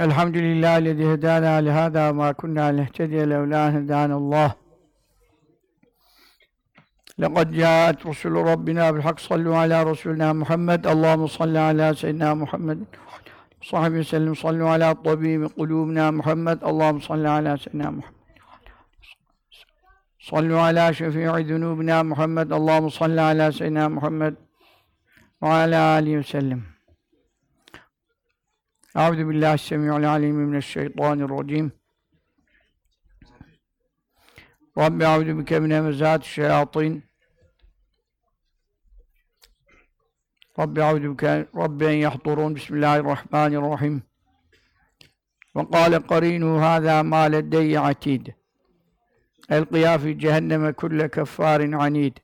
Elhamdülillahi lezi hedana lihada ma kunna nehtediye levla hedanallah. لقد جاءت رسل ربنا بالحق صلوا على رسولنا محمد اللهم صل على سيدنا محمد صحبه وسلم صلوا على طبيب قلوبنا محمد اللهم صل على سيدنا محمد صلوا على شفيع ذنوبنا محمد اللهم صل على سيدنا محمد وعلى آله وسلم Euzu billahi semiul alim mineşşeytanirracim. Rabbi euzu bike min hemezati şeyatin. Rabbi euzu bike Rabbi en yahdurun. Bismillahirrahmanirrahim. Ve kâle qarînû hâzâ mâ leddeyye atîd. Elqiyâ fî cehenneme kulle keffârin anîd.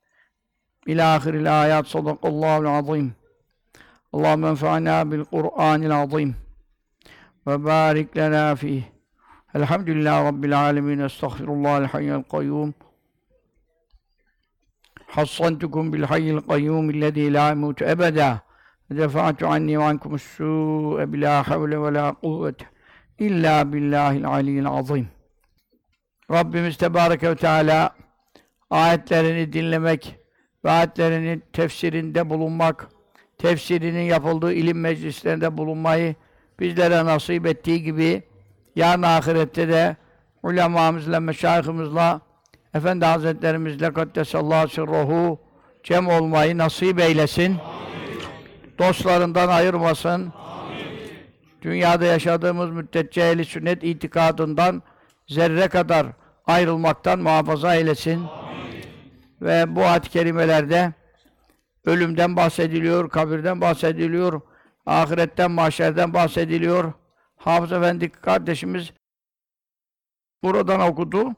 İlâ ahiril âyât. Sadakallâhu'l-azîm. Allahümme enfa'nâ bil-Kur'ânil-azîm لنا فيه الحمد لله رب العالمين استغفر الله الحي القيوم حصنتكم بالحي القيوم الذي لا يموت أبدا دفعت عني وعنكم السوء بلا حول ولا قوة إلا بالله العلي العظيم Rabbimiz Tebareke ve Teala ayetlerini dinlemek ve ayetlerinin tefsirinde bulunmak, tefsirinin yapıldığı ilim meclislerinde bulunmayı bizlere nasip ettiği gibi yarın ahirette de ulemamızla, meşayihimizle, Efendi Hazretlerimizle Kaddesallahu sirruhu cem olmayı nasip eylesin. Dostlarından ayırmasın. Dünyada yaşadığımız müddetçe ehli sünnet itikadından zerre kadar ayrılmaktan muhafaza eylesin. Ve bu ayet-i kerimelerde ölümden bahsediliyor, kabirden bahsediliyor, ahiretten, mahşerden bahsediliyor. Hafız Efendi kardeşimiz buradan okudu.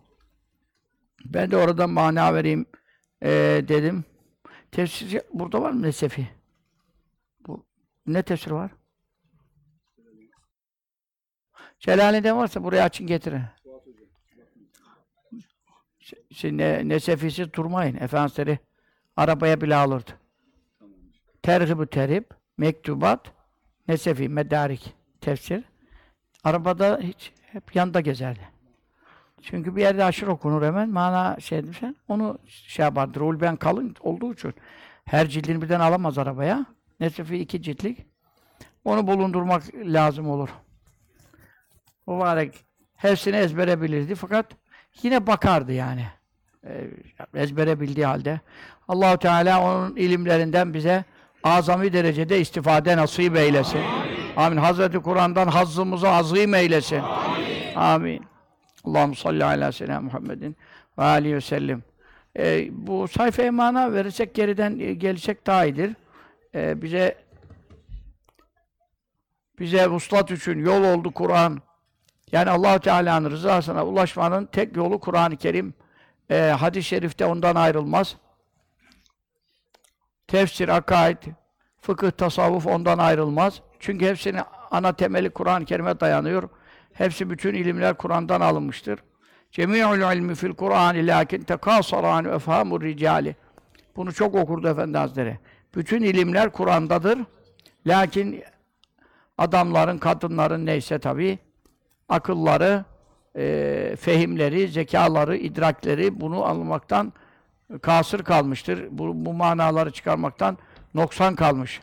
Ben de oradan mana vereyim ee, dedim. Tefsir burada var mı Nesefi? Bu ne tefsir var? Celale'de varsa buraya açın getirin. Şimdi ne, Nesefisi durmayın. Efendimiz arabaya bile alırdı. Terhib-ü terhib, mektubat, Nesefi, medarik, tefsir. Arabada hiç hep yanında gezerdi. Çünkü bir yerde aşırı okunur hemen, mana şey sen onu şey yapardı. Rulben kalın olduğu için her cildini birden alamaz arabaya. Nesefi iki ciltlik. Onu bulundurmak lazım olur. Mübarek hepsini ezbere bilirdi fakat yine bakardı yani. Ee, ezbere bildiği halde. Allahu Teala onun ilimlerinden bize azami derecede istifade nasip eylesin. Amin. Amin. Hazreti Kur'an'dan hazzımızı azim eylesin. Amin. Amin. Allahu salli ala seyyidina Muhammedin ve aleyhi ve sellem. Ee, bu sayfaya mana verirsek geriden e, gelecek daha iyidir. Ee, bize bize vuslat için yol oldu Kur'an. Yani Allahu Teala'nın rızasına ulaşmanın tek yolu Kur'an-ı Kerim. Ee, hadis-i şerifte ondan ayrılmaz. Tefsir, akaid, fıkıh, tasavvuf ondan ayrılmaz. Çünkü hepsinin ana temeli Kur'an-ı Kerim'e dayanıyor. Hepsi bütün ilimler Kur'an'dan alınmıştır. Cemi'ul ilmi fil Kur'an lakin tekasaranu efhamur ricali. Bunu çok okurdu Efendi Hazretleri. Bütün ilimler Kur'an'dadır. Lakin adamların, kadınların neyse tabii akılları, e, fehimleri, zekaları, idrakleri bunu almaktan kasır kalmıştır. Bu, bu manaları çıkarmaktan noksan kalmış.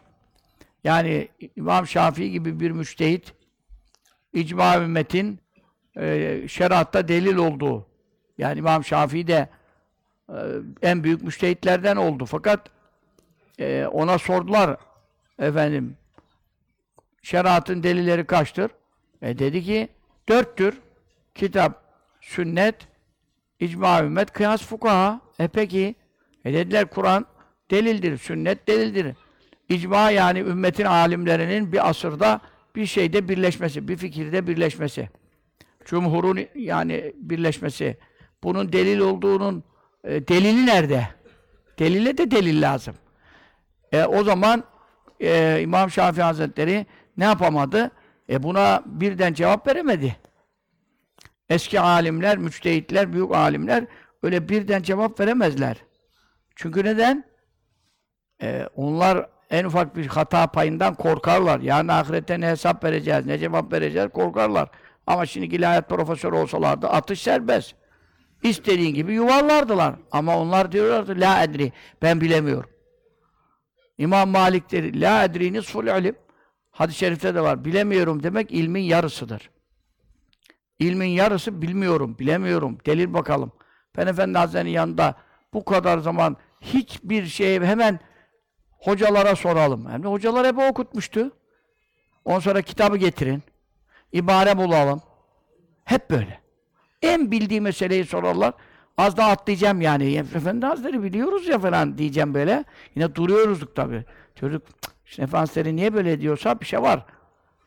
Yani İmam Şafii gibi bir müçtehit icma ümmetin e, şeriatta delil olduğu. Yani İmam Şafii de e, en büyük müçtehitlerden oldu. Fakat e, ona sordular efendim şeriatın delilleri kaçtır? E dedi ki dörttür. Kitap, sünnet, icma ümmet, kıyas fukaha. E peki, e dediler Kur'an delildir, sünnet delildir. İcma yani ümmetin alimlerinin bir asırda bir şeyde birleşmesi, bir fikirde birleşmesi. Cumhurun yani birleşmesi. Bunun delil olduğunun e, delili nerede? Delile de delil lazım. E, o zaman e, İmam Şafii Hazretleri ne yapamadı? E buna birden cevap veremedi. Eski alimler, müçtehitler, büyük alimler öyle birden cevap veremezler. Çünkü neden? Ee, onlar en ufak bir hata payından korkarlar. Yani ahirette ne hesap vereceğiz, ne cevap vereceğiz korkarlar. Ama şimdi ilahiyat profesörü olsalardı atış serbest. İstediğin gibi yuvarlardılar. Ama onlar diyorlardı la edri. Ben bilemiyorum. İmam Malik dedi la edri nisful ilim. Hadis-i şerifte de var. Bilemiyorum demek ilmin yarısıdır. İlmin yarısı bilmiyorum, bilemiyorum. Delil bakalım. Ben Efendi Hazretleri'nin yanında bu kadar zaman hiçbir şey hemen hocalara soralım. Hem de hocalar hep okutmuştu. Ondan sonra kitabı getirin. İbare bulalım. Hep böyle. En bildiği meseleyi sorarlar. Az daha atlayacağım yani. Efendi Hazretleri biliyoruz ya falan diyeceğim böyle. Yine duruyoruzluk tabii. Çocuk, "Cık, işte Efendi Hazretleri niye böyle diyorsa bir şey var.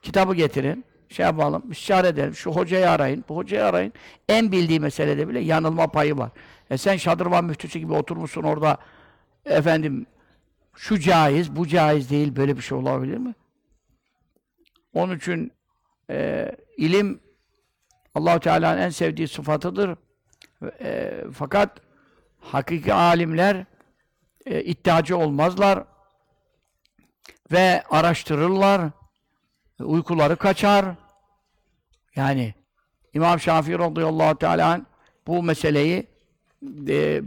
Kitabı getirin. Şey yapalım, istişare edelim. Şu hocayı arayın, bu hocayı arayın. En bildiği meselede bile yanılma payı var. E sen Şadırvan müftüsü gibi oturmuşsun orada. Efendim, şu caiz, bu caiz değil. Böyle bir şey olabilir mi? Onun için e, ilim Allahu Teala'nın en sevdiği sıfatıdır. E, fakat hakiki alimler e, iddiacı olmazlar ve araştırırlar. Uykuları kaçar. Yani İmam Şafii radıyallahu teala bu meseleyi e,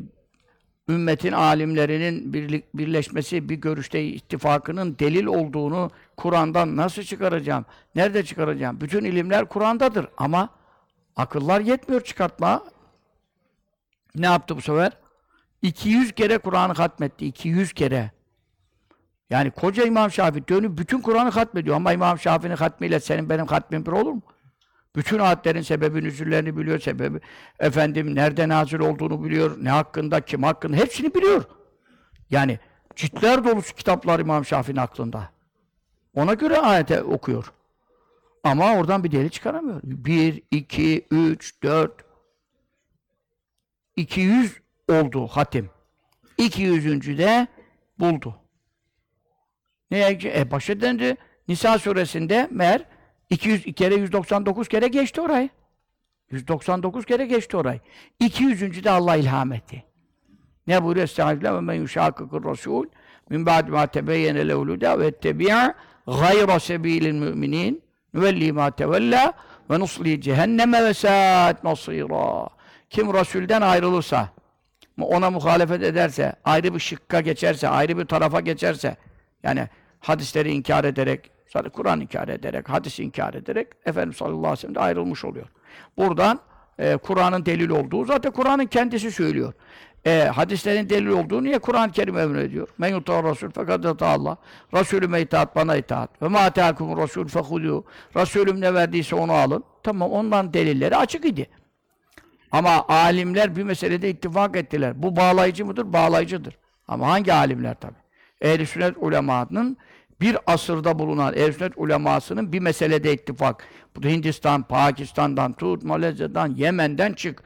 ümmetin alimlerinin birlik, birleşmesi, bir görüşte ittifakının delil olduğunu Kur'an'dan nasıl çıkaracağım? Nerede çıkaracağım? Bütün ilimler Kur'an'dadır ama akıllar yetmiyor çıkartma. Ne yaptı bu sefer? 200 kere Kur'an'ı hatmetti. 200 kere. Yani koca İmam Şafii dönüp bütün Kur'an'ı hatmediyor ama İmam Şafii'nin hatmiyle senin benim hatmim bir olur mu? Bütün ayetlerin sebebi, nüzüllerini biliyor, sebebi, efendim nerede nazil olduğunu biliyor, ne hakkında, kim hakkında, hepsini biliyor. Yani ciltler dolusu kitaplar İmam Şafii'nin aklında. Ona göre ayete okuyor. Ama oradan bir delil çıkaramıyor. Bir, iki, üç, dört, 200 oldu hatim. 200. de buldu. Neye? E başa döndü. Nisa suresinde meğer 200 kere 199 kere geçti orayı. 199 kere geçti orayı. 200. de Allah ilham etti. Ne buyuruyor? Estağfirullah ve men yuşakıkır rasul min ba'di ma tebeyyene levluda ve ettebi'a gayra sebilil müminin nüvelli ma tevella ve nusli cehenneme ve saat nasira. Kim Resul'den ayrılırsa, ona muhalefet ederse, ayrı bir şıkka geçerse, ayrı bir tarafa geçerse, yani hadisleri inkar ederek, Kur'an inkar ederek, hadis inkar ederek Efendimiz sallallahu aleyhi ve sellem de ayrılmış oluyor. Buradan e, Kur'an'ın delil olduğu, zaten Kur'an'ın kendisi söylüyor. E, hadislerin delil olduğu niye Kur'an-ı Kerim emrediyor? Men yutar Resul fakat Allah. Resulüme itaat, bana itaat. Ve ma teakum Resul fehudû. Resulüm ne verdiyse onu alın. Tamam, ondan delilleri açık idi. Ama alimler bir meselede ittifak ettiler. Bu bağlayıcı mıdır? Bağlayıcıdır. Ama hangi alimler tabi? Ehl-i sünnet ulemanın bir asırda bulunan ehl sünnet ulemasının bir meselede ittifak. Bu da Hindistan, Pakistan'dan tut, Malezya'dan, Yemen'den çık.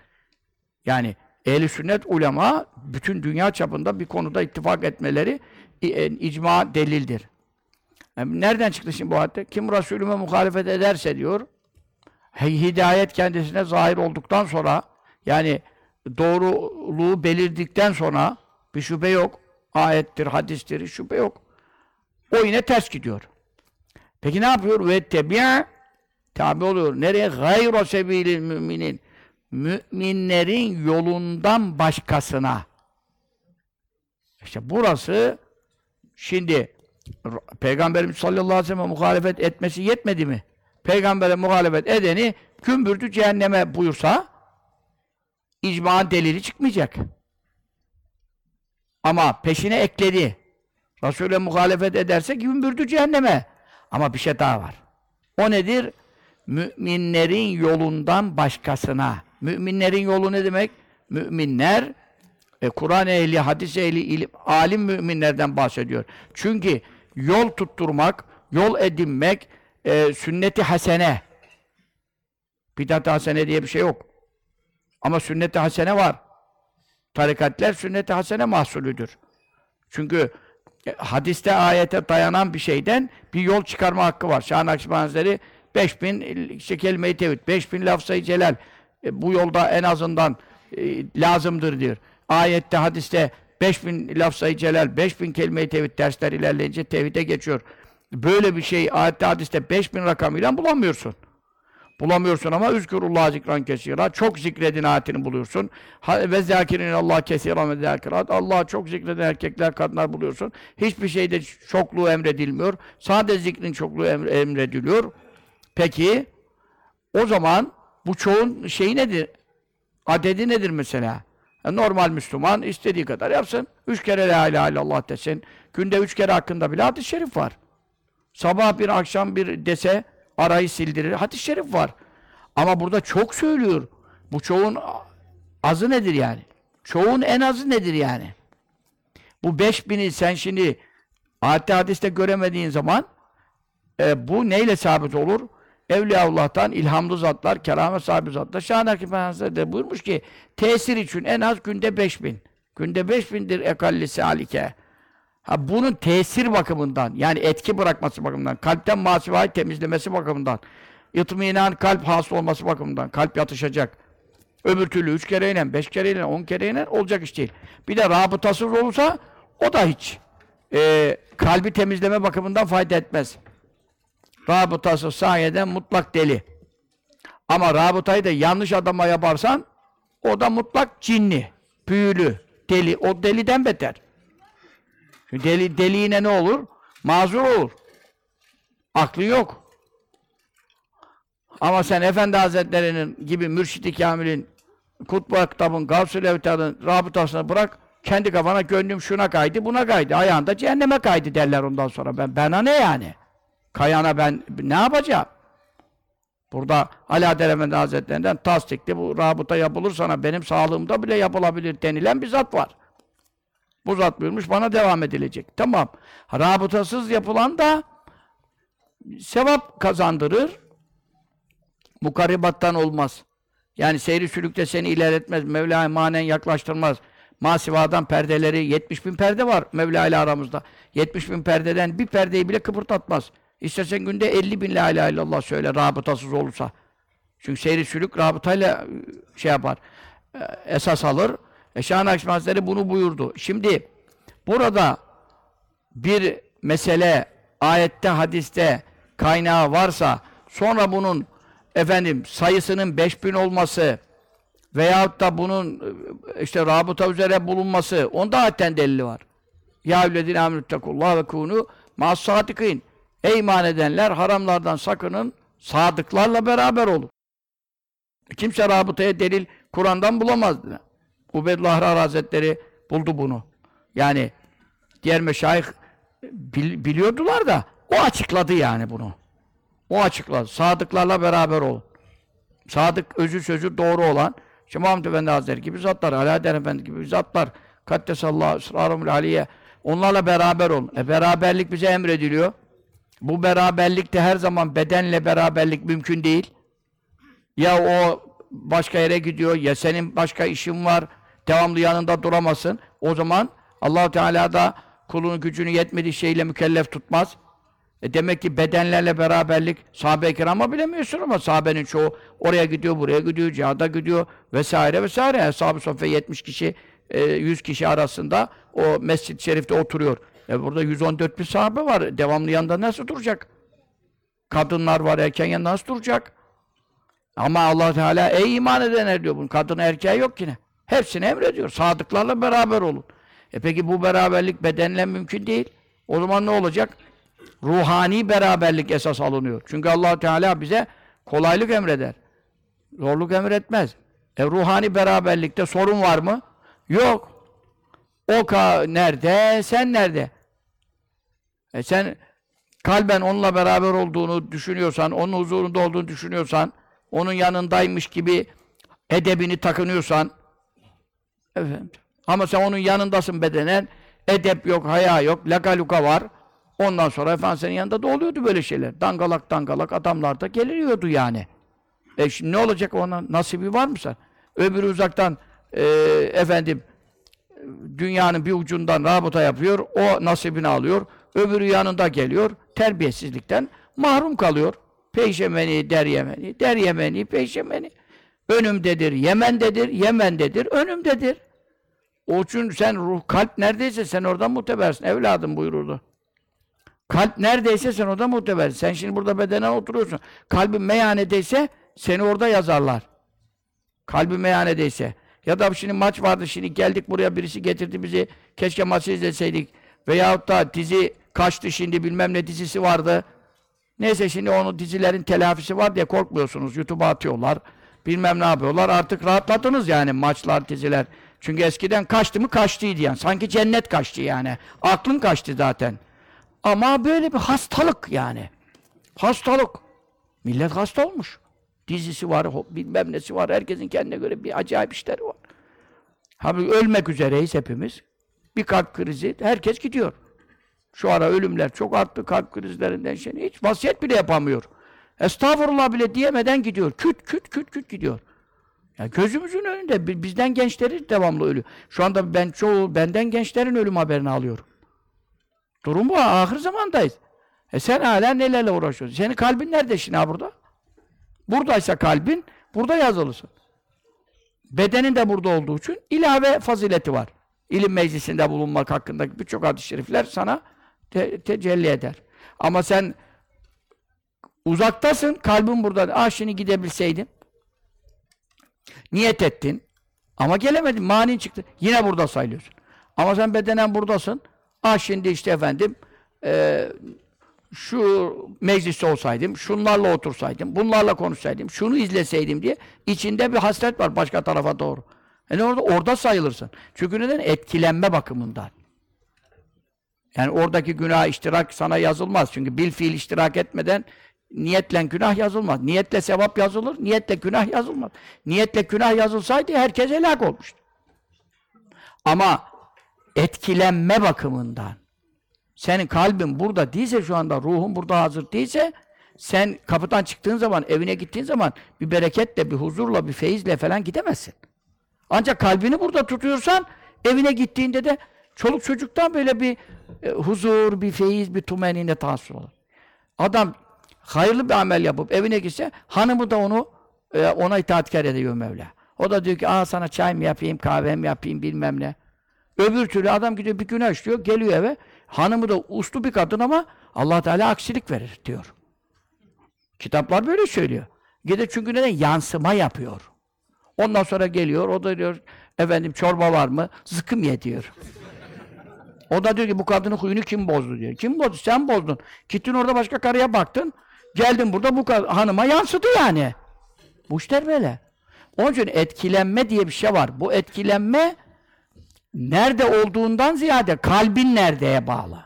Yani ehl sünnet ulema bütün dünya çapında bir konuda ittifak etmeleri e, icma delildir. Yani nereden çıktı şimdi bu hadde? Kim Resulüme muhalefet ederse diyor, hidayet kendisine zahir olduktan sonra yani doğruluğu belirdikten sonra bir şüphe yok. Ayettir, hadistir, şüphe yok. O yine ters gidiyor. Peki ne yapıyor? Ve tebi'a tabi oluyor. Nereye? Gayro sebilil müminin. Müminlerin yolundan başkasına. İşte burası şimdi Peygamberimiz sallallahu aleyhi ve sellem muhalefet etmesi yetmedi mi? Peygamber'e muhalefet edeni kümbürdü cehenneme buyursa icma delili çıkmayacak. Ama peşine ekledi. Resul'e muhalefet ederse gümbürdü cehenneme. Ama bir şey daha var. O nedir? Müminlerin yolundan başkasına. Müminlerin yolu ne demek? Müminler e, Kur'an ehli, hadis ehli, ilim, alim müminlerden bahsediyor. Çünkü yol tutturmak, yol edinmek, e, sünnet-i hasene. Bidat-ı hasene diye bir şey yok. Ama sünnet-i hasene var. Tarikatler sünnet-i hasene mahsulüdür. Çünkü e, hadiste, ayete dayanan bir şeyden bir yol çıkarma hakkı var. Şah-ı Nakşibend Hazretleri 5000 işte kelime-i tevhid, 5000 lafzayı celal e, bu yolda en azından e, lazımdır diyor. Ayette, hadiste 5000 lafzayı celal, 5000 kelime-i tevhid dersler ilerleyince tevhide geçiyor. Böyle bir şey ayette hadiste 5000 rakamıyla bulamıyorsun. Bulamıyorsun ama üzkürullah zikran kesira. Çok zikredin ayetini buluyorsun. Ve zâkirin Allah kesiran ve zâkirat. Allah'a çok zikreden erkekler, kadınlar buluyorsun. Hiçbir şeyde çokluğu emredilmiyor. Sadece zikrin çokluğu emre- emrediliyor. Peki o zaman bu çoğun şeyi nedir? Adedi nedir mesela? Ya Normal Müslüman istediği kadar yapsın. Üç kere la ilahe illallah desin. Günde üç kere hakkında bile hadis-i şerif var. Sabah bir akşam bir dese arayı sildirir. Hadis-i şerif var. Ama burada çok söylüyor. Bu çoğun azı nedir yani? Çoğun en azı nedir yani? Bu beş bini sen şimdi ayette hadiste göremediğin zaman e, bu neyle sabit olur? Evliyaullah'tan ilhamlı zatlar, keramet sahibi zatlar. Şahin Efendimiz de buyurmuş ki tesir için en az günde beş bin. Günde beş bindir ekalli salike. Ha bunun tesir bakımından yani etki bırakması bakımından, kalpten masivayı temizlemesi bakımından, itminan kalp hasıl olması bakımından, kalp yatışacak. Öbür türlü üç kereyle, beş kereyle, on kereyle olacak iş değil. Bir de rabıtasız olursa o da hiç e, kalbi temizleme bakımından fayda etmez. Rabıtası sayeden mutlak deli. Ama rabıtayı da yanlış adama yaparsan o da mutlak cinni, büyülü, deli. O deliden beter. Çünkü Deli, deliğine ne olur? Mazur olur. Aklı yok. Ama sen Efendi Hazretleri'nin gibi Mürşid-i Kamil'in Kutbu Aktab'ın, Gavs-ı Levtad'ın rabıtasını bırak, kendi kafana gönlüm şuna kaydı, buna kaydı. Ayağında cehenneme kaydı derler ondan sonra. Ben bana ne yani? Kayana ben ne yapacağım? Burada Adel Efendi Hazretlerinden tasdikli bu rabıta yapılır sana benim sağlığımda bile yapılabilir denilen bir zat var. Bu zat buyurmuş bana devam edilecek. Tamam. Rabıtasız yapılan da sevap kazandırır. Mukaribattan olmaz. Yani seyri sülükte seni ilerletmez. Mevla'ya manen yaklaştırmaz. Masivadan perdeleri, 70 bin perde var Mevla ile aramızda. 70 bin perdeden bir perdeyi bile kıpırdatmaz. İstersen günde 50 bin la ilahe illallah söyle rabıtasız olursa. Çünkü seyri sülük rabıtayla e, şey yapar. e, Esas alır. E Şahin Akşam Hazretleri bunu buyurdu. Şimdi burada bir mesele ayette, hadiste kaynağı varsa sonra bunun efendim sayısının 5000 olması veyahut da bunun işte rabıta üzere bulunması onda zaten delili var. Ya evledine amrüttekullah ve kunu mas sadikin. Ey iman edenler haramlardan sakının sadıklarla beraber olun. Kimse rabıtaya delil Kur'an'dan bulamazdı. Ubeydullah Ahrar Hazretleri buldu bunu. Yani diğer meşayih bil- biliyordular da o açıkladı yani bunu. O açıkladı. Sadıklarla beraber olun. Sadık özü sözü doğru olan işte Muhammed Efendi Hazretleri gibi zatlar, Ali Adem Efendi gibi zatlar Kaddesallahu ısrarumul aliye onlarla beraber olun. E beraberlik bize emrediliyor. Bu beraberlikte her zaman bedenle beraberlik mümkün değil. Ya o başka yere gidiyor ya senin başka işin var. Devamlı yanında duramasın. O zaman allah Teala da kulun gücünü yetmediği şeyle mükellef tutmaz. E demek ki bedenlerle beraberlik sahabe-i kirama bilemiyorsun ama sahabenin çoğu oraya gidiyor, buraya gidiyor, cihada gidiyor vesaire vesaire. Ashab-ı Sofya 70 kişi, e, 100 kişi arasında o mescid-i şerifte oturuyor. E burada 114 bir sahabe var. Devamlı yanında nasıl duracak? Kadınlar var erken yanında nasıl duracak? Ama allah Teala ey iman edenler diyor. Bunun kadını erkeği yok yine. Hepsini emrediyor. Sadıklarla beraber olun. E peki bu beraberlik bedenle mümkün değil. O zaman ne olacak? Ruhani beraberlik esas alınıyor. Çünkü allah Teala bize kolaylık emreder. Zorluk emretmez. E ruhani beraberlikte sorun var mı? Yok. O nerede, sen nerede? E sen kalben onunla beraber olduğunu düşünüyorsan, onun huzurunda olduğunu düşünüyorsan, onun yanındaymış gibi edebini takınıyorsan, efendim, ama sen onun yanındasın bedenen, edep yok, haya yok, lakaluka var. Ondan sonra efendim senin yanında da oluyordu böyle şeyler. Dangalak dangalak adamlar da geliyordu yani. E şimdi ne olacak ona? Nasibi var mı sen? Öbürü uzaktan e, efendim dünyanın bir ucundan rabıta yapıyor, o nasibini alıyor. Öbürü yanında geliyor, terbiyesizlikten mahrum kalıyor. Peyşemeni, der Yemeni, der Yemeni, peyşemeni. Önümdedir, Yemen'dedir, Yemen'dedir, önümdedir. O için sen ruh, kalp neredeyse sen oradan mutebersin. Evladım buyururdu. Kalp neredeyse sen orada mutebersin. Sen şimdi burada bedenen oturuyorsun. Kalbin meyhanedeyse seni orada yazarlar. Kalbin meyhanedeyse. Ya da şimdi maç vardı şimdi geldik buraya birisi getirdi bizi. Keşke maçı izleseydik. Veyahut da dizi kaçtı şimdi bilmem ne dizisi vardı. Neyse şimdi onun dizilerin telafisi var diye korkmuyorsunuz. YouTube'a atıyorlar. Bilmem ne yapıyorlar. Artık rahatladınız yani maçlar, diziler. Çünkü eskiden kaçtı mı kaçtıydı yani. Sanki cennet kaçtı yani. Aklın kaçtı zaten. Ama böyle bir hastalık yani. Hastalık. Millet hasta olmuş. Dizisi var, bilmem nesi var. Herkesin kendine göre bir acayip işleri var. Abi ölmek üzereyiz hepimiz. Bir kalp krizi, herkes gidiyor. Şu ara ölümler çok arttı kalp krizlerinden şey. Hiç vasiyet bile yapamıyor. Estağfurullah bile diyemeden gidiyor. Küt küt küt küt gidiyor. Ya gözümüzün önünde bi- bizden gençleri devamlı ölüyor. Şu anda ben çoğu benden gençlerin ölüm haberini alıyorum. Durum bu. Ahir zamandayız. E sen hala nelerle uğraşıyorsun? Senin kalbin nerede şimdi ha burada? Buradaysa kalbin, burada yazılısın. Bedenin de burada olduğu için ilave fazileti var. İlim meclisinde bulunmak hakkındaki birçok hadis-i şerifler sana te- tecelli eder. Ama sen uzaktasın, kalbin burada. Ah şimdi gidebilseydin. Niyet ettin. Ama gelemedin, manin çıktı. Yine burada sayılıyorsun. Ama sen bedenen buradasın. Ah şimdi işte efendim eee şu mecliste olsaydım, şunlarla otursaydım, bunlarla konuşsaydım, şunu izleseydim diye içinde bir hasret var başka tarafa doğru. Yani orada orada sayılırsın. Çünkü neden? Etkilenme bakımından. Yani oradaki günah iştirak sana yazılmaz. Çünkü bil fiil iştirak etmeden niyetle günah yazılmaz. Niyetle sevap yazılır, niyetle günah yazılmaz. Niyetle günah yazılsaydı herkes helak olmuştu. Ama etkilenme bakımından senin kalbin burada değilse şu anda, ruhun burada hazır değilse sen kapıdan çıktığın zaman, evine gittiğin zaman bir bereketle, bir huzurla, bir feyizle falan gidemezsin. Ancak kalbini burada tutuyorsan evine gittiğinde de çoluk çocuktan böyle bir e, huzur, bir feyiz, bir tumenine tahsil olur. Adam hayırlı bir amel yapıp evine gitse hanımı da onu e, ona itaatkar ediyor Mevla. O da diyor ki aa sana çay mı yapayım, kahve mi yapayım bilmem ne. Öbür türlü adam gidiyor bir günah işliyor, geliyor eve. Hanımı da uslu bir kadın ama allah Teala aksilik verir diyor. Kitaplar böyle söylüyor. Gidiyor çünkü neden? Yansıma yapıyor. Ondan sonra geliyor, o da diyor, efendim çorba var mı? Zıkkım ye diyor. O da diyor ki bu kadının huyunu kim bozdu diyor. Kim bozdu? Sen bozdun. Gittin orada başka karıya baktın. Geldin burada bu hanıma yansıdı yani. Bu işler böyle. Onun için etkilenme diye bir şey var. Bu etkilenme nerede olduğundan ziyade kalbin neredeye bağlı.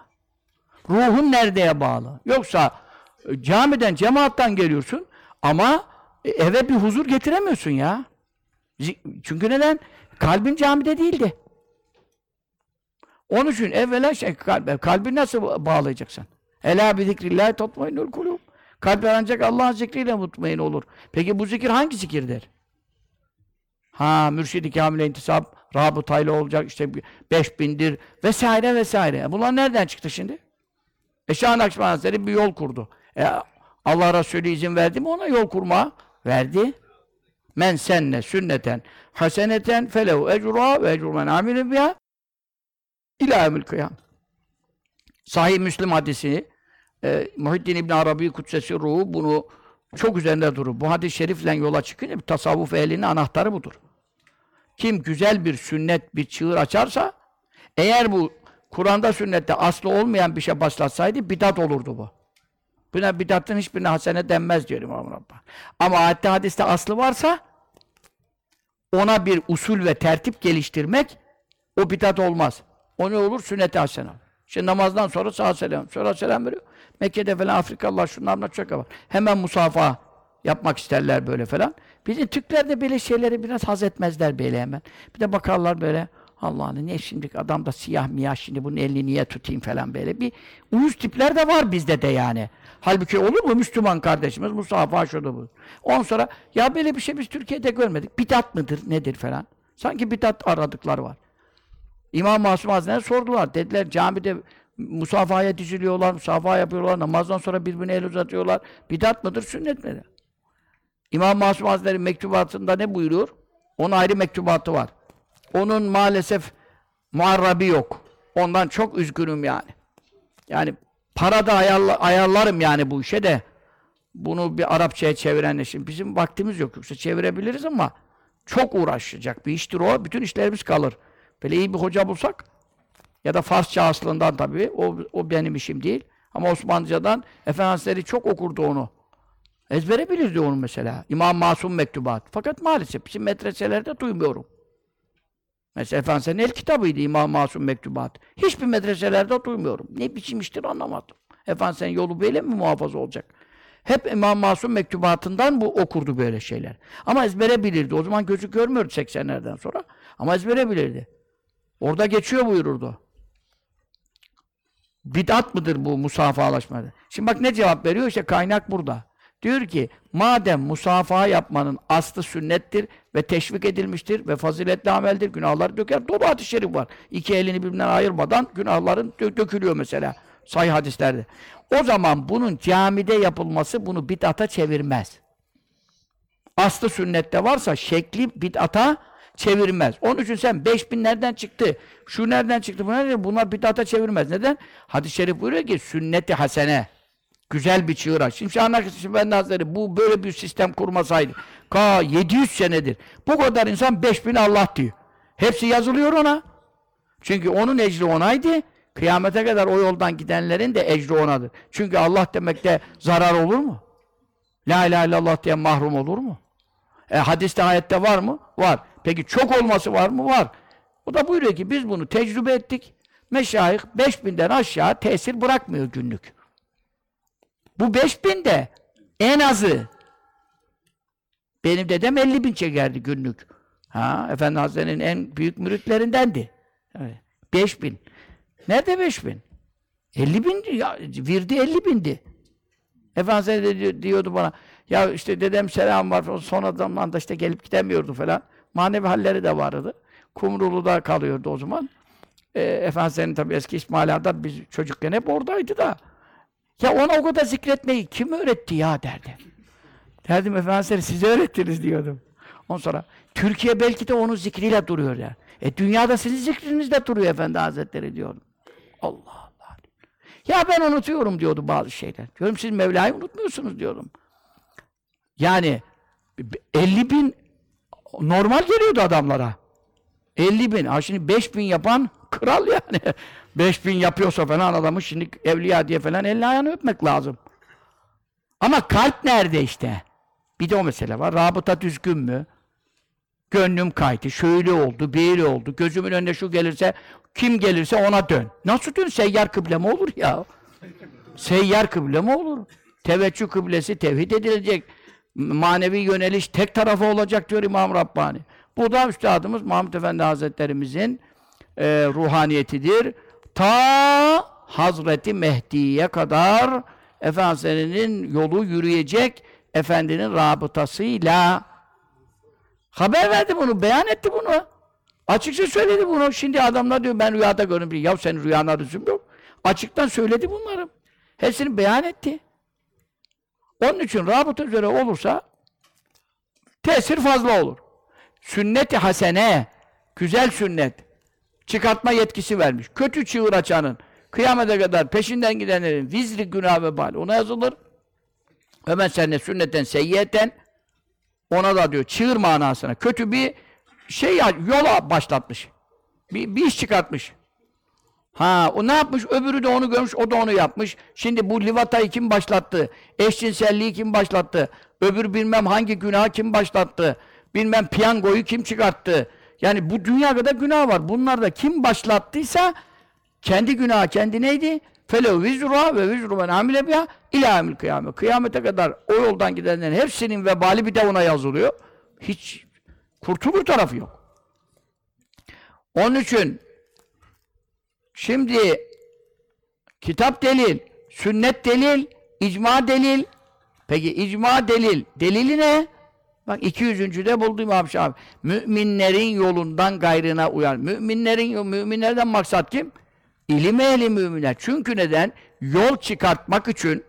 Ruhun neredeye bağlı. Yoksa e, camiden, cemaattan geliyorsun ama e, eve bir huzur getiremiyorsun ya. Çünkü neden? Kalbin camide değildi. Onun için evvela şey, kalbi, kalbi nasıl bağlayacaksın? Ela bi zikrillahi tatmainul kulub. Kalpler ancak Allah'ın zikriyle mutmain olur. Peki bu zikir hangi zikirdir? Ha, mürşid-i kamile intisap, rabıtayla olacak, işte beş bindir vesaire vesaire. Bunlar nereden çıktı şimdi? E Şah Nakşibend bir yol kurdu. E Allah Resulü izin verdi mi ona yol kurma? Verdi. Men senne sünneten haseneten felehu ecruha ve ecru men amile biha ila kıyam. Sahih Müslim hadisi e, Muhiddin İbn Arabi Kudsesi ruhu bunu çok üzerinde durur. Bu hadis-i şerifle yola çıkınca tasavvuf ehlinin anahtarı budur. Kim güzel bir sünnet, bir çığır açarsa eğer bu Kur'an'da sünnette aslı olmayan bir şey başlatsaydı bidat olurdu bu. Buna bidatın hiçbirine hasene denmez diyor İmam Rabbani. Ama ayette hadiste aslı varsa ona bir usul ve tertip geliştirmek o bidat olmaz. O ne olur? Sünnet-i hasene. Şimdi namazdan sonra sağa selam. Sonra selam veriyor. Mekke'de falan Afrikalılar şunlarla çok var. Hemen musafa yapmak isterler böyle falan. Bizim Türkler de böyle şeyleri biraz haz etmezler böyle hemen. Bir de bakarlar böyle Allah'ını ne şimdi adam da siyah miyah şimdi bunun elini niye tutayım falan böyle. Bir uyuz tipler de var bizde de yani. Halbuki olur mu Müslüman kardeşimiz musafa şurada bu. Ondan sonra ya böyle bir şey biz Türkiye'de görmedik. Bidat mıdır nedir falan. Sanki bidat aradıkları var. İmam Masum Hazretleri sordular. Dediler camide musafaya diziliyorlar, musafa yapıyorlar, namazdan sonra birbirine el uzatıyorlar. Bidat mıdır, sünnet midir? İmam Masum Hazretleri mektubatında ne buyuruyor? Onun ayrı mektubatı var. Onun maalesef Muharrabi yok. Ondan çok üzgünüm yani. Yani para da ayarla, ayarlarım yani bu işe de. Bunu bir Arapçaya çevirenle şimdi bizim vaktimiz yok yoksa çevirebiliriz ama çok uğraşacak bir iştir o. Bütün işlerimiz kalır. Böyle iyi bir hoca bulsak ya da Farsça aslından tabii o, o benim işim değil. Ama Osmanlıcadan Efendimiz çok okurdu onu. Ezbere bilirdi onu mesela. İmam Masum Mektubat. Fakat maalesef bizim medreselerde duymuyorum. Mesela Efendimiz'in el kitabıydı İmam Masum Mektubat. Hiçbir medreselerde duymuyorum. Ne biçim iştir anlamadım. Efendimiz'in yolu böyle mi muhafaza olacak? Hep İmam Masum Mektubatından bu okurdu böyle şeyler. Ama ezbere bilirdi. O zaman gözü görmüyordu 80'lerden sonra. Ama ezbere bilirdi. Orada geçiyor buyururdu. Bid'at mıdır bu musafahalaşmada? Şimdi bak ne cevap veriyor? İşte kaynak burada. Diyor ki, madem musafaha yapmanın aslı sünnettir ve teşvik edilmiştir ve faziletli ameldir, günahlar döker. Dolu şerif var. İki elini birbirinden ayırmadan günahların dö- dökülüyor mesela. Sahih hadislerde. O zaman bunun camide yapılması bunu bid'ata çevirmez. Aslı sünnette varsa şekli bid'ata çevirmez. Onun için sen 5000 nereden çıktı? Şu nereden çıktı? Bu nereden? Bunlar bid'ata çevirmez. Neden? Hadis-i şerif buyuruyor ki sünnet-i hasene. Güzel bir çığır aç. Şimdi Şah Nakşibendi Hazretleri bu böyle bir sistem kurmasaydı. Ka 700 senedir. Bu kadar insan 5000 Allah diyor. Hepsi yazılıyor ona. Çünkü onun ecri onaydı. Kıyamete kadar o yoldan gidenlerin de ecri onadır. Çünkü Allah demekte zarar olur mu? La ilahe illallah diye mahrum olur mu? E, hadiste ayette var mı? Var. Peki çok olması var mı? Var. O da buyuruyor ki biz bunu tecrübe ettik. Meşayih 5000'den aşağı tesir bırakmıyor günlük. Bu 5000 de en azı. Benim dedem 50 bin çekerdi günlük. Ha, Efendi Hazretleri'nin en büyük müritlerindendi. Evet. 5 bin. Nerede 5 bin? 50 bin, ya, virdi 50 bindi. Efendi Hazretleri diyor- diyordu bana, ya işte dedem selam var, son adamdan da işte gelip gidemiyordu falan. Manevi halleri de vardı. Kumrulu'da kalıyordu o zaman. E, Efendimiz'in tabii eski İsmail biz çocukken hep oradaydı da. Ya ona o kadar zikretmeyi kim öğretti ya derdi. Derdim Efendimiz size öğrettiniz diyordum. Ondan sonra Türkiye belki de onun zikriyle duruyor ya. E dünyada sizin zikrinizle duruyor Efendi Hazretleri diyordum. Allah Allah. Ya ben unutuyorum diyordu bazı şeyler. Diyorum siz Mevla'yı unutmuyorsunuz diyordum. Yani 50 bin normal geliyordu adamlara. 50 bin. Ha şimdi 5 bin yapan kral yani. 5 bin yapıyorsa falan adamı şimdi evliya diye falan elini ayağını öpmek lazım. Ama kalp nerede işte? Bir de o mesele var. Rabıta düzgün mü? Gönlüm kaydı. Şöyle oldu, böyle oldu. Gözümün önüne şu gelirse, kim gelirse ona dön. Nasıl dön? Seyyar kıble mi olur ya? Seyyar kıble mi olur? Teveccüh kıblesi tevhid edilecek. Manevi yöneliş tek tarafı olacak diyor İmam Rabbani. Bu da Üstadımız Mahmud Efendi Hazretlerimizin e, ruhaniyetidir. Ta Hazreti Mehdi'ye kadar Efendimiz'in yolu yürüyecek Efendinin rabıtasıyla haber verdi bunu, beyan etti bunu. Açıkça söyledi bunu. Şimdi adamlar diyor ben rüyada gördüm. Ya senin rüyana lüzum yok. Açıktan söyledi bunları. Hepsini beyan etti. Onun için rabıta üzere olursa tesir fazla olur. Sünnet-i hasene, güzel sünnet, çıkartma yetkisi vermiş. Kötü çığır açanın, kıyamete kadar peşinden gidenlerin vizri günah ve bal ona yazılır. Hemen seninle sünnetten seyyiyeten ona da diyor çığır manasına kötü bir şey ya- yola başlatmış. Bir, bir iş çıkartmış. Ha o ne yapmış? Öbürü de onu görmüş, o da onu yapmış. Şimdi bu livatayı kim başlattı? Eşcinselliği kim başlattı? Öbür bilmem hangi günahı kim başlattı? Bilmem piyangoyu kim çıkarttı? Yani bu dünya kadar günah var. Bunlar da kim başlattıysa kendi günahı kendi neydi? Felev vizruha ve vizru men amile biha ila emil kıyamet. Kıyamete kadar o yoldan gidenlerin hepsinin vebali bir de ona yazılıyor. Hiç kurtulur tarafı yok. Onun için Şimdi kitap delil, sünnet delil, icma delil. Peki icma delil. Delili ne? Bak 200. de buldu İmam Şafii. Müminlerin yolundan gayrına uyar. Müminlerin müminlerden maksat kim? İlim ehli müminler. Çünkü neden? Yol çıkartmak için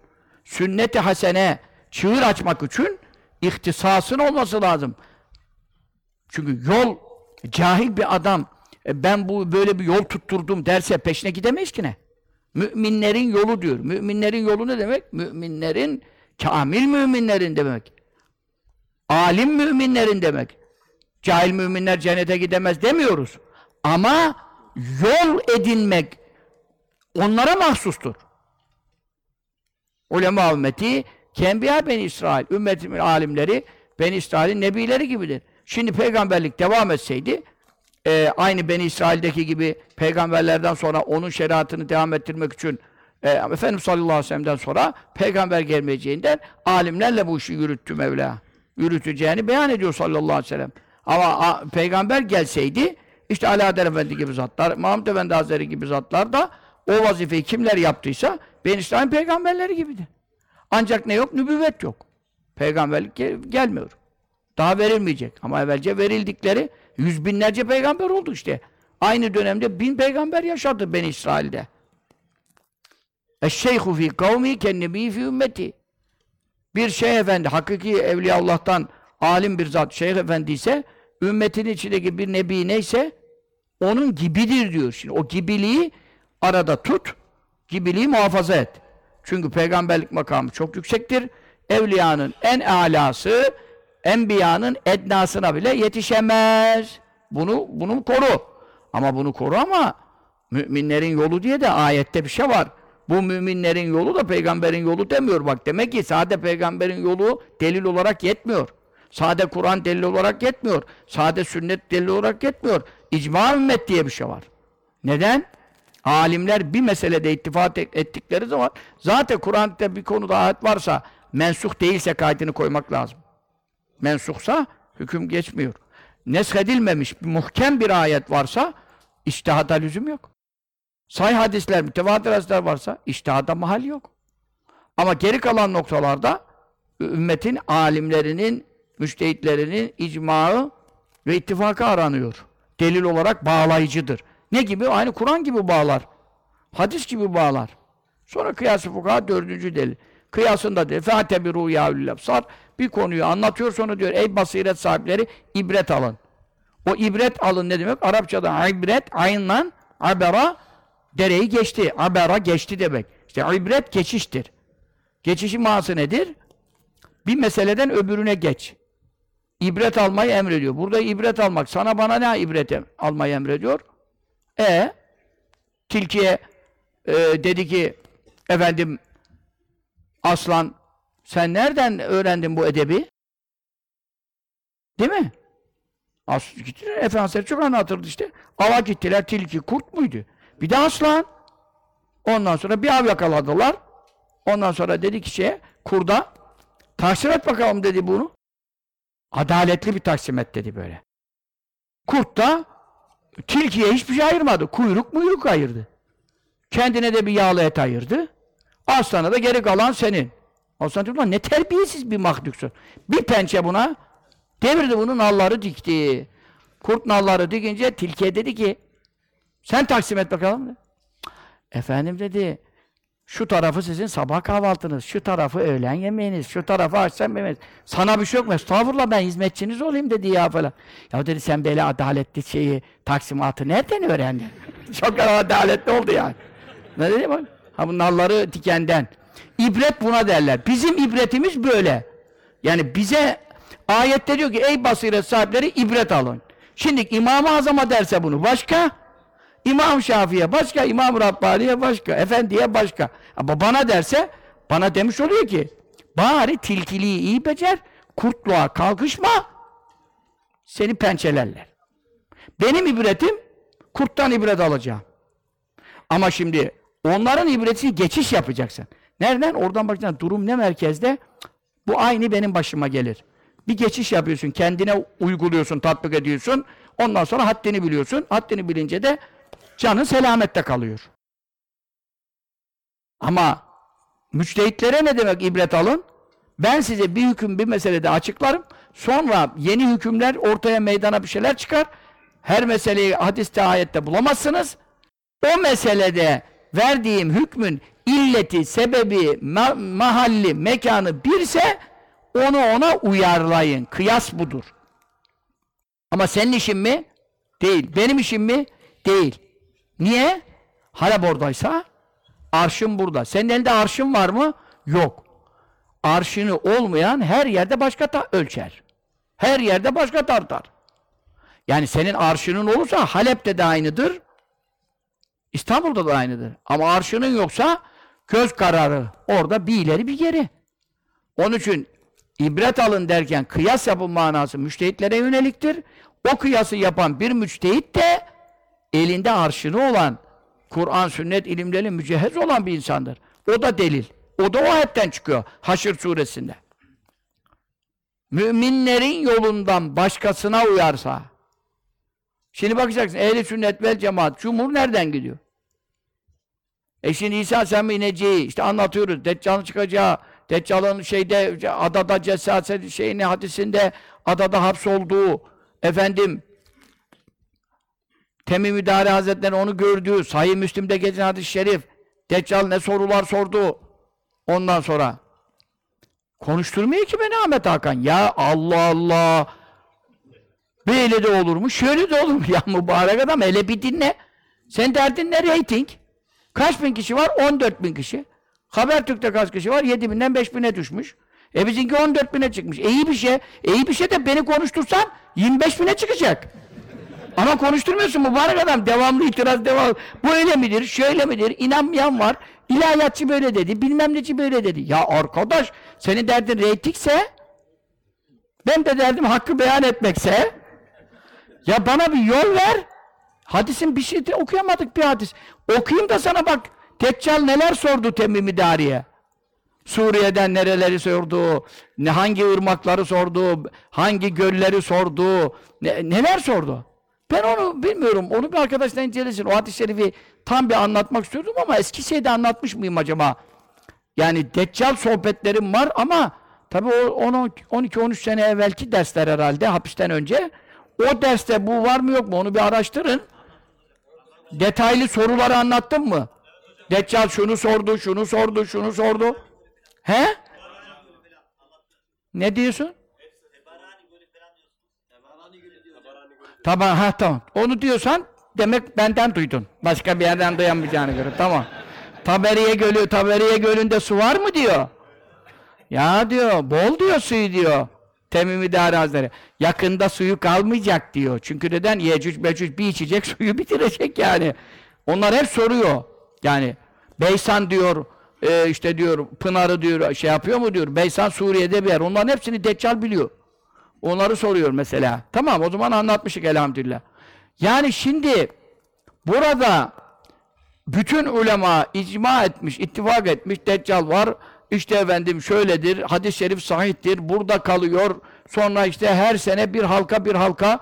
sünnet-i hasene çığır açmak için ihtisasın olması lazım. Çünkü yol cahil bir adam e, ben bu böyle bir yol tutturdum derse peşine gidemeyiz ki ne? Müminlerin yolu diyor. Müminlerin yolu ne demek? Müminlerin, kamil müminlerin demek. Alim müminlerin demek. Cahil müminler cennete gidemez demiyoruz. Ama yol edinmek onlara mahsustur. Ulema ümmeti Kenbiya ben İsrail, ümmetimin alimleri ben İsrail'in nebileri gibidir. Şimdi peygamberlik devam etseydi e, aynı Beni İsrail'deki gibi peygamberlerden sonra onun şeriatını devam ettirmek için e, Efendimiz sallallahu aleyhi ve sellem'den sonra peygamber gelmeyeceğinden alimlerle bu işi yürüttü Mevla. Yürüteceğini beyan ediyor sallallahu aleyhi ve sellem. Ama a, peygamber gelseydi işte Ali Efendi gibi zatlar, Mahmud Efendi Hazretleri gibi zatlar da o vazifeyi kimler yaptıysa ben İsrail peygamberleri gibidir. Ancak ne yok? Nübüvvet yok. Peygamberlik gel gelmiyor. Daha verilmeyecek. Ama evvelce verildikleri yüz binlerce peygamber oldu işte. Aynı dönemde bin peygamber yaşadı ben İsrail'de. Eşşeyhu fi kavmi kennebi fi ümmeti. Bir şeyh efendi, hakiki evliya Allah'tan alim bir zat, şeyh efendi ise ümmetin içindeki bir nebi neyse onun gibidir diyor. Şimdi o gibiliği arada tut, gibiliği muhafaza et. Çünkü peygamberlik makamı çok yüksektir. Evliyanın en alası, enbiyanın ednasına bile yetişemez. Bunu bunu koru. Ama bunu koru ama müminlerin yolu diye de ayette bir şey var. Bu müminlerin yolu da peygamberin yolu demiyor bak. Demek ki sade peygamberin yolu delil olarak yetmiyor. Sade Kur'an delil olarak yetmiyor. Sade sünnet delil olarak yetmiyor. İcma ümmet diye bir şey var. Neden? Alimler bir meselede ittifak ettikleri zaman zaten Kur'an'da bir konuda ayet varsa mensuh değilse kaydını koymak lazım. Mensuhsa hüküm geçmiyor. Neshedilmemiş bir muhkem bir ayet varsa iştihada lüzum yok. Say hadisler, mütevatir hadisler varsa iştihada mahal yok. Ama geri kalan noktalarda ümmetin alimlerinin, müştehitlerinin icmağı ve ittifakı aranıyor. Delil olarak bağlayıcıdır. Ne gibi? Aynı Kur'an gibi bağlar. Hadis gibi bağlar. Sonra kıyas-ı fukaha dördüncü delil. Kıyasında diyor. Fâtebi rûyâ absar. Bir konuyu anlatıyor sonra diyor ey basiret sahipleri ibret alın. O ibret alın ne demek? Arapçada ibret aynlan abera dereyi geçti. Abera geçti demek. İşte ibret geçiştir. Geçişin manası nedir? Bir meseleden öbürüne geç. İbret almayı emrediyor. Burada ibret almak. Sana bana ne ibret almayı emrediyor? E tilkiye e, dedi ki efendim aslan sen nereden öğrendin bu edebi? Değil mi? As gittiler, Efendimiz çok anlatırdı işte. Ava gittiler, tilki, kurt muydu? Bir de aslan. Ondan sonra bir av yakaladılar. Ondan sonra dedi ki şeye, kurda, taksim et bakalım dedi bunu. Adaletli bir taksim et dedi böyle. Kurt da tilkiye hiçbir şey ayırmadı. Kuyruk muyruk ayırdı. Kendine de bir yağlı et ayırdı. Aslana da geri kalan senin. Dedi, ne terbiyesiz bir mahluksun. Bir pençe buna, devirdi bunun nalları dikti. Kurt nalları dikince tilkiye dedi ki, sen taksim et bakalım. Efendim dedi, şu tarafı sizin sabah kahvaltınız, şu tarafı öğlen yemeğiniz, şu tarafı akşam yemeğiniz. Sana bir şey yok mu? Estağfurullah ben hizmetçiniz olayım dedi ya falan. Ya dedi sen böyle adaletli şeyi, taksimatı nereden öğrendin? Çok adaletli oldu yani. Ne dedi bak? Ha bu nalları dikenden. İbret buna derler. Bizim ibretimiz böyle. Yani bize ayette diyor ki ey basiret sahipleri ibret alın. Şimdi İmam-ı Azam'a derse bunu başka, İmam Şafii'ye başka, İmam Rabbani'ye başka, Efendi'ye başka. Ama bana derse, bana demiş oluyor ki, bari tilkiliği iyi becer, kurtluğa kalkışma, seni pençelerler. Benim ibretim, kurttan ibret alacağım. Ama şimdi onların ibretini geçiş yapacaksın. Nereden? Oradan bakacaksın. Durum ne merkezde? Bu aynı benim başıma gelir. Bir geçiş yapıyorsun, kendine uyguluyorsun, tatbik ediyorsun. Ondan sonra haddini biliyorsun. Haddini bilince de canın selamette kalıyor. Ama müçtehitlere ne demek ibret alın? Ben size bir hüküm bir meselede açıklarım. Sonra yeni hükümler ortaya meydana bir şeyler çıkar. Her meseleyi hadiste ayette bulamazsınız. O meselede verdiğim hükmün illeti, sebebi, ma mahalli, mekanı birse onu ona uyarlayın. Kıyas budur. Ama senin işin mi? Değil. Benim işim mi? Değil. Niye? Halep oradaysa arşın burada. Senin elinde arşın var mı? Yok. Arşını olmayan her yerde başka ta- ölçer. Her yerde başka tartar. Yani senin arşının olursa Halep'te de aynıdır. İstanbul'da da aynıdır. Ama arşının yoksa göz kararı. Orada bir ileri bir geri. Onun için ibret alın derken kıyas yapın manası müştehitlere yöneliktir. O kıyası yapan bir müçtehit de elinde arşını olan, Kur'an, sünnet ilimleriyle mücehhez olan bir insandır. O da delil. O da o ayetten çıkıyor. Haşr suresinde. Müminlerin yolundan başkasına uyarsa, şimdi bakacaksın, ehli sünnet vel cemaat, cumhur nereden gidiyor? E şimdi İsa Aleyhisselam'ın ineceği, işte anlatıyoruz, Deccal'ın çıkacağı, Deccal'ın şeyde, adada cesaset şeyini hadisinde, adada hapsolduğu, efendim, Temim-i Dari Hazretleri onu gördüğü, Sahih Müslim'de geçen hadis-i şerif, Deccal ne sorular sordu, ondan sonra. Konuşturmuyor ki beni Ahmet Hakan. Ya Allah Allah! Böyle de olur mu? Şöyle de olur mu? Ya mübarek adam hele bir dinle. Sen derdin ne reyting? Kaç bin kişi var? 14 bin kişi. Habertürk'te kaç kişi var? 7 binden 5 bine düşmüş. E bizimki 14 bine çıkmış. E iyi bir şey. E iyi bir şey de beni konuştursan 25 bine çıkacak. Ama konuşturmuyorsun mübarek adam. Devamlı itiraz devam. Bu öyle midir? Şöyle midir? İnanmayan var. İlahiyatçı böyle dedi. Bilmem neci böyle dedi. Ya arkadaş senin derdin reytingse benim de derdim hakkı beyan etmekse ya bana bir yol ver. Hadisin bir şey de okuyamadık bir hadis. Okuyayım da sana bak. Deccal neler sordu Temmimi Dari'ye. Suriye'den nereleri sordu, ne hangi ırmakları sordu, hangi gölleri sordu, ne- neler sordu. Ben onu bilmiyorum. Onu bir arkadaşla incelesin. O hadis-i şerifi tam bir anlatmak istiyordum ama eski şeyde anlatmış mıyım acaba? Yani Deccal sohbetlerim var ama tabii o 12-13 sene evvelki dersler herhalde hapisten önce. O derste bu var mı yok mu onu bir araştırın. Detaylı soruları anlattım mı? Deccal şunu sordu, şunu sordu, şunu sordu. He? Ne diyorsun? Tamam, ha tamam. Onu diyorsan demek benden duydun. Başka bir yerden duyamayacağını göre. Tamam. Taberiye Gölü, Taberiye Gölü'nde su var mı diyor. Ya diyor, bol diyor suyu diyor. Temim İdare Hazretleri. Yakında suyu kalmayacak diyor. Çünkü neden? Yecüc Mecüc bir içecek suyu bitirecek yani. Onlar hep soruyor. Yani Beysan diyor, e, işte diyor, Pınar'ı diyor, şey yapıyor mu diyor. Beysan Suriye'de bir yer. Onların hepsini Deccal biliyor. Onları soruyor mesela. Tamam o zaman anlatmışık elhamdülillah. Yani şimdi burada bütün ulema icma etmiş, ittifak etmiş, Deccal var. İşte efendim şöyledir, hadis-i şerif sahihtir, burada kalıyor. Sonra işte her sene bir halka bir halka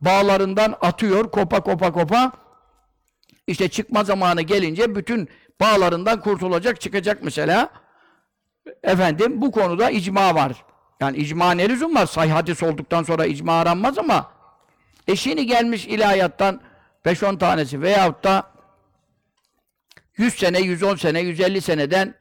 bağlarından atıyor, kopa kopa kopa. İşte çıkma zamanı gelince bütün bağlarından kurtulacak, çıkacak mesela. Efendim bu konuda icma var. Yani icma ne lüzum var? Sahih hadis olduktan sonra icma aranmaz ama e şimdi gelmiş ilahiyattan 5-10 tanesi veyahut da 100 sene, 110 sene, 150 seneden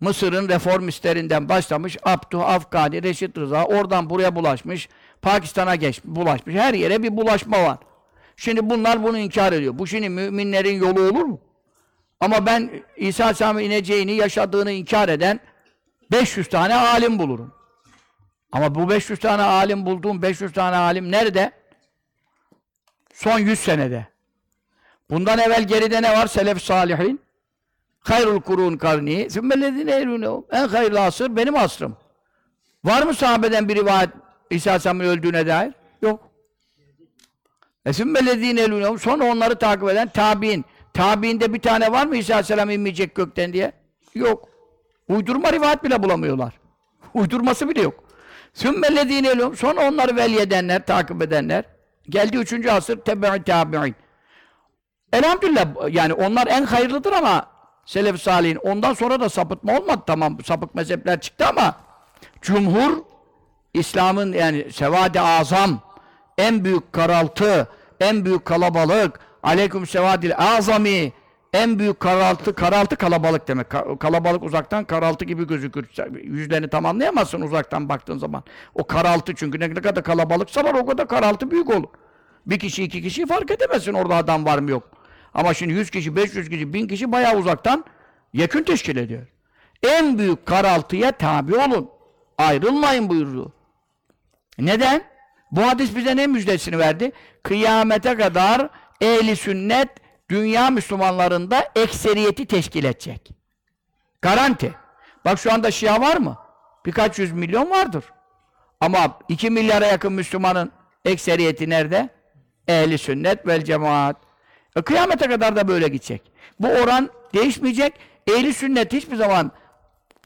Mısır'ın reformistlerinden başlamış Abdü, Afgani, Reşit Rıza oradan buraya bulaşmış. Pakistan'a geç, bulaşmış. Her yere bir bulaşma var. Şimdi bunlar bunu inkar ediyor. Bu şimdi müminlerin yolu olur mu? Ama ben İsa Aleyhisselam'ın ineceğini, yaşadığını inkar eden 500 tane alim bulurum. Ama bu 500 tane alim bulduğum 500 tane alim nerede? Son 100 senede. Bundan evvel geride ne var? Selef salihin. Hayrul kurun karni. Sümmellezine elûnehum. En hayırlı asır benim asrım. Var mı sahabeden bir rivayet İsa Aleyhisselam'ın öldüğüne dair? Yok. E sümmellezine elûnehum. Sonra onları takip eden tabi'in. Tabi'inde bir tane var mı İsa Aleyhisselam inmeyecek gökten diye? Yok. Uydurma rivayet bile bulamıyorlar. Uydurması bile yok. Sümmellezine elûnehum. Sonra onları veli edenler, takip edenler. Geldi üçüncü asır tebe-i tabi'in. Elhamdülillah yani onlar en hayırlıdır ama Selef Salih'in. Ondan sonra da sapıtma olmadı. Tamam sapık mezhepler çıktı ama cumhur İslam'ın yani sevade azam en büyük karaltı en büyük kalabalık aleyküm sevadil azami en büyük karaltı karaltı kalabalık demek. Ka- kalabalık uzaktan karaltı gibi gözükür. Yüzlerini tam anlayamazsın uzaktan baktığın zaman. O karaltı çünkü ne kadar kalabalıksalar o kadar karaltı büyük olur. Bir kişi, iki kişi fark edemezsin. Orada adam var mı yok. Ama şimdi 100 kişi, 500 kişi, 1000 kişi bayağı uzaktan yekün teşkil ediyor. En büyük karaltıya tabi olun. Ayrılmayın buyurdu. Neden? Bu hadis bize ne müjdesini verdi? Kıyamete kadar ehli sünnet dünya Müslümanlarında ekseriyeti teşkil edecek. Garanti. Bak şu anda Şia var mı? Birkaç yüz milyon vardır. Ama iki milyara yakın Müslümanın ekseriyeti nerede? Ehli sünnet vel cemaat. E, kıyamete kadar da böyle gidecek. Bu oran değişmeyecek. Ehli sünnet hiçbir zaman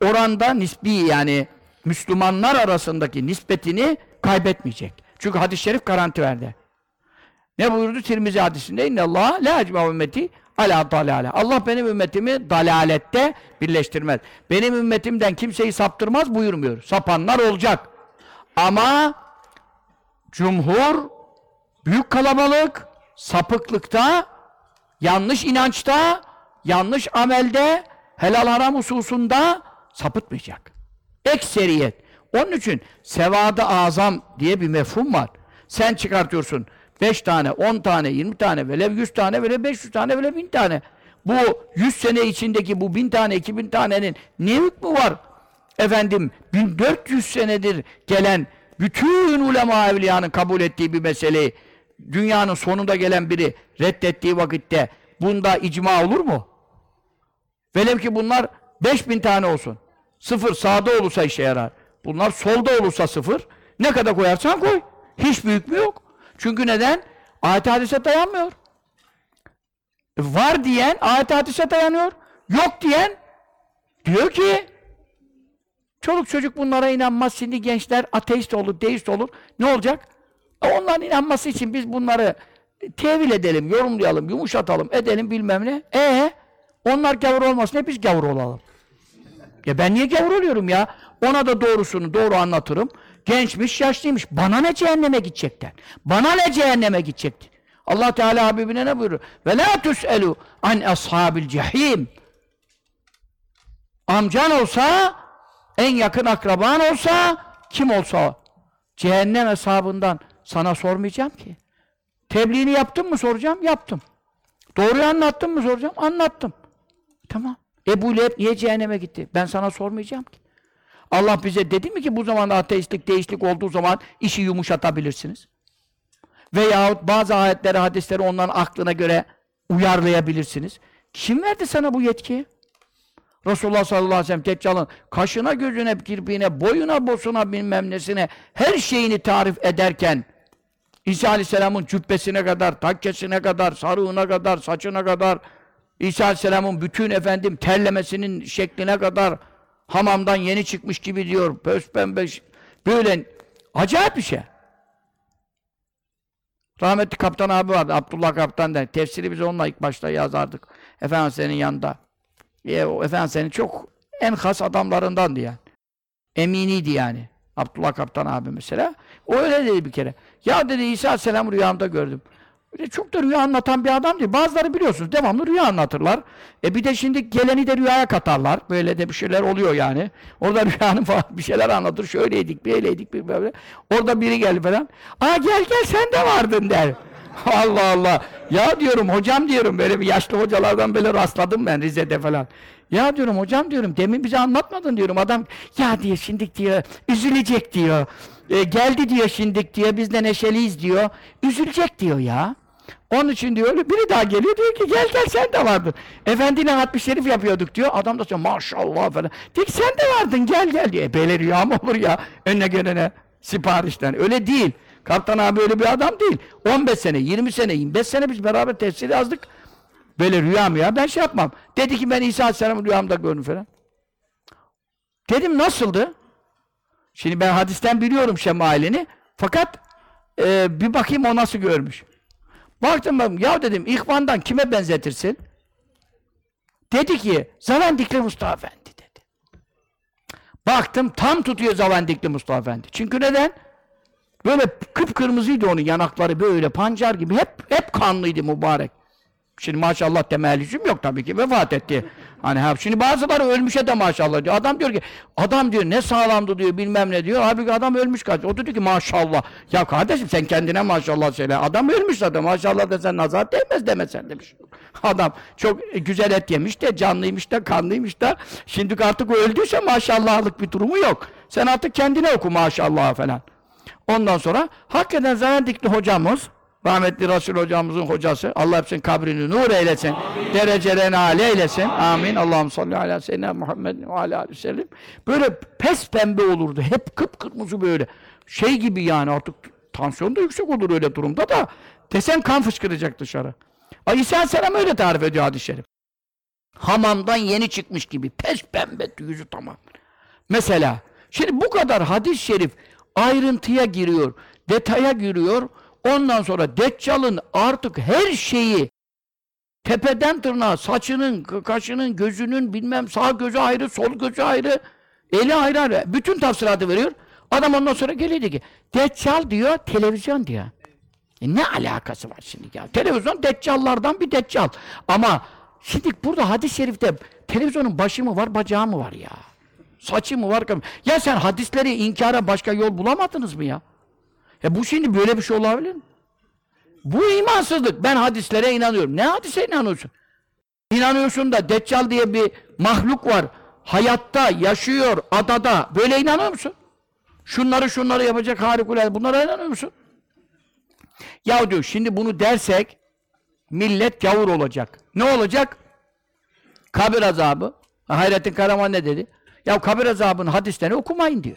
oranda nisbi yani Müslümanlar arasındaki nispetini kaybetmeyecek. Çünkü hadis-i şerif garanti verdi. Ne buyurdu Tirmizi hadisinde? İnne Allah la ecma ümmeti ala dalale. Allah benim ümmetimi dalalette birleştirmez. Benim ümmetimden kimseyi saptırmaz buyurmuyor. Sapanlar olacak. Ama cumhur büyük kalabalık sapıklıkta yanlış inançta yanlış amelde helal haram hususunda sapıtmayacak. Ekseriyet. Onun için sevada azam diye bir mefhum var. Sen çıkartıyorsun 5 tane, 10 tane, 20 tane, velev 100 tane, velev 500 tane, velev 1000 tane. Bu 100 sene içindeki bu 1000 tane, 2000 tanenin ne hükmü var? Efendim 1400 senedir gelen bütün ulema evliyanın kabul ettiği bir meseleyi dünyanın sonunda gelen biri reddettiği vakitte bunda icma olur mu? Velev ki bunlar 5000 tane olsun. Sıfır sağda olursa işe yarar. Bunlar solda olursa sıfır. Ne kadar koyarsan koy. Hiç büyük mü yok? Çünkü neden? Ayet hadise dayanmıyor. Var diyen ayet hadise dayanıyor. Yok diyen diyor ki çoluk çocuk bunlara inanmaz. Şimdi gençler ateist olur, deist olur. Ne olacak? Onların inanması için biz bunları tevil edelim, yorumlayalım, yumuşatalım, edelim bilmem ne. E onlar gavur olmasın, hep biz gavur olalım. Ya ben niye gavur oluyorum ya? Ona da doğrusunu doğru anlatırım. Gençmiş, yaşlıymış. Bana ne cehenneme gidecekler? Bana ne cehenneme gidecekti? Allah Teala Habibine ne buyuruyor? Ve la tus'elu an ashabil cehim. Amcan olsa, en yakın akraban olsa, kim olsa. Cehennem hesabından sana sormayacağım ki. Tebliğini yaptın mı soracağım? Yaptım. Doğruyu anlattın mı soracağım? Anlattım. Tamam. Ebu Leheb niye cehenneme gitti? Ben sana sormayacağım ki. Allah bize dedi mi ki bu zamanda ateistlik, deistlik olduğu zaman işi yumuşatabilirsiniz? Veyahut bazı ayetleri, hadisleri onların aklına göre uyarlayabilirsiniz. Kim verdi sana bu yetkiyi? Resulullah sallallahu aleyhi ve sellem Deccal'ın kaşına, gözüne, kirpiğine, boyuna, bosuna, bilmem nesine her şeyini tarif ederken İsa aleyhisselamın cübbesine kadar, takkesine kadar, sarığına kadar, saçına kadar İsa aleyhisselamın bütün efendim terlemesinin şekline kadar hamamdan yeni çıkmış gibi diyor. Pös pembe böyle acayip bir şey. Rahmetli kaptan abi vardı. Abdullah kaptan der. Tefsiri biz onunla ilk başta yazardık. Efendimiz'in yanında. E, o Efendimiz'in çok en has adamlarındandı yani. Eminiydi yani. Abdullah kaptan abi mesela. O öyle dedi bir kere. Ya dedi İsa aleyhisselam rüyamda gördüm. Öyle çok da rüya anlatan bir adam değil. Bazıları biliyorsunuz devamlı rüya anlatırlar. E bir de şimdi geleni de rüyaya katarlar. Böyle de bir şeyler oluyor yani. Orada rüyanın falan bir şeyler anlatır. Şöyleydik, böyleydik, bir böyle. Orada biri geldi falan. Aa gel gel sen de vardın der. Allah Allah. Ya diyorum hocam diyorum böyle bir yaşlı hocalardan böyle rastladım ben Rize'de falan. Ya diyorum hocam diyorum demin bize anlatmadın diyorum adam ya diyor şimdi diyor üzülecek diyor. E, geldi diyor şimdi diyor biz de neşeliyiz diyor. Üzülecek diyor ya. Onun için diyor biri daha geliyor diyor ki gel gel sen de vardın. Efendiyle hatmi şerif yapıyorduk diyor. Adam da diyor maşallah falan. Diyor sen de vardın gel gel diyor. E, böyle rüya mı olur ya önüne gelene siparişten. Öyle değil. Kaptan abi öyle bir adam değil. 15 sene, 20 sene, 25 sene biz beraber tefsir yazdık. Böyle rüya mı ya? Ben şey yapmam. Dedi ki ben İsa Aleyhisselam'ı rüyamda gördüm falan. Dedim nasıldı? Şimdi ben hadisten biliyorum şemalini. Fakat e, bir bakayım o nasıl görmüş. Baktım ben, ya dedim ihvandan kime benzetirsin? Dedi ki Zavendikli Mustafa Efendi dedi. Baktım tam tutuyor Zavendikli Mustafa Efendi. Çünkü neden? Böyle kıpkırmızıydı onun yanakları böyle pancar gibi hep hep kanlıydı mübarek. Şimdi maşallah yüzüm yok tabii ki vefat etti. Hani ha, şimdi bazıları ölmüşe de maşallah diyor. Adam diyor ki, adam diyor ne sağlamdı diyor bilmem ne diyor. Halbuki adam ölmüş kaç. O diyor ki maşallah. Ya kardeşim sen kendine maşallah söyle. Adam ölmüş zaten maşallah desen nazar değmez demesen demiş. Adam çok güzel et yemiş de, canlıymış da, kanlıymış da. Şimdi artık öldüyse maşallahlık bir durumu yok. Sen artık kendine oku maşallah falan. Ondan sonra hakikaten Zanedikli hocamız, rahmetli Resul hocamızın hocası, Allah hepsinin kabrini nur eylesin, derecelerini âli eylesin. Amin. Allah'ım salli ala seyyidina Muhammed ve ala aleyhi. Böyle pes pembe olurdu. Hep kıpkırmızı böyle. Şey gibi yani artık tansiyon da yüksek olur öyle durumda da. Desen kan fışkıracak dışarı. Ay İsa Aleyhisselam öyle tarif ediyor hadis-i şerif. Hamamdan yeni çıkmış gibi. Pes pembe yüzü tamam. Mesela şimdi bu kadar hadis-i şerif ayrıntıya giriyor, detaya giriyor. Ondan sonra Deccal'ın artık her şeyi tepeden tırnağa, saçının, kaşının, gözünün bilmem sağ gözü ayrı, sol gözü ayrı, eli ayrı ayrı. Bütün tafsiratı veriyor. Adam ondan sonra geliyor diyor ki Deccal diyor, televizyon diyor. E ne alakası var şimdi ya? Televizyon deccallardan bir deccal. Ama şimdi burada hadis-i şerifte televizyonun başı mı var, bacağı mı var ya? Saçı mı var? Ya sen hadisleri inkara başka yol bulamadınız mı ya? E bu şimdi böyle bir şey olabilir mi? Bu imansızlık. Ben hadislere inanıyorum. Ne hadise inanıyorsun? İnanıyorsun da Deccal diye bir mahluk var. Hayatta, yaşıyor, adada. Böyle inanıyor musun? Şunları şunları yapacak harikulade. Bunlara inanıyor musun? Ya diyor şimdi bunu dersek millet gavur olacak. Ne olacak? Kabir azabı. Hayrettin Karaman ne dedi? Ya kabir azabının hadislerini okumayın diyor.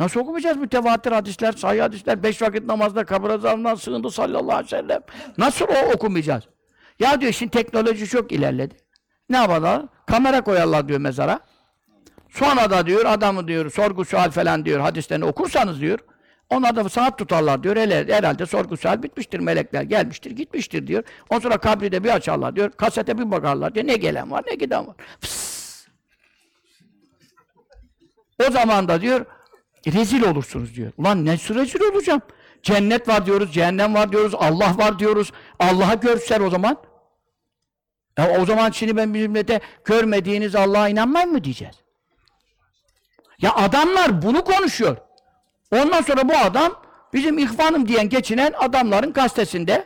Nasıl okumayacağız mütevatir hadisler, sahih hadisler, beş vakit namazda kabir azabından sığındı sallallahu aleyhi ve sellem. Nasıl o okumayacağız? Ya diyor şimdi teknoloji çok ilerledi. Ne yaparlar? Kamera koyarlar diyor mezara. Sonra da diyor adamı diyor sorgu sual falan diyor hadislerini okursanız diyor. Onlar da saat tutarlar diyor. Hele, herhalde sorgu sual bitmiştir. Melekler gelmiştir, gitmiştir diyor. Ondan sonra kabri de bir açarlar diyor. Kasete bir bakarlar diyor. Ne gelen var, ne giden var. Fıs. O zaman da diyor rezil olursunuz diyor. Ulan ne rezil olacağım? Cennet var diyoruz, cehennem var diyoruz, Allah var diyoruz. Allah'a görseler o zaman. Ya o zaman şimdi ben bir millete görmediğiniz Allah'a inanmayın mı diyeceğiz? Ya adamlar bunu konuşuyor. Ondan sonra bu adam bizim ihvanım diyen geçinen adamların gazetesinde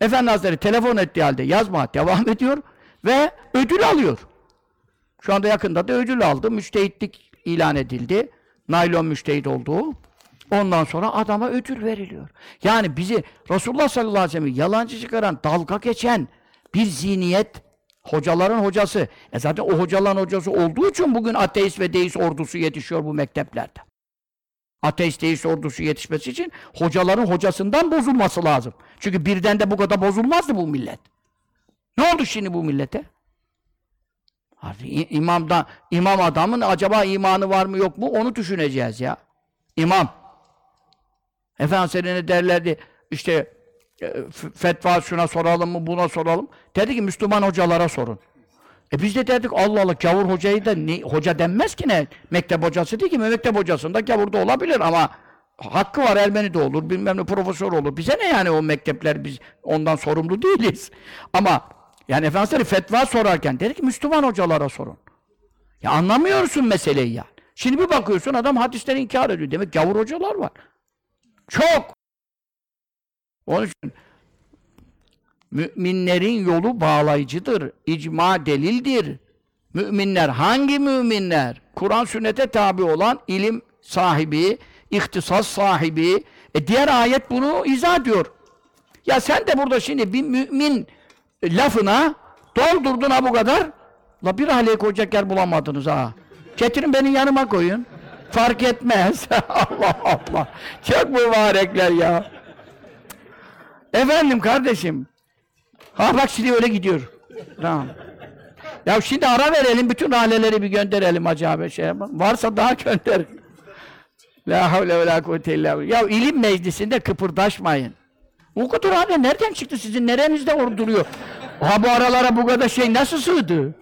Efendi Hazretleri telefon ettiği halde yazma devam ediyor ve ödül alıyor. Şu anda yakında da ödül aldı. Müstehitlik ilan edildi. Naylon müştehit olduğu. Ondan sonra adama ödül veriliyor. Yani bizi Resulullah sallallahu aleyhi ve sellem yalancı çıkaran, dalga geçen bir zihniyet hocaların hocası. E zaten o hocaların hocası olduğu için bugün ateist ve deist ordusu yetişiyor bu mekteplerde. Ateist deist ordusu yetişmesi için hocaların hocasından bozulması lazım. Çünkü birden de bu kadar bozulmazdı bu millet. Ne oldu şimdi bu millete? İmamda imam adamın acaba imanı var mı yok mu onu düşüneceğiz ya. İmam. Efendimiz derlerdi işte e, fetva şuna soralım mı buna soralım. Dedi ki Müslüman hocalara sorun. E biz de dedik Allah Allah gavur hocayı da ne, hoca denmez ki ne? Mektep hocası değil ki mektep hocasında gavur da olabilir ama hakkı var Ermeni de olur bilmem ne profesör olur. Bize ne yani o mektepler biz ondan sorumlu değiliz. Ama yani Efendimiz fetva sorarken dedi ki Müslüman hocalara sorun. Ya anlamıyorsun meseleyi ya. Şimdi bir bakıyorsun adam hadisleri inkar ediyor. Demek gavur hocalar var. Çok. Onun için müminlerin yolu bağlayıcıdır. İcma delildir. Müminler hangi müminler? Kur'an sünnete tabi olan ilim sahibi, ihtisas sahibi. E diğer ayet bunu izah ediyor. Ya sen de burada şimdi bir mümin lafına doldurdun ha bu kadar. La bir aileye koyacak yer bulamadınız ha. Getirin beni yanıma koyun. Fark etmez. Allah Allah. Çok mübarekler ya. Efendim kardeşim. Ha bak şimdi öyle gidiyor. Tamam. Ya şimdi ara verelim, bütün aileleri bir gönderelim acaba şey yapalım. Varsa daha gönder. La havle ve la kuvvete illa. Ya ilim meclisinde kıpırdaşmayın. O abi nereden çıktı sizin? Nerenizde or duruyor? Ha bu aralara bu kadar şey nasıl sığdı?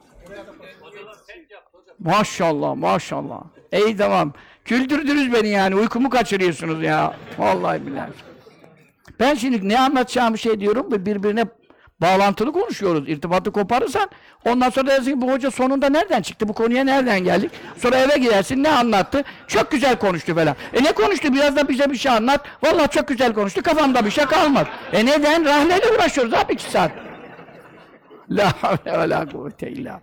Maşallah, maşallah. Ey tamam. Güldürdünüz beni yani. Uykumu kaçırıyorsunuz ya. Vallahi billahi. Ben şimdi ne anlatacağımı şey diyorum ve birbirine Bağlantılı konuşuyoruz. İrtibatı koparırsan ondan sonra dersin ki bu hoca sonunda nereden çıktı? Bu konuya nereden geldik? Sonra eve gidersin ne anlattı? Çok güzel konuştu falan. E ne konuştu? Biraz da bize bir şey anlat. Vallahi çok güzel konuştu. Kafamda bir şey kalmadı. E neden? Rahleyle uğraşıyoruz abi iki saat. La havle ve la.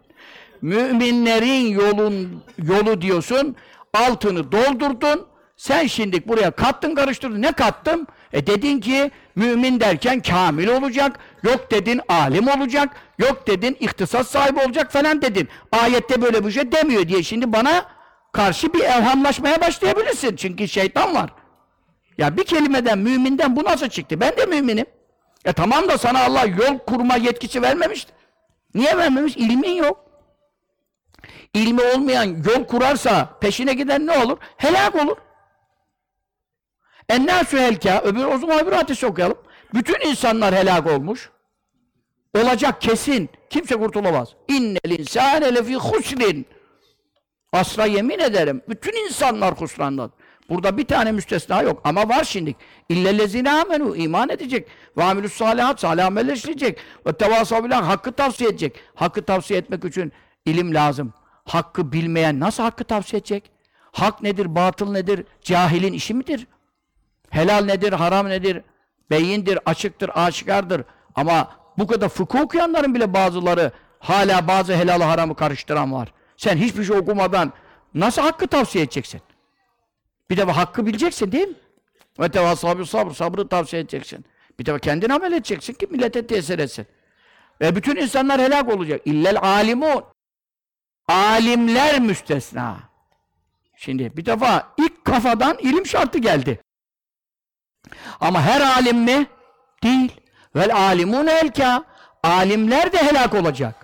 Müminlerin yolun yolu diyorsun. Altını doldurdun. Sen şimdi buraya kattın karıştırdın. Ne kattım? E dedin ki mümin derken kamil olacak. Yok dedin alim olacak. Yok dedin ihtisas sahibi olacak falan dedin. Ayette böyle bir şey demiyor diye şimdi bana karşı bir evhamlaşmaya başlayabilirsin. Çünkü şeytan var. Ya bir kelimeden müminden bu nasıl çıktı? Ben de müminim. E tamam da sana Allah yol kurma yetkisi vermemişti. Niye vermemiş? İlmin yok. İlmi olmayan yol kurarsa peşine giden ne olur? Helak olur. Ennâsü helkâ, öbür o zaman öbür hadisi okuyalım. Bütün insanlar helak olmuş. Olacak kesin. Kimse kurtulamaz. İnnel insâne lefî husrin. Asla yemin ederim. Bütün insanlar husrandan. Burada bir tane müstesna yok. Ama var şimdi. İllellezine amenu. iman edecek. Ve amilus salihat. Salih ameller işleyecek. Ve tevasav Hakkı tavsiye edecek. Hakkı tavsiye etmek için ilim lazım. Hakkı bilmeyen nasıl hakkı tavsiye edecek? Hak nedir, batıl nedir? Cahilin işi midir? Helal nedir, haram nedir? Beyindir, açıktır, aşikardır. Ama bu kadar fıkıh okuyanların bile bazıları hala bazı helal haramı karıştıran var. Sen hiçbir şey okumadan nasıl hakkı tavsiye edeceksin? Bir de hakkı bileceksin değil mi? Ve tevasabı sabır, sabrı tavsiye edeceksin. Bir de kendin amel edeceksin ki millete tesir etsin. Ve bütün insanlar helak olacak. İllel alimun. Alimler müstesna. Şimdi bir defa ilk kafadan ilim şartı geldi. Ama her alim mi? Değil. Vel alimun elka. Alimler de helak olacak.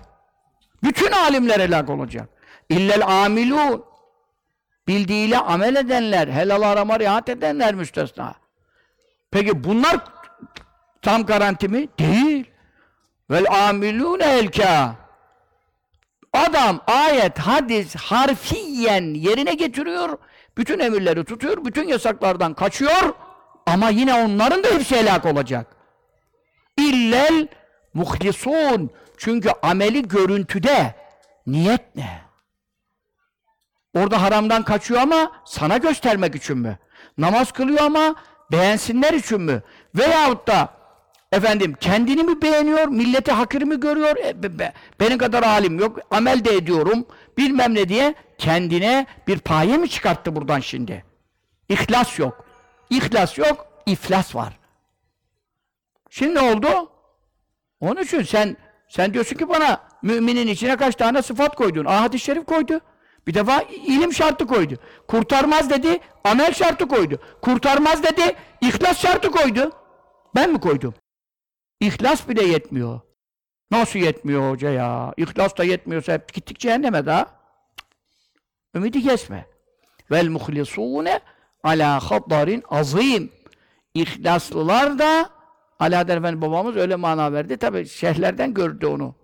Bütün alimler helak olacak. İllel amilun. Bildiğiyle amel edenler, helal arama riayet edenler müstesna. Peki bunlar tam garanti mi? Değil. Vel amilun elka. Adam ayet, hadis harfiyen yerine getiriyor. Bütün emirleri tutuyor, bütün yasaklardan kaçıyor. Ama yine onların da hepsi helak olacak. İllel muhlisun. Çünkü ameli görüntüde. Niyet ne? Orada haramdan kaçıyor ama sana göstermek için mi? Namaz kılıyor ama beğensinler için mi? Veyahut da efendim kendini mi beğeniyor, milleti hakir mi görüyor? E, be, be, benim kadar alim yok, amel de ediyorum, bilmem ne diye kendine bir paye mi çıkarttı buradan şimdi? İhlas yok. İhlas yok, iflas var. Şimdi ne oldu? Onun için sen sen diyorsun ki bana müminin içine kaç tane sıfat koydun? Ah hadis-i şerif koydu. Bir defa ilim şartı koydu. Kurtarmaz dedi, amel şartı koydu. Kurtarmaz dedi, ihlas şartı koydu. Ben mi koydum? İhlas bile yetmiyor. Nasıl yetmiyor hoca ya? İhlas da yetmiyorsa hep gittik cehenneme daha. Ümidi kesme. Vel muhlisune ala haddarin azim. İhlaslılar da Alaeddin Efendi babamız öyle mana verdi. Tabi şeyhlerden gördü onu.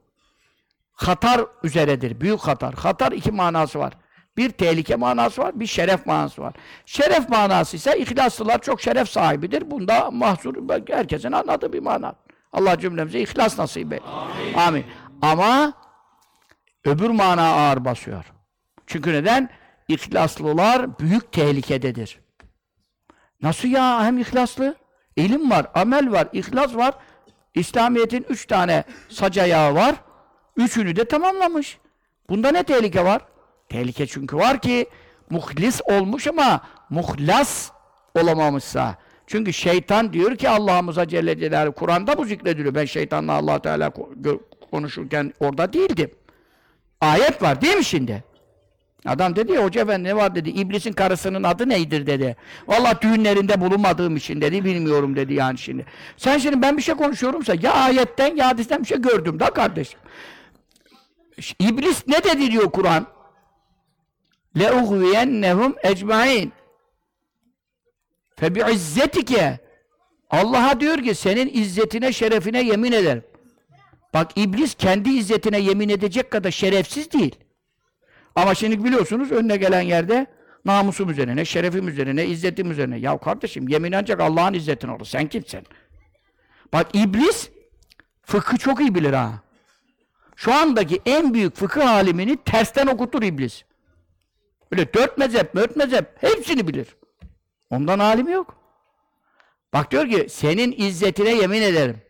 Hatar üzeredir. Büyük hatar. Hatar iki manası var. Bir tehlike manası var, bir şeref manası var. Şeref manası ise ihlaslılar çok şeref sahibidir. Bunda mahzur herkesin anladığı bir mana. Allah cümlemize ihlas nasip et. Amin. Amin. Ama öbür mana ağır basıyor. Çünkü neden? İhlaslılar büyük tehlikededir. Nasıl ya hem ihlaslı? İlim var, amel var, ihlas var. İslamiyet'in üç tane sac var. Üçünü de tamamlamış. Bunda ne tehlike var? Tehlike çünkü var ki muhlis olmuş ama muhlas olamamışsa. Çünkü şeytan diyor ki Allah'ımıza Celle Celaluhu Kur'an'da bu zikrediliyor. Ben şeytanla Allah Teala konuşurken orada değildim. Ayet var değil mi şimdi? Adam dedi ya hoca efendi ne var dedi. İblisin karısının adı neydir dedi. Vallahi düğünlerinde bulunmadığım için dedi. Bilmiyorum dedi yani şimdi. Sen şimdi ben bir şey konuşuyorumsa ya ayetten ya hadisten bir şey gördüm da kardeşim. İblis ne dedi diyor Kur'an? لَاُغْوِيَنَّهُمْ اَجْمَعِينَ فَبِعِزَّتِكَ Allah'a diyor ki senin izzetine, şerefine yemin ederim. Bak iblis kendi izzetine yemin edecek kadar şerefsiz değil. Ama şimdi biliyorsunuz önüne gelen yerde namusum üzerine, şerefim üzerine, izzetim üzerine. Ya kardeşim yemin ancak Allah'ın izzetine olur. Sen kimsin? Bak iblis Fıkhı çok iyi bilir ha. Şu andaki en büyük fıkıh alimini tersten okutur iblis. Öyle dört mezhep, dört mezhep hepsini bilir. Ondan alimi yok. Bak diyor ki senin izzetine yemin ederim.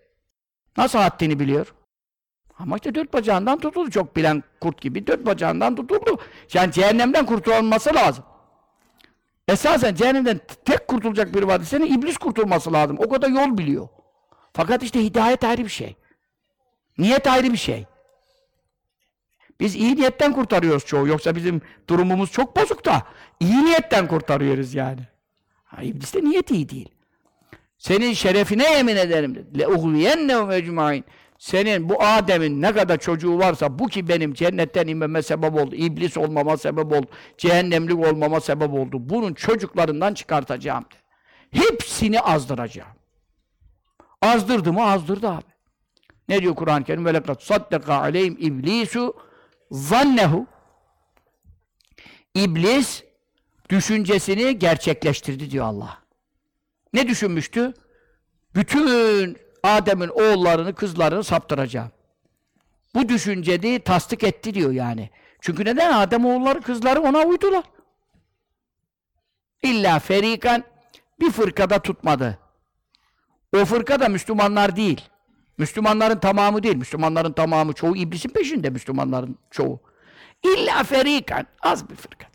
Nasıl haddini biliyor? Ama işte dört bacağından tutuldu. Çok bilen kurt gibi dört bacağından tutuldu. Yani cehennemden kurtulması lazım. Esasen cehennemden tek kurtulacak bir vardı. Senin iblis kurtulması lazım. O kadar yol biliyor. Fakat işte hidayet ayrı bir şey. Niyet ayrı bir şey. Biz iyi niyetten kurtarıyoruz çoğu. Yoksa bizim durumumuz çok bozuk da iyi niyetten kurtarıyoruz yani. Ha, iblis de niyet iyi değil. Senin şerefine yemin ederim. Le uhliyennehum ecmain Senin bu Adem'in ne kadar çocuğu varsa bu ki benim cennetten inmeme sebep oldu, iblis olmama sebep oldu, cehennemlik olmama sebep oldu. Bunun çocuklarından çıkartacağım dedi. Hepsini azdıracağım. Azdırdı mı? Azdırdı abi. Ne diyor Kur'an-ı Kerim? وَلَقَدْ صَدَّقَ عَلَيْهِمْ اِبْلِيسُ zannehu İblis düşüncesini gerçekleştirdi diyor Allah. Ne düşünmüştü? Bütün Adem'in oğullarını, kızlarını saptıracağım. Bu düşünceni tasdik etti diyor yani. Çünkü neden? Adem oğulları, kızları ona uydular. İlla ferikan bir fırkada tutmadı. O fırka da Müslümanlar değil. Müslümanların tamamı değil. Müslümanların tamamı çoğu iblisin peşinde Müslümanların çoğu. İlla ferikan az bir fırka.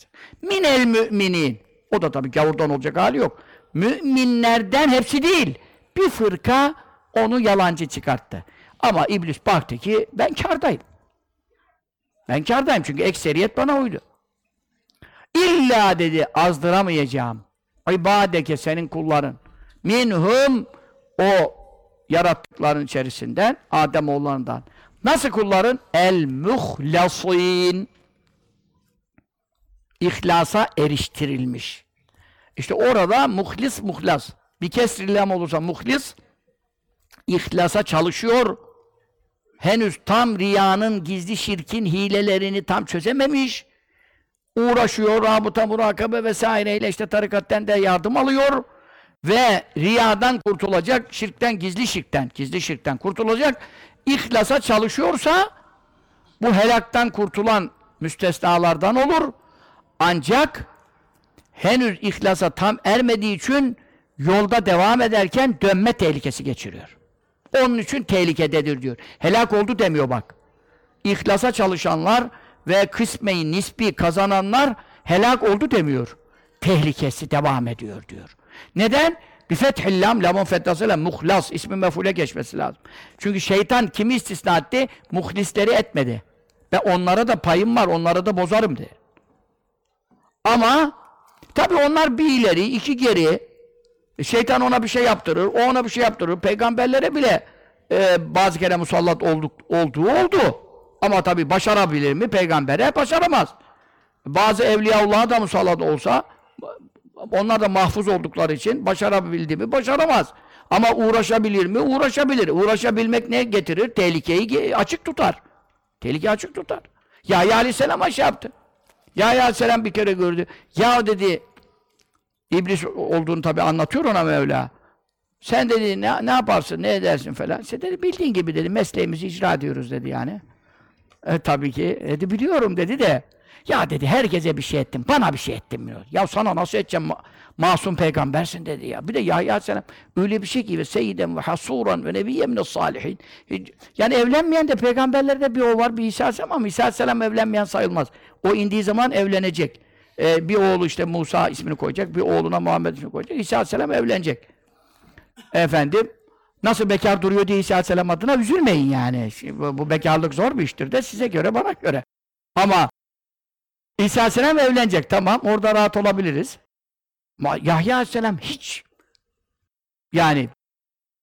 Minel müminin. O da tabii gavurdan olacak hali yok. Müminlerden hepsi değil. Bir fırka onu yalancı çıkarttı. Ama iblis baktı ki ben kârdayım. Ben kârdayım çünkü ekseriyet bana uydu. İlla dedi azdıramayacağım. İbadeke senin kulların. Minhum o yarattıkların içerisinden Adem oğullarından. Nasıl kulların? El muhlasin. İhlasa eriştirilmiş. İşte orada muhlis muhlas. Bir kesrillam olursa muhlis ihlasa çalışıyor. Henüz tam riyanın gizli şirkin hilelerini tam çözememiş. Uğraşıyor, rabıta, murakabe vesaireyle işte tarikatten de yardım alıyor ve riyadan kurtulacak, şirkten, gizli şirkten, gizli şirkten kurtulacak, ihlasa çalışıyorsa bu helaktan kurtulan müstesnalardan olur. Ancak henüz ihlasa tam ermediği için yolda devam ederken dönme tehlikesi geçiriyor. Onun için tehlikededir diyor. Helak oldu demiyor bak. İhlasa çalışanlar ve kısmeyi nispi kazananlar helak oldu demiyor. Tehlikesi devam ediyor diyor. Neden? Bir fethil lam, lamun fethasıyla muhlas, ismi mefule geçmesi lazım. Çünkü şeytan kimi istisna etti? Muhlisleri etmedi. Ve onlara da payım var, onlara da bozarım dedi. Ama tabi onlar bir ileri, iki geri. E, şeytan ona bir şey yaptırır, o ona bir şey yaptırır. Peygamberlere bile e, bazı kere musallat olduk, olduğu oldu. Ama tabi başarabilir mi? Peygambere başaramaz. Bazı Evliyaullah'a da musallat olsa onlar da mahfuz oldukları için başarabildi mi? Başaramaz. Ama uğraşabilir mi? Uğraşabilir. Uğraşabilmek ne getirir? Tehlikeyi açık tutar. Tehlike açık tutar. Yahya Aleyhisselam şey yaptı. Yahya Aleyhisselam bir kere gördü. Ya dedi, iblis olduğunu tabi anlatıyor ona Mevla. Sen dedi ne, ne yaparsın, ne edersin falan. İşte dedi bildiğin gibi dedi mesleğimizi icra ediyoruz dedi yani. E, tabii ki dedi biliyorum dedi de ya dedi herkese bir şey ettim, bana bir şey ettim diyor. Ya sana nasıl edeceğim ma masum peygambersin dedi ya. Bir de Yahya Aleyhisselam öyle bir şey ki ve seyyiden ve hasuran ve nebiyye mine salihin. Yani evlenmeyen de peygamberlerde bir o var bir İsa Aleyhisselam ama İsa Aleyhisselam evlenmeyen sayılmaz. O indiği zaman evlenecek. Ee, bir oğlu işte Musa ismini koyacak, bir oğluna Muhammed ismini koyacak. İsa Aleyhisselam evlenecek. Efendim, nasıl bekar duruyor diye İsa Aleyhisselam adına üzülmeyin yani. Bu, bu bekarlık zor bir iştir de size göre, bana göre. Ama İsa Aleyhisselam evlenecek, tamam, orada rahat olabiliriz. Yahya Aleyhisselam hiç yani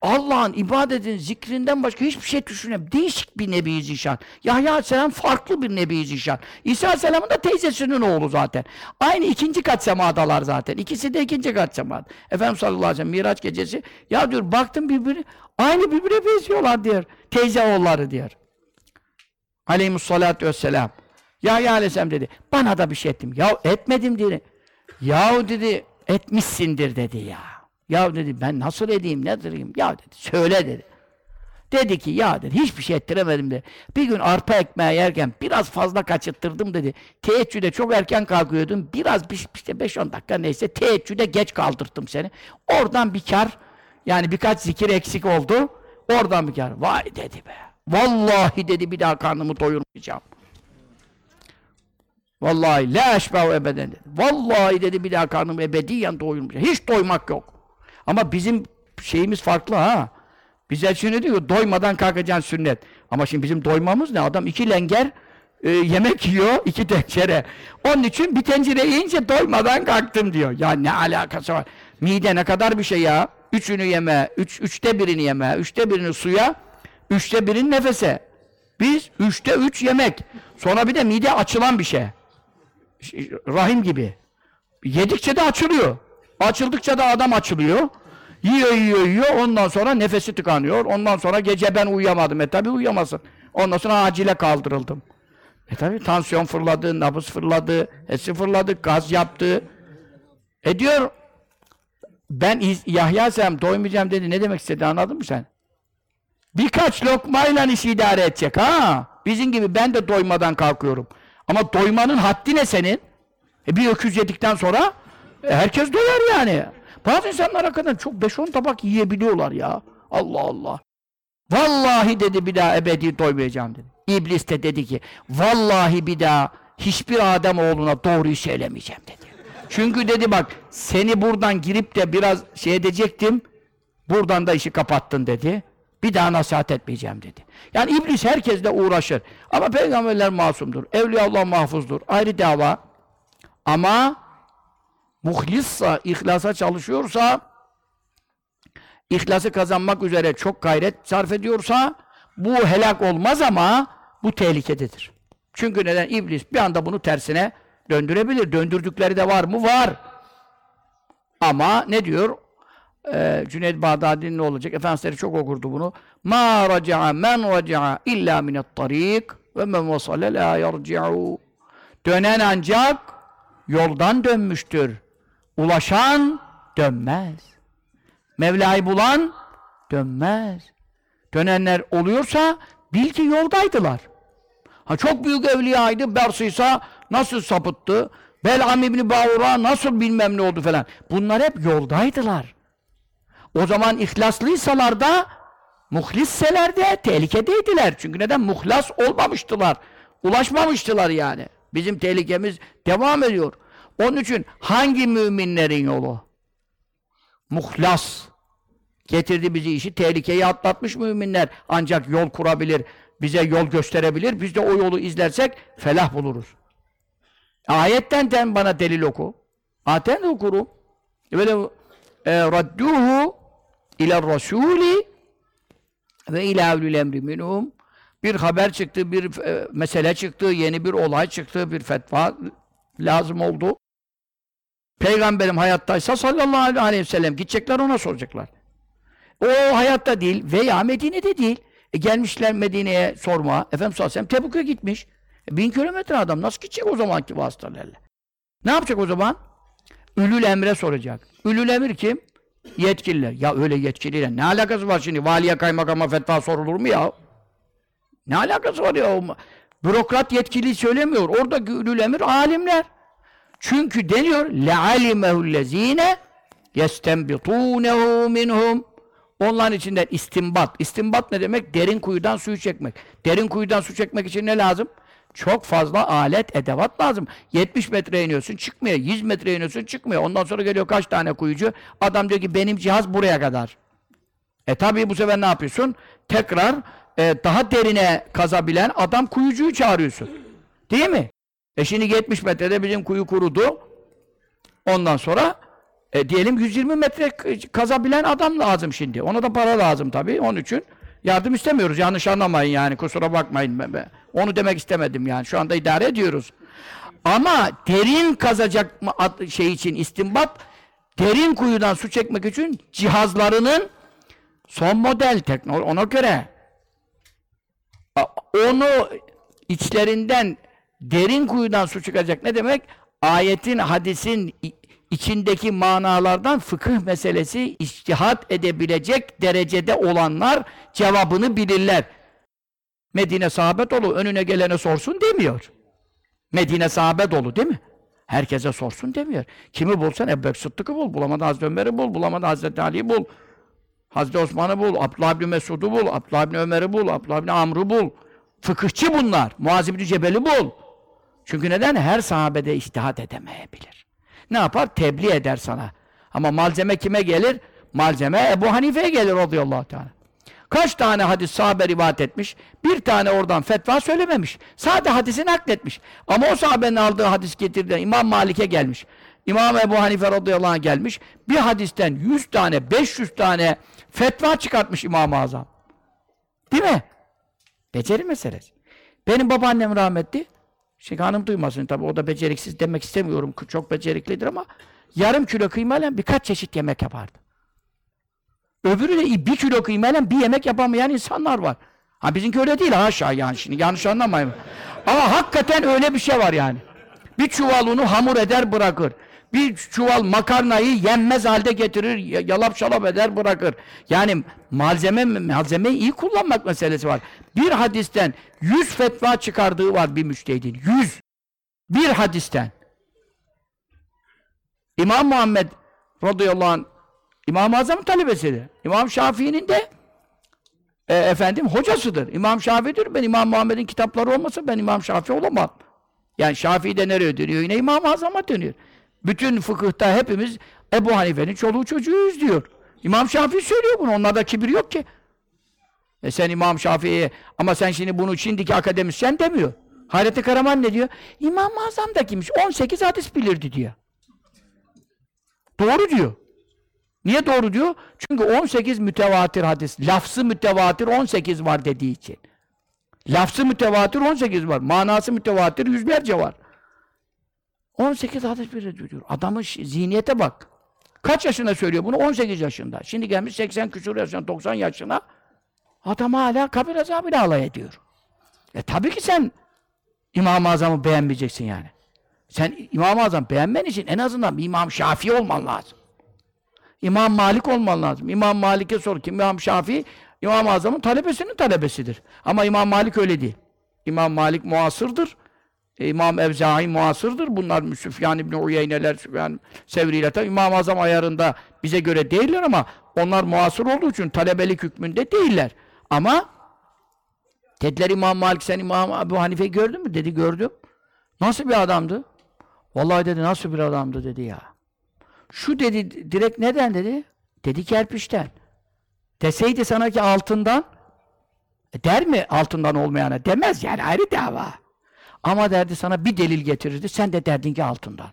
Allah'ın ibadetin, zikrinden başka hiçbir şey düşünemiyor. Değişik bir Nebi Zişan. Yahya Aleyhisselam farklı bir Nebi Zişan. İsa Aleyhisselam'ın da teyzesinin oğlu zaten. Aynı ikinci kat semadalar zaten. İkisi de ikinci kat semada. Efendimiz sallallahu aleyhi ve sellem Miraç gecesi ya diyor baktım birbiri aynı birbirine benziyorlar diyor. Teyze oğulları diyor. Aleyhisselatü vesselam. Yahya Aleyhisselam dedi. Bana da bir şey ettim. Ya etmedim dedi. Yahu dedi etmişsindir dedi ya. Ya dedi ben nasıl edeyim ne durayım? Ya dedi söyle dedi. Dedi ki ya dedi hiçbir şey ettiremedim de. Bir gün arpa ekmeği yerken biraz fazla kaçırttırdım dedi. Teheccüde çok erken kalkıyordum. Biraz bir- işte 5-10 dakika neyse teheccüde geç kaldırttım seni. Oradan bir kar yani birkaç zikir eksik oldu. Oradan bir kar. Vay dedi be. Vallahi dedi bir daha karnımı doyurmayacağım. Vallahi la eşbehu ebeden dedi. Vallahi dedi bir daha karnımı ebediyen doyurmayacağım. Hiç doymak yok. Ama bizim şeyimiz farklı ha. Bize şimdi diyor doymadan kalkacaksın sünnet. Ama şimdi bizim doymamız ne? Adam iki lenger e, yemek yiyor, iki tencere. Onun için bir tencere yiyince doymadan kalktım diyor. Ya ne alakası var? Mide ne kadar bir şey ya? Üçünü yeme, üç, üçte birini yeme, üçte birini suya, üçte birini nefese. Biz üçte üç yemek. Sonra bir de mide açılan bir şey. Rahim gibi. Yedikçe de açılıyor. Açıldıkça da adam açılıyor. Yiyor, yiyor, yiyor. Ondan sonra nefesi tıkanıyor. Ondan sonra gece ben uyuyamadım. E tabi uyuyamazsın. Ondan sonra acile kaldırıldım. E tabi tansiyon fırladı, nabız fırladı, hesi fırladı, gaz yaptı. E diyor, ben Yahya Selam doymayacağım dedi. Ne demek istedi anladın mı sen? Birkaç lokmayla işi idare edecek ha. Bizim gibi ben de doymadan kalkıyorum. Ama doymanın haddi ne senin? E bir öküz yedikten sonra herkes doyar yani. Bazı insanlar hakikaten çok 5-10 tabak yiyebiliyorlar ya. Allah Allah. Vallahi dedi bir daha ebedi doymayacağım dedi. İblis de dedi ki vallahi bir daha hiçbir Adem oğluna doğruyu söylemeyeceğim dedi. Çünkü dedi bak seni buradan girip de biraz şey edecektim. Buradan da işi kapattın dedi. Bir daha nasihat etmeyeceğim dedi. Yani iblis herkesle uğraşır. Ama peygamberler masumdur. Evliyaullah mahfuzdur. Ayrı dava. Ama muhlissa, ihlasa çalışıyorsa ihlası kazanmak üzere çok gayret sarf ediyorsa bu helak olmaz ama bu tehlikededir. Çünkü neden? İblis bir anda bunu tersine döndürebilir. Döndürdükleri de var mı? Var. Ama ne diyor? Ee, Cüneyd Bağdadi'nin ne olacak? Efendimiz çok okurdu bunu. Ma raca'a men raca'a illa minet tarik ve men vasale la yarci'u. Dönen ancak yoldan dönmüştür. Ulaşan dönmez. Mevla'yı bulan dönmez. Dönenler oluyorsa bil ki yoldaydılar. Ha çok büyük evliyaydı, Bersıysa nasıl sapıttı, Bel'am İbni Bağur'a nasıl bilmem ne oldu falan. Bunlar hep yoldaydılar. O zaman ihlaslıysalar da muhlisseler de tehlikedeydiler. Çünkü neden? Muhlas olmamıştılar. Ulaşmamıştılar yani. Bizim tehlikemiz devam ediyor. Onun için hangi müminlerin yolu? Muhlas. Getirdi bizi işi, tehlikeyi atlatmış müminler. Ancak yol kurabilir, bize yol gösterebilir. Biz de o yolu izlersek felah buluruz. Ayetten den bana delil oku. De okurum. Böyle e, radduhu ila rasuli ve ila ulul emri minhum bir haber çıktı, bir e, mesele çıktı, yeni bir olay çıktı, bir fetva lazım oldu. Peygamberim hayattaysa sallallahu aleyhi ve sellem gidecekler ona soracaklar. O hayatta değil veya Medine'de değil. E gelmişler Medine'ye sorma. Efendimiz sallallahu aleyhi ve sellem gitmiş. E bin kilometre adam nasıl gidecek o zamanki vasıtalarla? Ne yapacak o zaman? Ülül emre soracak. Ülül emir kim? Yetkililer. Ya öyle yetkiliyle ne alakası var şimdi? Valiye kaymakama fetva sorulur mu ya? Ne alakası var ya? Bürokrat yetkili söylemiyor. Oradaki ülül emir alimler. Çünkü deniyor لَعَلِمَهُ الَّذ۪ينَ يَسْتَنْبِطُونَهُ minhum. Onların içinden istimbat. İstimbat ne demek? Derin kuyudan suyu çekmek. Derin kuyudan su çekmek için ne lazım? Çok fazla alet, edevat lazım. 70 metre iniyorsun çıkmıyor. 100 metre iniyorsun çıkmıyor. Ondan sonra geliyor kaç tane kuyucu. Adam diyor ki benim cihaz buraya kadar. E tabi bu sefer ne yapıyorsun? Tekrar e, daha derine kazabilen adam kuyucuyu çağırıyorsun. Değil mi? E şimdi 70 metrede bizim kuyu kurudu. Ondan sonra e, diyelim 120 metre kazabilen adam lazım şimdi. Ona da para lazım tabii. Onun için yardım istemiyoruz. Yanlış anlamayın yani. Kusura bakmayın. Onu demek istemedim yani. Şu anda idare ediyoruz. Ama derin kazacak şey için istimbat derin kuyudan su çekmek için cihazlarının son model teknoloji ona göre onu içlerinden derin kuyudan su çıkacak ne demek? Ayetin, hadisin içindeki manalardan fıkıh meselesi içtihat edebilecek derecede olanlar cevabını bilirler. Medine sahabe dolu, önüne gelene sorsun demiyor. Medine sahabe dolu değil mi? Herkese sorsun demiyor. Kimi bulsan Ebu Sıddık'ı bul, bulamadı Hazreti Ömer'i bul, bulamadı Hazreti Ali'yi bul. Hazreti Osman'ı bul, Abdullah bin Mesud'u bul, Abdullah bin Ömer'i bul, Abdullah bin Amr'ı bul. Fıkıhçı bunlar. Muaz bin Cebel'i bul. Çünkü neden? Her sahabede iştihat edemeyebilir. Ne yapar? Tebliğ eder sana. Ama malzeme kime gelir? Malzeme Ebu Hanife'ye gelir radıyallahu teala. Kaç tane hadis sahabe rivayet etmiş? Bir tane oradan fetva söylememiş. Sade hadisi nakletmiş. Ama o sahabenin aldığı hadis getirdiğinde İmam Malik'e gelmiş. İmam Ebu Hanife radıyallahu anh gelmiş. Bir hadisten 100 tane, 500 tane fetva çıkartmış İmam-ı Azam. Değil mi? Beceri meselesi. Benim babaannem rahmetli, şimdi hanım duymasın tabii o da beceriksiz demek istemiyorum. Çok beceriklidir ama yarım kilo kıymayla birkaç çeşit yemek yapardı. Öbürü de bir kilo kıymayla bir yemek yapamayan insanlar var. Ha bizimki öyle değil haşa yani şimdi yanlış anlamayın. Ama hakikaten öyle bir şey var yani. Bir çuval unu hamur eder bırakır. Bir çuval makarnayı yenmez halde getirir, yalap şalap eder bırakır. Yani malzeme malzemeyi iyi kullanmak meselesi var. Bir hadisten yüz fetva çıkardığı var bir müştehidin. Yüz. Bir hadisten. İmam Muhammed radıyallahu anh İmam-ı Azam'ın talebesidir. İmam Şafii'nin de e, efendim hocasıdır. İmam Şafii'dir. Ben İmam Muhammed'in kitapları olmasa ben İmam Şafii olamam. Yani Şafii de nereye dönüyor? Yine İmam-ı Azam'a dönüyor. Bütün fıkıhta hepimiz Ebu Hanife'nin çoluğu çocuğuyuz diyor. İmam Şafii söylüyor bunu. Onlarda kibir yok ki. E sen İmam Şafii'ye ama sen şimdi bunu şimdiki akademisyen demiyor. Hayrettin Karaman ne diyor? İmam-ı Azam da kimmiş? 18 hadis bilirdi diyor. Doğru diyor. Niye doğru diyor? Çünkü 18 mütevatir hadis. Lafzı mütevatir 18 var dediği için. Lafzı mütevatir 18 var. Manası mütevatir yüzlerce var. 18 hadis bir diyor. Adamın zihniyete bak. Kaç yaşında söylüyor bunu? 18 yaşında. Şimdi gelmiş 80 küsur yaşına, 90 yaşına. Adam hala kabir azabıyla alay ediyor. E tabii ki sen İmam-ı Azam'ı beğenmeyeceksin yani. Sen İmam-ı Azam beğenmen için en azından bir İmam Şafii olman lazım. İmam Malik olman lazım. İmam Malik'e sor ki İmam Şafii İmam-ı Azam'ın talebesinin talebesidir. Ama İmam Malik öyle değil. İmam Malik muasırdır. İmam Evza'i muasırdır. Bunlar Süfyan İbni Uyeyneler, Süfyan Sevri'yle İmam-ı Azam ayarında bize göre değiller ama onlar muasır olduğu için talebelik hükmünde değiller. Ama dediler İmam Malik sen İmam Ebu Hanife'yi gördün mü? Dedi gördüm. Nasıl bir adamdı? Vallahi dedi nasıl bir adamdı dedi ya. Şu dedi direkt neden dedi? Dedi kerpiçten. Deseydi sana ki altından e der mi altından olmayana? Demez yani ayrı dava. Ama derdi sana bir delil getirirdi. Sen de derdin ki altından.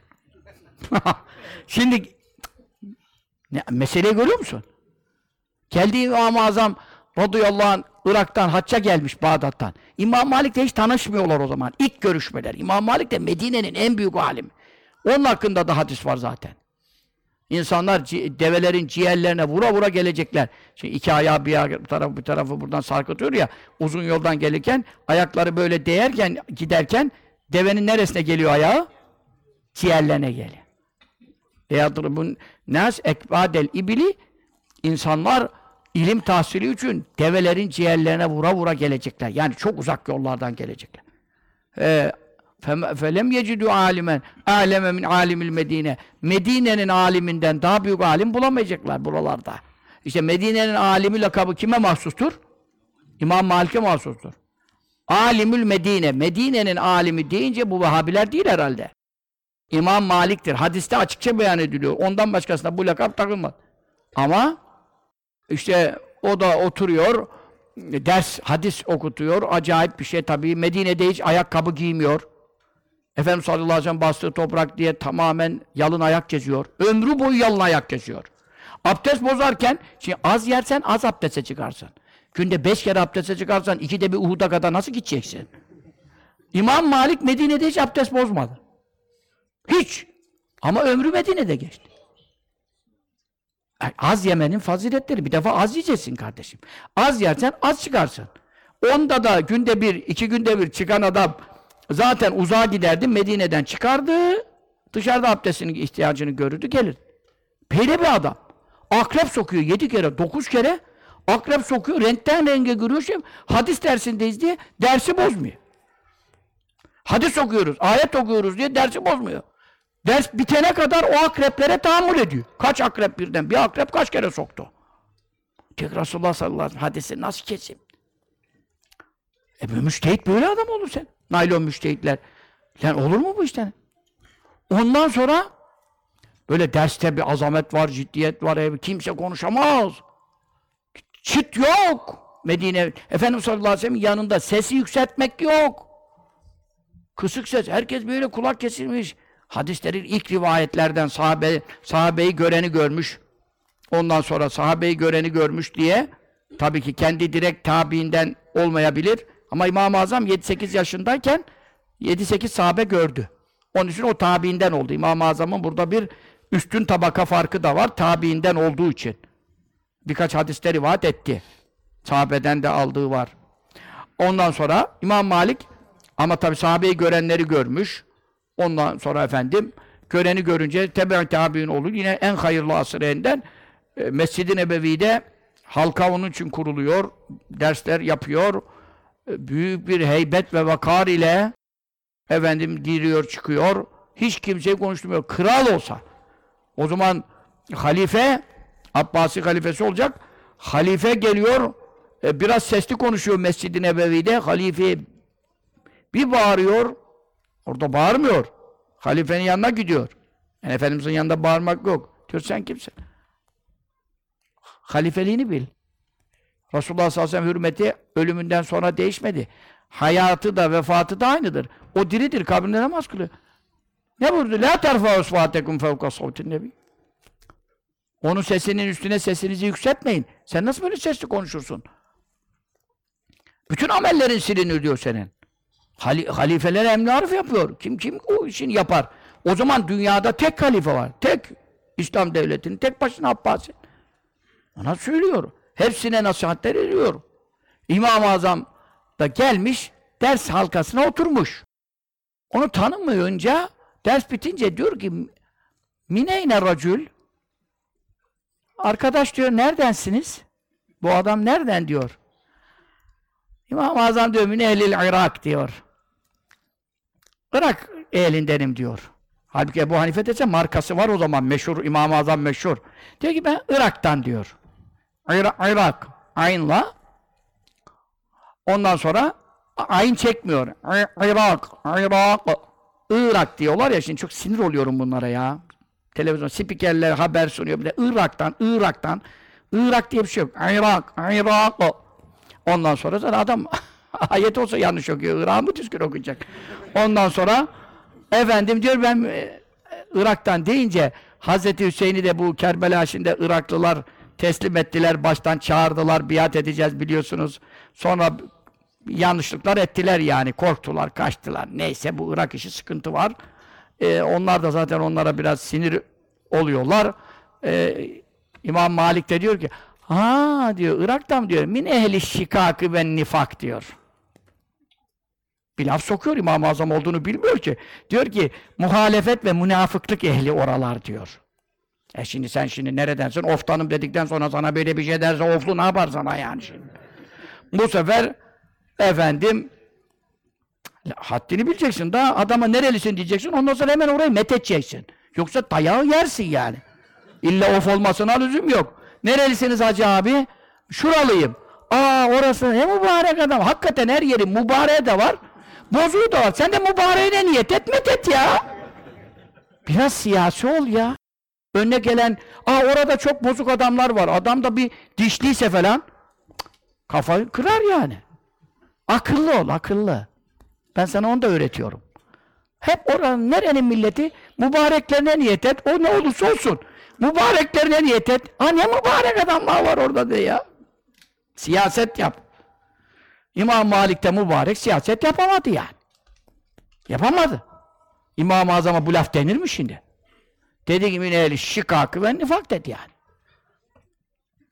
Şimdi ne, meseleyi görüyor musun? Geldi İmam-ı Azam radıyallahu anh Irak'tan hacca gelmiş Bağdat'tan. İmam Malik de hiç tanışmıyorlar o zaman. İlk görüşmeler. İmam Malik de Medine'nin en büyük alimi. Onun hakkında da hadis var zaten. İnsanlar develerin ciğerlerine vura vura gelecekler. Şimdi iki ayağı bir, tarafı bir tarafı buradan sarkıtıyor ya uzun yoldan gelirken ayakları böyle değerken giderken devenin neresine geliyor ayağı? Ciğerlerine geliyor. Eyadribun nas ekbadel ibili insanlar ilim tahsili için develerin ciğerlerine vura vura gelecekler. Yani çok uzak yollardan gelecekler. Ee, felem yecidü alimen aleme min alimil Medine. Medine'nin aliminden daha büyük alim bulamayacaklar buralarda. İşte Medine'nin alimi lakabı kime mahsustur? İmam Malik'e mahsustur. Alimül Medine. Medine'nin alimi deyince bu Vahabiler değil herhalde. İmam Malik'tir. Hadiste açıkça beyan ediliyor. Ondan başkasına bu lakap takılmaz. Ama işte o da oturuyor, ders, hadis okutuyor. Acayip bir şey tabii. Medine'de hiç ayakkabı giymiyor. Efendimiz sallallahu aleyhi ve sellem bastığı toprak diye tamamen yalın ayak geziyor. Ömrü boyu yalın ayak geziyor. Abdest bozarken, şimdi az yersen az abdeste çıkarsın. Günde beş kere abdeste çıkarsan, iki de bir Uhud'a kadar nasıl gideceksin? İmam Malik Medine'de hiç abdest bozmadı. Hiç. Ama ömrü Medine'de geçti. Yani az yemenin faziletleri. Bir defa az yiyeceksin kardeşim. Az yersen az çıkarsın. Onda da günde bir, iki günde bir çıkan adam zaten uzağa giderdi, Medine'den çıkardı. Dışarıda abdestinin ihtiyacını görürdü, gelir. Böyle bir adam. Akrep sokuyor yedi kere, dokuz kere. Akrep sokuyor, renkten renge giriyor. Şey, hadis dersindeyiz diye dersi bozmuyor. Hadis okuyoruz, ayet okuyoruz diye dersi bozmuyor. Ders bitene kadar o akreplere tahammül ediyor. Kaç akrep birden? Bir akrep kaç kere soktu? Tek Resulullah sallallahu aleyhi ve sellem hadisi nasıl keseyim? E bu müştehit böyle adam olur sen. Naylon müştehitler. Lan olur mu bu işten? Ondan sonra böyle derste bir azamet var, ciddiyet var, ev, kimse konuşamaz. Çıt yok. Medine, Efendimiz sallallahu aleyhi ve sellem yanında sesi yükseltmek yok. Kısık ses, herkes böyle kulak kesilmiş. Hadislerin ilk rivayetlerden sahabe, sahabeyi göreni görmüş. Ondan sonra sahabeyi göreni görmüş diye tabii ki kendi direkt tabiinden olmayabilir. Ama İmam-ı Azam 7-8 yaşındayken 7-8 sahabe gördü. Onun için o tabiinden oldu. İmam-ı Azam'ın burada bir üstün tabaka farkı da var tabiinden olduğu için. Birkaç hadiste rivayet etti. Sahabeden de aldığı var. Ondan sonra İmam Malik ama tabi sahabeyi görenleri görmüş. Ondan sonra efendim göreni görünce tebe tabi'in olur. Yine en hayırlı asırından e, Mescid-i Nebevi'de halka onun için kuruluyor. Dersler yapıyor. Büyük bir heybet ve vakar ile efendim giriyor çıkıyor. Hiç kimseyi konuşturmuyor. Kral olsa. O zaman halife Abbasi halifesi olacak. Halife geliyor. e, biraz sesli konuşuyor Mescid-i Nebevi'de. Halife bir bağırıyor. Orada bağırmıyor. Halifenin yanına gidiyor. Yani Efendimizin yanında bağırmak yok. Diyor sen kimsin? Halifeliğini bil. Resulullah sallallahu aleyhi ve sellem hürmeti ölümünden sonra değişmedi. Hayatı da vefatı da aynıdır. O diridir, kabrinde namaz kılıyor. Ne buyurdu? La terfa usfatekum fevka nebi. Onun sesinin üstüne sesinizi yükseltmeyin. Sen nasıl böyle sesli konuşursun? Bütün amellerin silinir diyor senin. Hali, halifeler emri yapıyor. Kim kim o işini yapar? O zaman dünyada tek halife var. Tek İslam devletinin tek başına Abbasi. Ona söylüyor. Hepsine nasihatler ediyor. İmam-ı Azam da gelmiş, ders halkasına oturmuş. Onu tanımayınca, ders bitince diyor ki Mineyne racül Arkadaş diyor, neredensiniz? Bu adam nereden diyor. İmam-ı Azam diyor, min ehlil Irak diyor. Irak ehlindenim diyor. Halbuki Ebu Hanife dese markası var o zaman meşhur, İmam-ı Azam meşhur. Diyor ki ben Irak'tan diyor. Irak, aynla ondan sonra ayn çekmiyor. Irak, Irak, Irak diyorlar ya şimdi çok sinir oluyorum bunlara ya. Televizyon spikerler haber sunuyor bir de Irak'tan, Irak'tan Irak diye bir şey yok. Irak, Irak. Ondan sonra zaten adam ayet olsa yanlış okuyor. Irak'ı mı düzgün okuyacak? Ondan sonra efendim diyor ben e, Irak'tan deyince Hazreti Hüseyin'i de bu Kerbela şimdi Iraklılar teslim ettiler, baştan çağırdılar, biat edeceğiz biliyorsunuz. Sonra yanlışlıklar ettiler yani, korktular, kaçtılar. Neyse bu Irak işi sıkıntı var. Ee, onlar da zaten onlara biraz sinir oluyorlar. Ee, İmam Malik de diyor ki, ha diyor, Irak'tan diyor, min ehli şikakı ve nifak diyor. Bir laf sokuyor İmam-ı Azam olduğunu bilmiyor ki. Diyor ki, muhalefet ve münafıklık ehli oralar diyor. E şimdi sen şimdi neredensin? Oftanım dedikten sonra sana böyle bir şey derse oflu ne yapar sana yani şimdi? Bu sefer efendim haddini bileceksin. Daha adama nerelisin diyeceksin. Ondan sonra hemen orayı methedeceksin. Yoksa dayağı yersin yani. İlla of olmasına lüzum yok. Nerelisiniz hacı abi? Şuralıyım. Aa orası ne mübarek adam. Hakikaten her yerin mübareği de var. Bozuğu da var. Sen de mübareğine niyet et, methet ya. Biraz siyasi ol ya. Önüne gelen, aa orada çok bozuk adamlar var. Adam da bir dişliyse falan kafayı kırar yani. Akıllı ol, akıllı. Ben sana onu da öğretiyorum. Hep oranın, nerenin milleti mübareklerine niyet et. O ne olursa olsun. Mübareklerine niyet et. Ha ne mübarek adamlar var orada de ya. Siyaset yap. İmam Malik de mübarek siyaset yapamadı yani. Yapamadı. İmam-ı Azam'a bu laf denir mi şimdi? Dedi ki min ehli şikakı ve nifak dedi yani.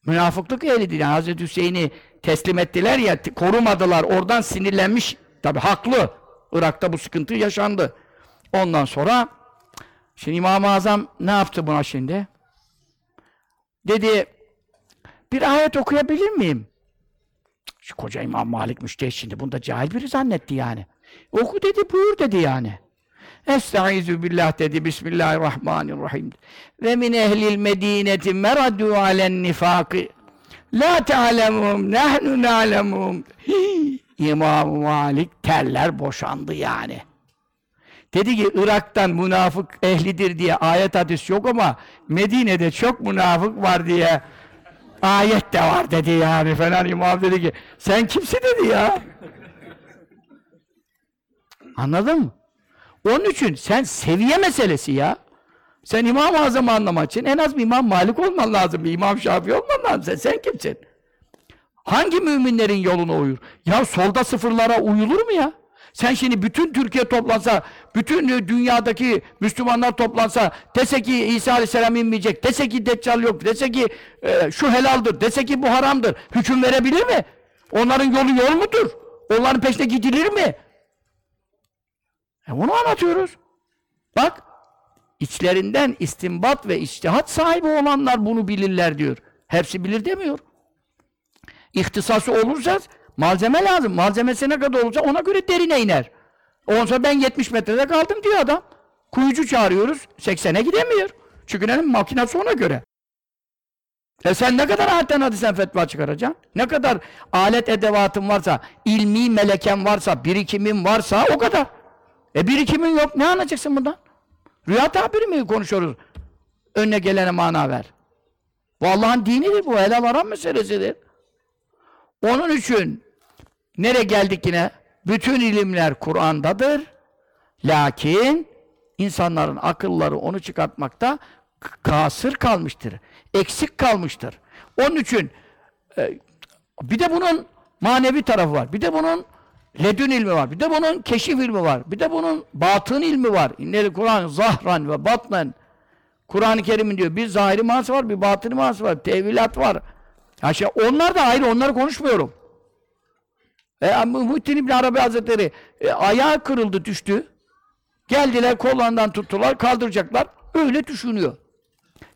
Münafıklık ehlidir yani. Hazreti Hüseyin'i teslim ettiler ya, korumadılar. Oradan sinirlenmiş. Tabi haklı. Irak'ta bu sıkıntı yaşandı. Ondan sonra Şimdi İmam-ı Azam ne yaptı buna şimdi? Dedi, bir ayet okuyabilir miyim? Şu koca İmam Malik müştehit şimdi. Bunu da cahil biri zannetti yani. Oku dedi, buyur dedi yani. Estaizu billah dedi. Bismillahirrahmanirrahim. Ve min ehlil medineti meradu alen nifakı. La te'alemum, nahnu na'lemum. Hii, İmam Malik terler boşandı yani. Dedi ki Irak'tan münafık ehlidir diye ayet hadis yok ama Medine'de çok münafık var diye ayet de var dedi yani falan imam dedi ki sen kimsin dedi ya. Anladın mı? Onun için sen seviye meselesi ya. Sen İmam-ı Azam'ı anlamak için en az bir İmam Malik olman lazım, bir İmam Şafii olman lazım. Sen, sen kimsin? Hangi müminlerin yoluna uyur? Ya solda sıfırlara uyulur mu ya? Sen şimdi bütün Türkiye toplansa, bütün dünyadaki Müslümanlar toplansa, dese ki İsa Aleyhisselam inmeyecek, dese ki Deccal yok, dese ki e, şu helaldir, dese ki bu haramdır, hüküm verebilir mi? Onların yolu yol mudur? Onların peşine gidilir mi? E bunu anlatıyoruz. Bak, içlerinden istinbat ve içtihat sahibi olanlar bunu bilirler diyor. Hepsi bilir demiyor. İhtisası olursa malzeme lazım. Malzemesi ne kadar olursa ona göre derine iner. Onsa ben 70 metrede kaldım diyor adam. Kuyucu çağırıyoruz. 80'e gidemiyor. Çünkü ne makinesi ona göre. E sen ne kadar ayetten hadisen fetva çıkaracaksın? Ne kadar alet edevatın varsa, ilmi meleken varsa, birikimin varsa o kadar. E birikimin yok. Ne anlayacaksın bundan? Rüya tabiri mi konuşuyoruz? Önüne gelene mana ver. Bu Allah'ın dinidir bu. Helal haram meselesidir. Onun için nereye geldik yine? Bütün ilimler Kur'an'dadır. Lakin insanların akılları onu çıkartmakta kasır kalmıştır. Eksik kalmıştır. Onun için e, bir de bunun manevi tarafı var. Bir de bunun ledün ilmi var. Bir de bunun keşif ilmi var. Bir de bunun batın ilmi var. İnneli Kur'an zahran ve batnen. Kur'an-ı Kerim'in diyor bir zahiri manası var, bir batını manası var, tevilat var. Ya şey, onlar da ayrı, onları konuşmuyorum. E, Muhittin İbni Arabi Hazretleri e, ayağı kırıldı, düştü. Geldiler, kollarından tuttular, kaldıracaklar. Öyle düşünüyor.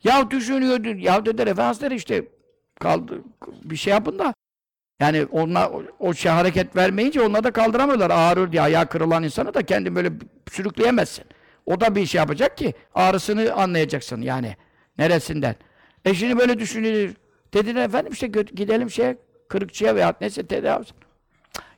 Ya düşünüyor, ya dediler Efendimiz işte kaldı, bir şey yapın da yani onlar o, şey hareket vermeyince onlar da kaldıramıyorlar. Ağrıyor diye ayağı kırılan insanı da kendin böyle sürükleyemezsin. O da bir şey yapacak ki ağrısını anlayacaksın yani. Neresinden? E şimdi böyle düşünülür. Dediler efendim işte gidelim şey kırıkçıya veya neyse tedavi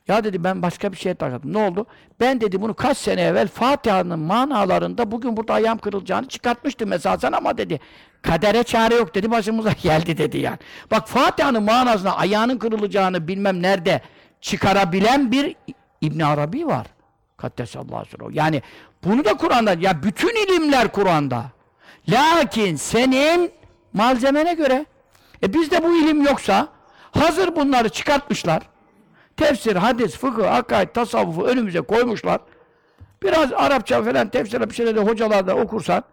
Ya dedi ben başka bir şeye takıldım. Ne oldu? Ben dedi bunu kaç sene evvel Fatiha'nın manalarında bugün burada ayağım kırılacağını çıkartmıştım esasen ama dedi kadere çare yok dedi başımıza geldi dedi yani. Bak Fatiha'nın manasına ayağının kırılacağını bilmem nerede çıkarabilen bir İbn Arabi var. Kaddesallahu aleyhi Yani bunu da Kur'an'da ya bütün ilimler Kur'an'da. Lakin senin malzemene göre e bizde bu ilim yoksa hazır bunları çıkartmışlar. Tefsir, hadis, fıkıh, akaid, tasavvufu önümüze koymuşlar. Biraz Arapça falan tefsirle bir şeyler de hocalarda okursan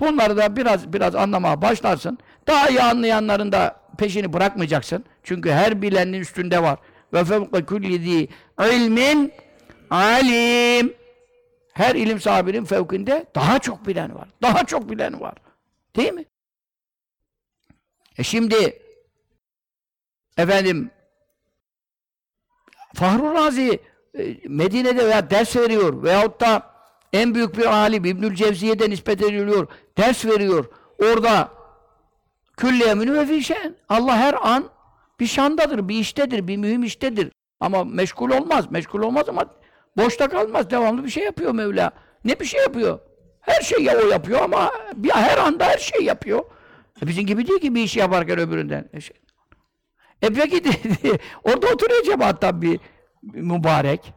bunları da biraz biraz anlamaya başlarsın. Daha iyi anlayanların da peşini bırakmayacaksın. Çünkü her bilenin üstünde var. Ve fevke kulli ilmin alim. Her ilim sahibinin fevkinde daha çok bilen var. Daha çok bilen var. Değil mi? E şimdi efendim Fahru Razi e, Medine'de veya ders veriyor veyahut da en büyük bir alim İbnül Cevziye'de nispet ediliyor. Ders veriyor. Orada külli emini ve. Allah her an bir şandadır, bir iştedir, bir mühim iştedir. Ama meşgul olmaz. Meşgul olmaz ama boşta kalmaz. Devamlı bir şey yapıyor Mevla. Ne bir şey yapıyor? Her şeyi o yapıyor ama bir her anda her şey yapıyor. E bizim gibi değil ki bir iş yaparken öbüründen. E, şey. E peki dedi, orada oturuyor cemaattan bir, mübarek.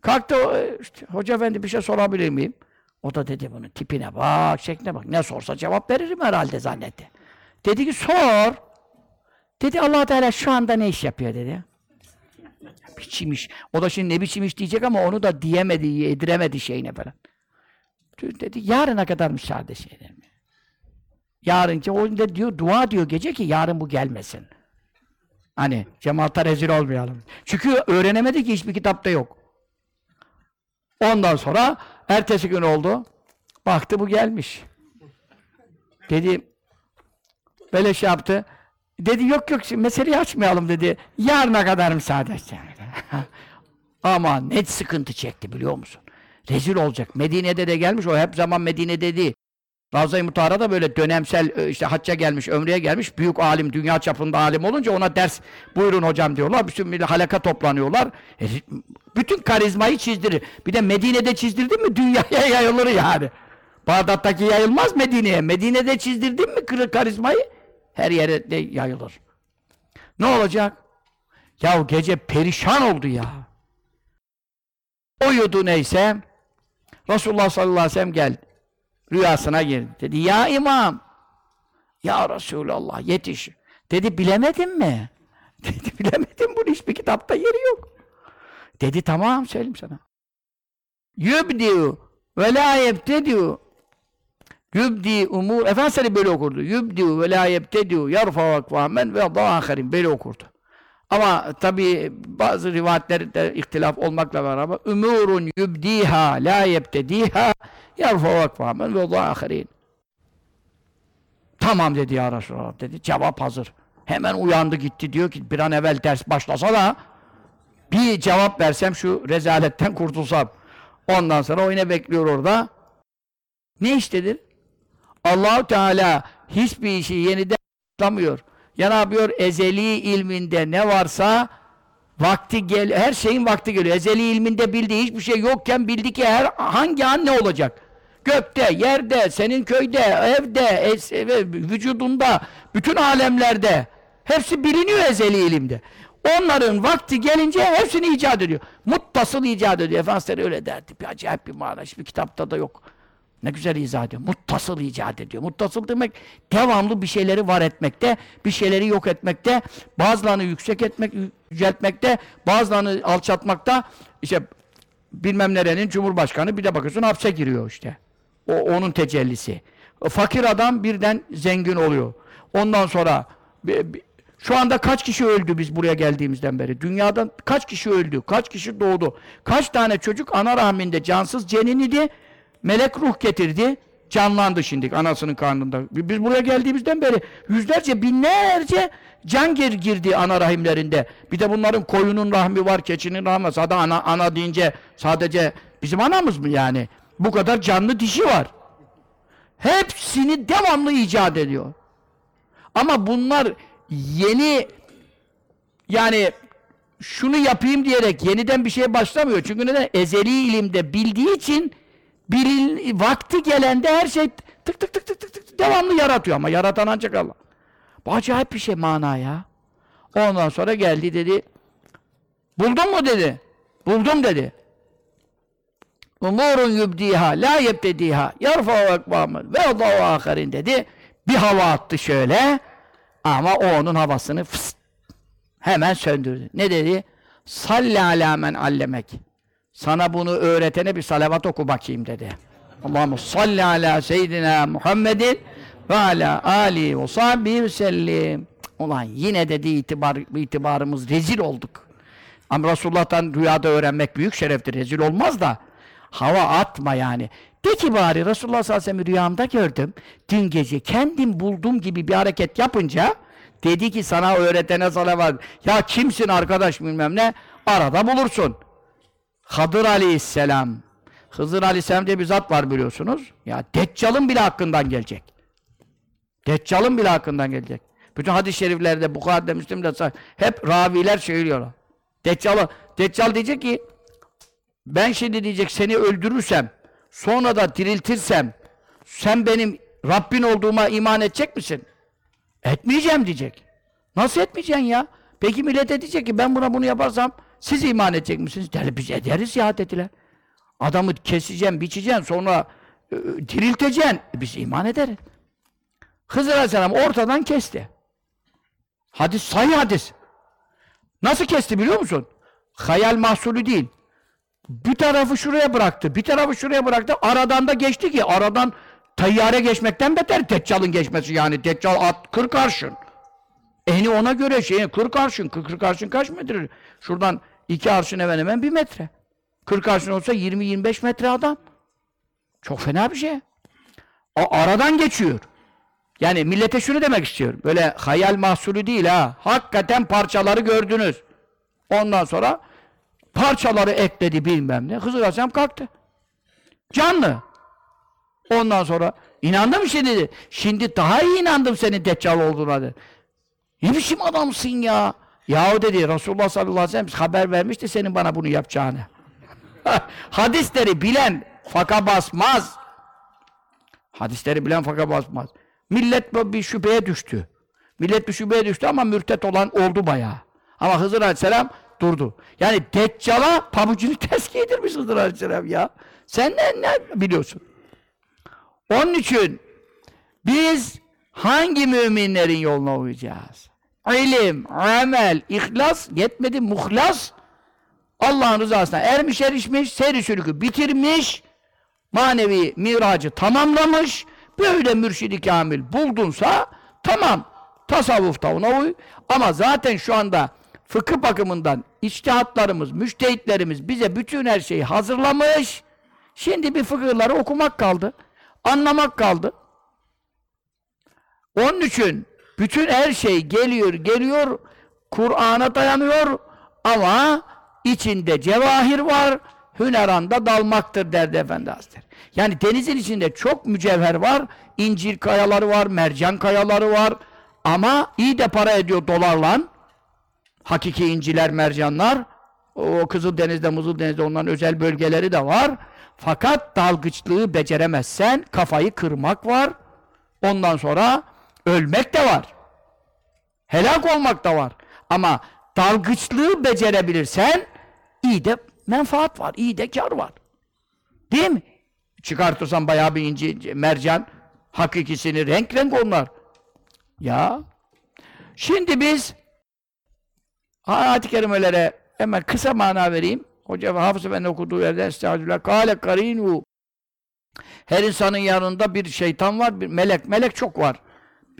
Kalktı, işte, hoca efendi bir şey sorabilir miyim? O da dedi bunun tipine bak, şekline bak. Ne sorsa cevap veririm herhalde zannetti. Dedi ki sor. Dedi allah Teala şu anda ne iş yapıyor dedi. biçim iş. O da şimdi ne biçim iş diyecek ama onu da diyemedi, yediremedi şeyine falan. Dedi yarına kadar müsaade şeyler mi? Yarınki o da diyor dua diyor gece ki yarın bu gelmesin. Hani cemaata rezil olmayalım. Çünkü öğrenemedi ki hiçbir kitapta yok. Ondan sonra ertesi gün oldu. Baktı bu gelmiş. Dedi böyle şey yaptı. Dedi yok yok meseleyi açmayalım dedi. Yarına kadar müsaade. Ama ne sıkıntı çekti biliyor musun? Rezil olacak. Medine'de de gelmiş. O hep zaman Medine'de değil. Ravza-i Mutahara da böyle dönemsel e, işte hacca gelmiş, ömreye gelmiş. Büyük alim, dünya çapında alim olunca ona ders buyurun hocam diyorlar. Bütün bir halaka toplanıyorlar. E, bütün karizmayı çizdirir. Bir de Medine'de çizdirdin mi dünyaya yayılır yani. Bağdat'taki yayılmaz Medine'ye. Medine'de çizdirdin mi kır- karizmayı her yere de yayılır. Ne olacak? Ya gece perişan oldu ya. Uyudu neyse. Resulullah sallallahu aleyhi ve sellem geldi. Rüyasına girdi. Dedi ya imam. Ya Resulallah yetiş. Dedi bilemedin mi? Dedi bilemedim bunu hiçbir kitapta yeri yok. Dedi tamam söyleyeyim sana. Yübdiu ve la yebtediu Yübdi umur Efendimiz böyle okurdu. Yübdi ve la yebtediu yarfa akvamen ve dâherin böyle okurdu. Ama tabi bazı rivayetlerde ihtilaf olmakla beraber umurun yubdiha la yebtediha yarfa akvamen ve dâherin Tamam dedi ya Resulallah dedi. Cevap hazır. Hemen uyandı gitti diyor ki bir an evvel ders başlasa da bir cevap versem şu rezaletten kurtulsam. Ondan sonra o yine bekliyor orada. Ne iştedir? Allahu Teala hiçbir işi yeniden yapamıyor. Ya ne yapıyor? Ezeli ilminde ne varsa vakti gel her şeyin vakti geliyor. Ezeli ilminde bildiği hiçbir şey yokken bildi ki her hangi an ne olacak? Gökte, yerde, senin köyde, evde, es, vücudunda, bütün alemlerde hepsi biliniyor ezeli ilimde. Onların vakti gelince hepsini icat ediyor. Muttasıl icat ediyor. Efendimiz öyle derdi. Bir acayip bir mana. Hiçbir kitapta da yok. Ne güzel izah ediyor. Muttasıl icat ediyor. Muttasıl demek devamlı bir şeyleri var etmekte, bir şeyleri yok etmekte, bazılarını yüksek etmek, yüceltmekte, bazılarını alçaltmakta. İşte bilmem nerenin cumhurbaşkanı bir de bakıyorsun hapse giriyor işte. O onun tecellisi. Fakir adam birden zengin oluyor. Ondan sonra şu anda kaç kişi öldü biz buraya geldiğimizden beri? Dünyadan kaç kişi öldü? Kaç kişi doğdu? Kaç tane çocuk ana rahminde cansız ceninidi? Melek ruh getirdi. Canlandı şimdi anasının karnında. Biz buraya geldiğimizden beri yüzlerce, binlerce can gir girdi ana rahimlerinde. Bir de bunların koyunun rahmi var, keçinin rahmi. Sadece ana, ana deyince sadece bizim anamız mı yani? Bu kadar canlı dişi var. Hepsini devamlı icat ediyor. Ama bunlar yeni yani şunu yapayım diyerek yeniden bir şeye başlamıyor. Çünkü neden? Ezeli ilimde bildiği için bilin, vakti gelende her şey tık tık tık tık tık tık devamlı yaratıyor ama yaratan ancak Allah. Bu acayip bir şey mana ya. Ondan sonra geldi dedi. Buldun mu dedi. Buldum dedi. Umurun yubdiha la yebtediha yarfa'u ekvamen ve Allahu ahirin dedi. Bir hava attı şöyle ama o onun havasını fıst, hemen söndürdü. Ne dedi? Salli ala men allemek. Sana bunu öğretene bir salavat oku bakayım dedi. Allahu salli ala seyyidina Muhammedin ve ala ali ve sahbihi ve sellim. Ulan yine dedi itibar, itibarımız rezil olduk. Ama Resulullah'tan rüyada öğrenmek büyük şereftir. Rezil olmaz da hava atma yani. De ki bari Resulullah sallallahu aleyhi ve sellem rüyamda gördüm. Dün gece kendim buldum gibi bir hareket yapınca dedi ki sana öğretene salavat. Ya kimsin arkadaş bilmem ne? Arada bulursun. Hadır aleyhisselam. Hızır aleyhisselam diye bir zat var biliyorsunuz. Ya Deccal'ın bile hakkından gelecek. Deccal'ın bile hakkından gelecek. Bütün hadis-i şeriflerde, Bukhari'de, Müslim'de hep raviler söylüyorlar. Deccal'ı, Deccal diyecek ki ben şimdi diyecek seni öldürürsem, sonra da diriltirsem, sen benim Rabbin olduğuma iman edecek misin? Etmeyeceğim diyecek. Nasıl etmeyeceksin ya? Peki millete diyecek ki ben buna bunu yaparsam siz iman edecek misiniz? Der, biz ederiz ya dediler. Adamı keseceğim, biçeceğim, sonra e, dirilteceksin. E, biz iman ederiz. Hızır Aleyhisselam ortadan kesti. Hadis, sahih hadis. Nasıl kesti biliyor musun? Hayal mahsulü değil. Bir tarafı şuraya bıraktı, bir tarafı şuraya bıraktı. Aradan da geçti ki, aradan tayyare geçmekten beter Deccal'ın geçmesi yani. Deccal at 40 arşın. Eni ona göre şey 40 arşın. 40 arşın kaç metre? Şuradan iki arşın hemen hemen bir metre. 40 arşın olsa 20-25 metre adam. Çok fena bir şey. O aradan geçiyor. Yani millete şunu demek istiyorum. Böyle hayal mahsulü değil ha. Hakikaten parçaları gördünüz. Ondan sonra parçaları ekledi bilmem ne. Hızır Aleyhisselam kalktı. Canlı. Ondan sonra inandım şimdi. Şimdi daha iyi inandım senin deccal olduğuna dedi. Ne biçim adamsın ya? Yahu dedi Resulullah sallallahu aleyhi ve sellem haber vermişti senin bana bunu yapacağını. Hadisleri bilen faka basmaz. Hadisleri bilen faka basmaz. Millet bir şüpheye düştü. Millet bir şüpheye düştü ama mürtet olan oldu bayağı. Ama Hızır Aleyhisselam durdu. Yani Deccal'a pabucunu ters giydirmiş Hızır Aleyhisselam ya. Sen ne, ne biliyorsun? Onun için biz hangi müminlerin yoluna uyacağız? İlim, amel, ihlas, yetmedi muhlas, Allah'ın rızasına ermiş erişmiş, seyri sülükü bitirmiş, manevi miracı tamamlamış, böyle mürşidi kamil buldunsa, tamam, tasavvufta ona uy. Ama zaten şu anda fıkıh bakımından içtihatlarımız, müştehitlerimiz bize bütün her şeyi hazırlamış. Şimdi bir fıkıhları okumak kaldı, anlamak kaldı. Onun için bütün her şey geliyor, geliyor, Kur'an'a dayanıyor ama içinde cevahir var, hüneranda dalmaktır derdi Efendi Hazretleri. Yani denizin içinde çok mücevher var, incir kayaları var, mercan kayaları var ama iyi de para ediyor dolarla. Hakiki inciler, mercanlar. O Kızıldeniz'de, Muzuldeniz'de onların özel bölgeleri de var. Fakat dalgıçlığı beceremezsen kafayı kırmak var. Ondan sonra ölmek de var. Helak olmak da var. Ama dalgıçlığı becerebilirsen iyi de menfaat var, iyi de kar var. Değil mi? Çıkartırsan bayağı bir inci, mercan, hakikisini renk renk onlar. Ya. Şimdi biz ayet-i kerimelere hemen kısa mana vereyim. Hoca ve Hafız Efendi okuduğu yerden estağfirullah. Kâle karînû Her insanın yanında bir şeytan var, bir melek. Melek çok var.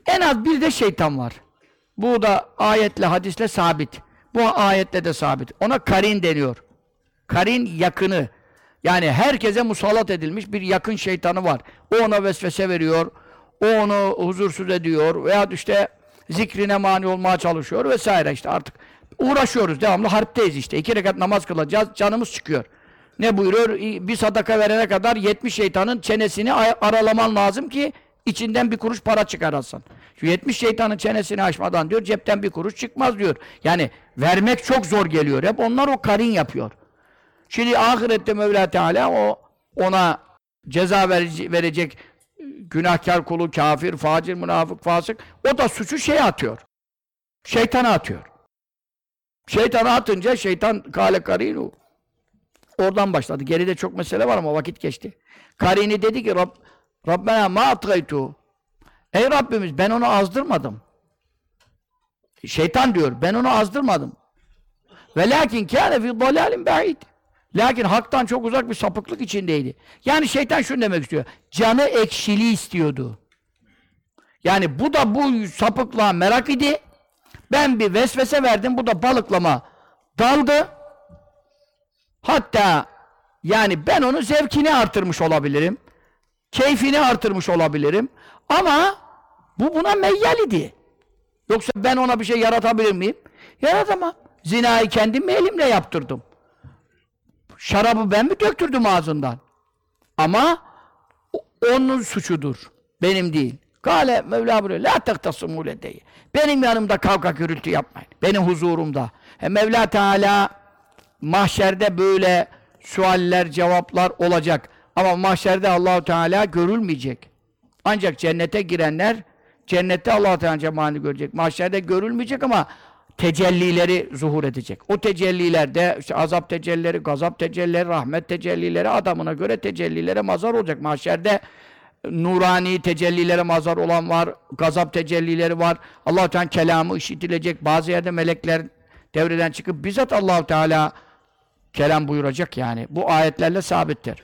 En az bir de şeytan var. Bu da ayetle, hadisle sabit. Bu ayetle de sabit. Ona karin deniyor. Karin yakını. Yani herkese musallat edilmiş bir yakın şeytanı var. O ona vesvese veriyor. O onu huzursuz ediyor. Veya işte zikrine mani olmaya çalışıyor vesaire işte artık uğraşıyoruz. Devamlı harpteyiz işte. İki rekat namaz kılacağız. Canımız çıkıyor. Ne buyuruyor? Bir sadaka verene kadar 70 şeytanın çenesini aralaman lazım ki içinden bir kuruş para çıkarasın. Şu 70 şeytanın çenesini açmadan diyor cepten bir kuruş çıkmaz diyor. Yani vermek çok zor geliyor. Hep onlar o karin yapıyor. Şimdi ahirette Mevla Teala o ona ceza verecek, günahkar kulu, kafir, facir, münafık, fasık o da suçu şeye atıyor. Şeytana atıyor. Şeytana atınca şeytan kale karinu oradan başladı. Geride çok mesele var ama vakit geçti. Karini dedi ki Rab, Rabbena ma atgaytu Ey Rabbimiz ben onu azdırmadım. Şeytan diyor ben onu azdırmadım. Ve lakin kâne fî dalâlim ba'id. Lakin haktan çok uzak bir sapıklık içindeydi. Yani şeytan şunu demek istiyor. Canı ekşili istiyordu. Yani bu da bu sapıklığa merak idi. Ben bir vesvese verdim. Bu da balıklama daldı. Hatta yani ben onun zevkini artırmış olabilirim. Keyfini artırmış olabilirim. Ama bu buna meyyal idi. Yoksa ben ona bir şey yaratabilir miyim? Yaratamam. Zinayı kendim elimle yaptırdım? Şarabı ben mi döktürdüm ağzından? Ama onun suçudur. Benim değil. Kale Mevla buyuruyor. La tektasımû ledeyi. Benim yanımda kavga gürültü yapmayın. Benim huzurumda. E Mevla Teala mahşerde böyle sualler, cevaplar olacak. Ama mahşerde Allahu Teala görülmeyecek. Ancak cennete girenler cennette Allah Teala cemalini görecek. Mahşerde görülmeyecek ama tecellileri zuhur edecek. O tecellilerde işte azap tecellileri, gazap tecellileri, rahmet tecellileri adamına göre tecellilere mazar olacak. Mahşerde nurani tecellilere mazar olan var, gazap tecellileri var. Allah Teala kelamı işitilecek. Bazı yerde melekler devreden çıkıp bizzat Allah Teala kelam buyuracak yani. Bu ayetlerle sabittir.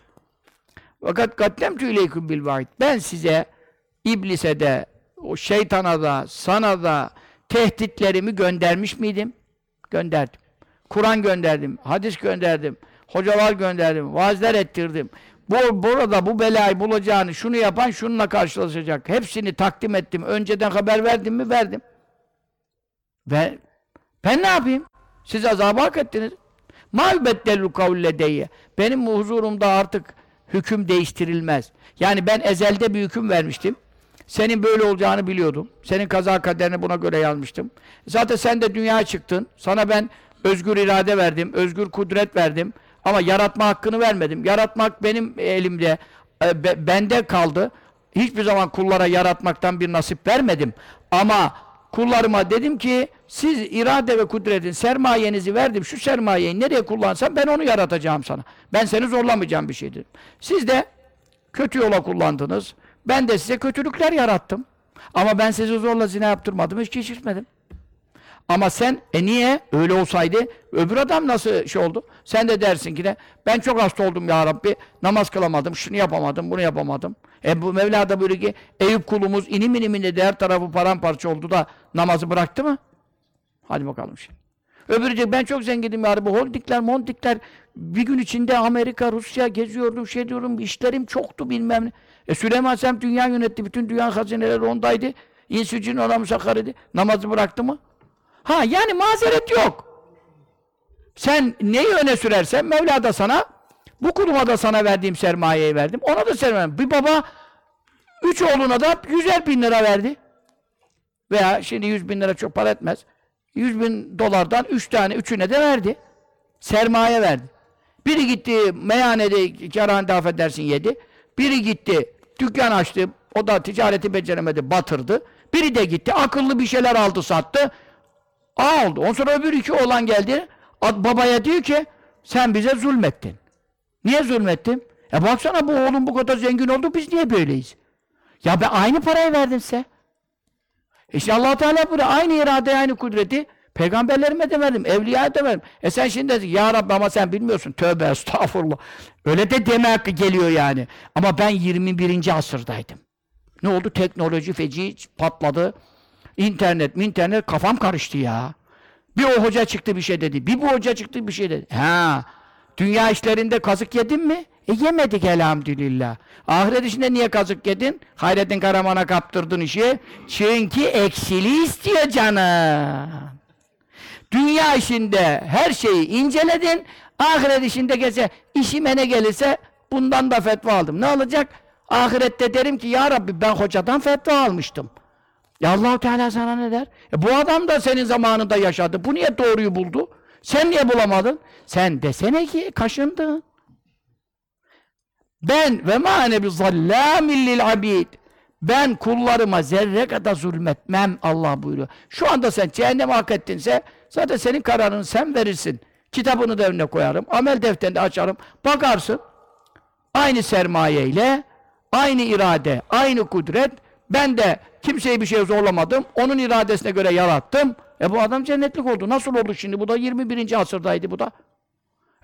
Fakat kaddemtü ileyküm bil vaid. Ben size iblise de, o şeytana da, sana da tehditlerimi göndermiş miydim? Gönderdim. Kur'an gönderdim, hadis gönderdim, hocalar gönderdim, vaazler ettirdim. Bu, burada bu belayı bulacağını, şunu yapan şununla karşılaşacak. Hepsini takdim ettim. Önceden haber verdim mi? Verdim. Ve ben ne yapayım? Siz azabı hak ettiniz. Mâbeddellu kavle deyye. Benim huzurumda artık hüküm değiştirilmez. Yani ben ezelde bir hüküm vermiştim. Senin böyle olacağını biliyordum. Senin kaza kaderini buna göre yazmıştım. Zaten sen de dünyaya çıktın. Sana ben özgür irade verdim, özgür kudret verdim. Ama yaratma hakkını vermedim. Yaratmak benim elimde, e, be- bende kaldı. Hiçbir zaman kullara yaratmaktan bir nasip vermedim. Ama kullarıma dedim ki siz irade ve kudretin sermayenizi verdim. Şu sermayeyi nereye kullansam ben onu yaratacağım sana. Ben seni zorlamayacağım bir şey dedim. Siz de kötü yola kullandınız. Ben de size kötülükler yarattım. Ama ben sizi zorla zina yaptırmadım, hiç geçirtmedim. Ama sen, e niye? Öyle olsaydı, öbür adam nasıl şey oldu? Sen de dersin ki de, ben çok hasta oldum ya Rabbi, namaz kılamadım, şunu yapamadım, bunu yapamadım. E bu Mevla da buyuruyor ki, Eyüp kulumuz inim iniminde de her tarafı paramparça oldu da namazı bıraktı mı? Hadi bakalım şimdi. Öbürü diyecek, ben çok zenginim ya Rabbi, holdikler, mondikler, bir gün içinde Amerika, Rusya geziyordum, şey diyorum, işlerim çoktu bilmem ne. E Süleyman Aleyhisselam dünya yönetti, bütün dünya hazineleri ondaydı. İnsücün ona musakar idi. Namazı bıraktı mı? Ha yani mazeret yok. Sen neyi öne sürersen Mevla da sana bu kuluma da sana verdiğim sermayeyi verdim. Ona da sermaye Bir baba üç oğluna da yüzer bin lira verdi. Veya şimdi yüz bin lira çok para etmez. Yüz bin dolardan üç tane, üçüne de verdi. Sermaye verdi. Biri gitti meyhanede, kerhanede affedersin yedi. Biri gitti dükkan açtı. O da ticareti beceremedi, batırdı. Biri de gitti akıllı bir şeyler aldı, sattı. A oldu. Ondan sonra öbür iki oğlan geldi. Babaya diyor ki sen bize zulmettin. Niye zulmettim? E baksana bu oğlum bu kadar zengin oldu biz niye böyleyiz? Ya ben aynı parayı verdim size. İşte allah Teala burada aynı irade, aynı kudreti peygamberlerime de verdim, evliyaya da verdim. E sen şimdi dedin, ya Rabbi ama sen bilmiyorsun. Tövbe estağfurullah. Öyle de deme hakkı geliyor yani. Ama ben 21. asırdaydım. Ne oldu? Teknoloji feci patladı. İnternet, internet kafam karıştı ya. Bir o hoca çıktı bir şey dedi. Bir bu hoca çıktı bir şey dedi. Ha. Dünya işlerinde kazık yedin mi? E yemedik elhamdülillah. Ahiret işinde niye kazık yedin? Hayrettin Karaman'a kaptırdın işi. Çünkü eksili istiyor canım. Dünya işinde her şeyi inceledin. Ahiret işinde gelse işime ne gelirse bundan da fetva aldım. Ne olacak? Ahirette derim ki ya Rabbi ben hocadan fetva almıştım. Ya Allahu Teala sana ne der? E bu adam da senin zamanında yaşadı. Bu niye doğruyu buldu? Sen niye bulamadın? Sen desene ki kaşındın. Ben ve ma ene bi zallamin lil abid. Ben kullarıma zerre kadar zulmetmem Allah buyuruyor. Şu anda sen cehenneme hak ettinse zaten senin kararını sen verirsin. Kitabını da önüne koyarım. Amel defterini de açarım. Bakarsın. Aynı sermayeyle, aynı irade, aynı kudret. Ben de kimseyi bir şey zorlamadım. Onun iradesine göre yarattım. E bu adam cennetlik oldu. Nasıl oldu şimdi? Bu da 21. asırdaydı bu da.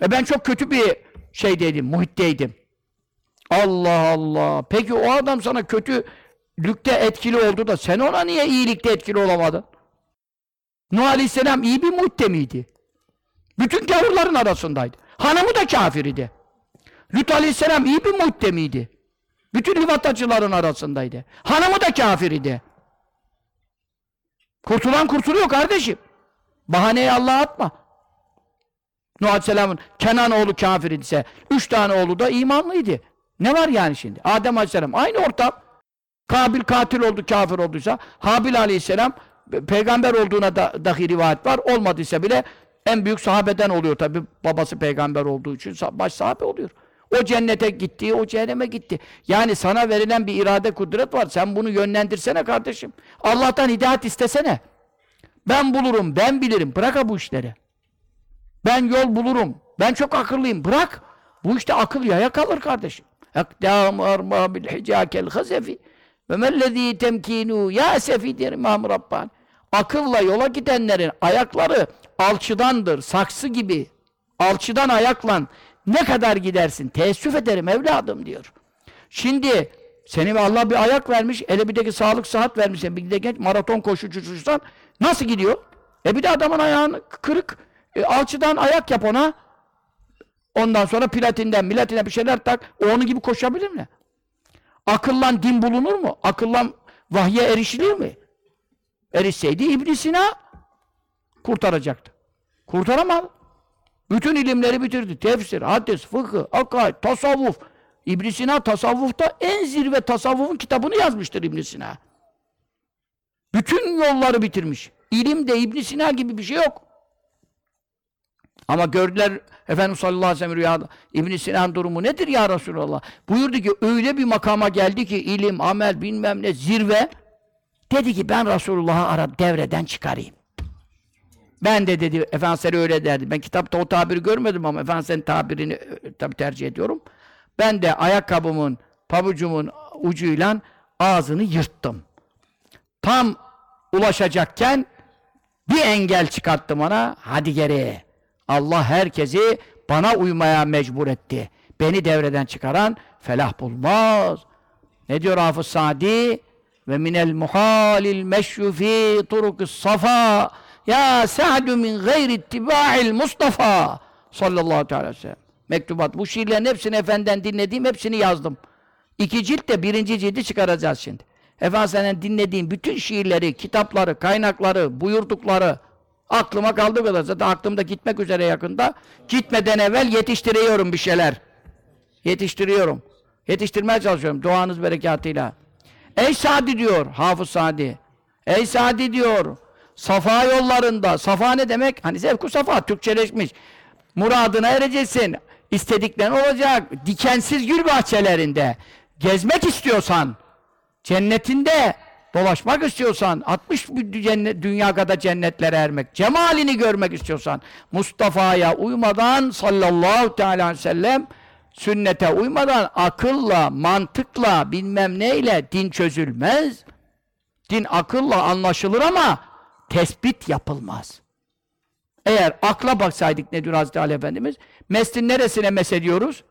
E ben çok kötü bir şeydeydim, muhitteydim. Allah Allah. Peki o adam sana kötülükte etkili oldu da sen ona niye iyilikte etkili olamadın? Nuh Aleyhisselam iyi bir muhitte miydi? Bütün gavurların arasındaydı. Hanımı da kafir idi. Lut Aleyhisselam iyi bir muhitte miydi? Bütün livatacıların arasındaydı. Hanımı da kafir idi. Kurtulan kurtuluyor kardeşim. Bahaneyi Allah'a atma. Nuh Aleyhisselam'ın Kenan oğlu kafir idiyse, üç tane oğlu da imanlıydı. Ne var yani şimdi? Adem Aleyhisselam aynı ortam. Kabil katil oldu, kafir olduysa, Habil Aleyhisselam pe- peygamber olduğuna da, dahi rivayet var. Olmadıysa bile en büyük sahabeden oluyor tabi babası peygamber olduğu için baş sahabe oluyor. O cennete gitti, o cehenneme gitti. Yani sana verilen bir irade kudret var. Sen bunu yönlendirsene kardeşim. Allah'tan hidayet istesene. Ben bulurum, ben bilirim. Bırak bu işleri. Ben yol bulurum. Ben çok akıllıyım. Bırak. Bu işte akıl yaya kalır kardeşim. Ekdâm armâ bil hicâkel hazefi ve mellezî temkînû ya sefi der İmam Rabbani. Akılla yola gidenlerin ayakları alçıdandır, saksı gibi. Alçıdan ayaklan ne kadar gidersin? Teessüf ederim evladım diyor. Şimdi senin Allah bir ayak vermiş, ele bir de sağlık sıhhat vermiş. Bir de genç maraton koşucususan nasıl gidiyor? E bir de adamın ayağını kırık, e, alçıdan ayak yap ona. Ondan sonra platinden, milatinden bir şeyler tak. O Onun gibi koşabilir mi? Akıllan din bulunur mu? Akıllan vahye erişilir mi? Erişseydi İbn Sina kurtaracaktı. Kurtaramadı. Bütün ilimleri bitirdi. Tefsir, hadis, fıkıh, akaid, tasavvuf. İbn Sina tasavvufta en zirve tasavvufun kitabını yazmıştır İbn Sina. Bütün yolları bitirmiş. İlimde İbn Sina gibi bir şey yok. Ama gördüler Efendimiz sallallahu aleyhi ve sellem rüyada İbn Sina'nın durumu nedir ya Resulallah? Buyurdu ki öyle bir makama geldi ki ilim, amel, bilmem ne zirve. Dedi ki ben Resulullah'ı ara devreden çıkarayım. Ben de dedi Efendimiz öyle derdi. Ben kitapta o tabiri görmedim ama Efendimiz'in tabirini e, tabi tercih ediyorum. Ben de ayakkabımın, pabucumun ucuyla ağzını yırttım. Tam ulaşacakken bir engel çıkarttım ona. Hadi geri. Allah herkesi bana uymaya mecbur etti. Beni devreden çıkaran felah bulmaz. Ne diyor Hafız Sadi? Ve minel muhalil meşyu fi turukis safa ya sa'du min gayri ittiba'il Mustafa sallallahu aleyhi ve sellem. Mektubat. Bu şiirlerin hepsini efendiden dinlediğim, hepsini yazdım. İki cilt de birinci cildi çıkaracağız şimdi. Efendimiz'den dinlediğim bütün şiirleri, kitapları, kaynakları, buyurdukları aklıma kaldığı kadar. Zaten aklımda gitmek üzere yakında. Gitmeden evvel yetiştiriyorum bir şeyler. Yetiştiriyorum. Yetiştirmeye çalışıyorum duanız berekatıyla. Ey Sadi diyor Hafız Sadi. Ey Sadi diyor. Safa yollarında. Safa ne demek? Hani zevku safa Türkçeleşmiş. Muradına ereceksin. İstediklerin olacak. Dikensiz gül bahçelerinde. Gezmek istiyorsan, cennetinde dolaşmak istiyorsan, 60 bir cennet, dünya kadar cennetlere ermek, cemalini görmek istiyorsan, Mustafa'ya uymadan sallallahu teala aleyhi ve sellem sünnete uymadan akılla, mantıkla, bilmem neyle din çözülmez. Din akılla anlaşılır ama tespit yapılmaz. Eğer akla baksaydık ne diyor Hazreti Ali Efendimiz? Mestin neresine mesediyoruz?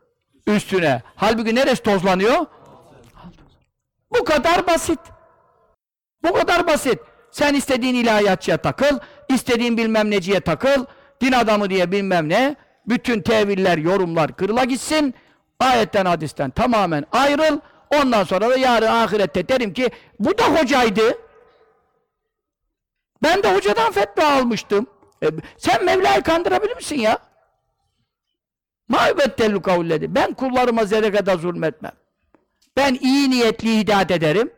Üstüne. Halbuki neresi tozlanıyor? Bu kadar basit. Bu kadar basit. Sen istediğin ilahiyatçıya takıl, istediğin bilmem neciye takıl, din adamı diye bilmem ne, bütün teviller, yorumlar kırıla gitsin, ayetten, hadisten tamamen ayrıl, ondan sonra da yarın ahirette derim ki, bu da hocaydı. Ben de hocadan fetva almıştım. E, sen Mevla'yı kandırabilir misin ya? Mâbettellu kavledi. Ben kullarıma zerre kadar zulmetmem. Ben iyi niyetli hidayet ederim.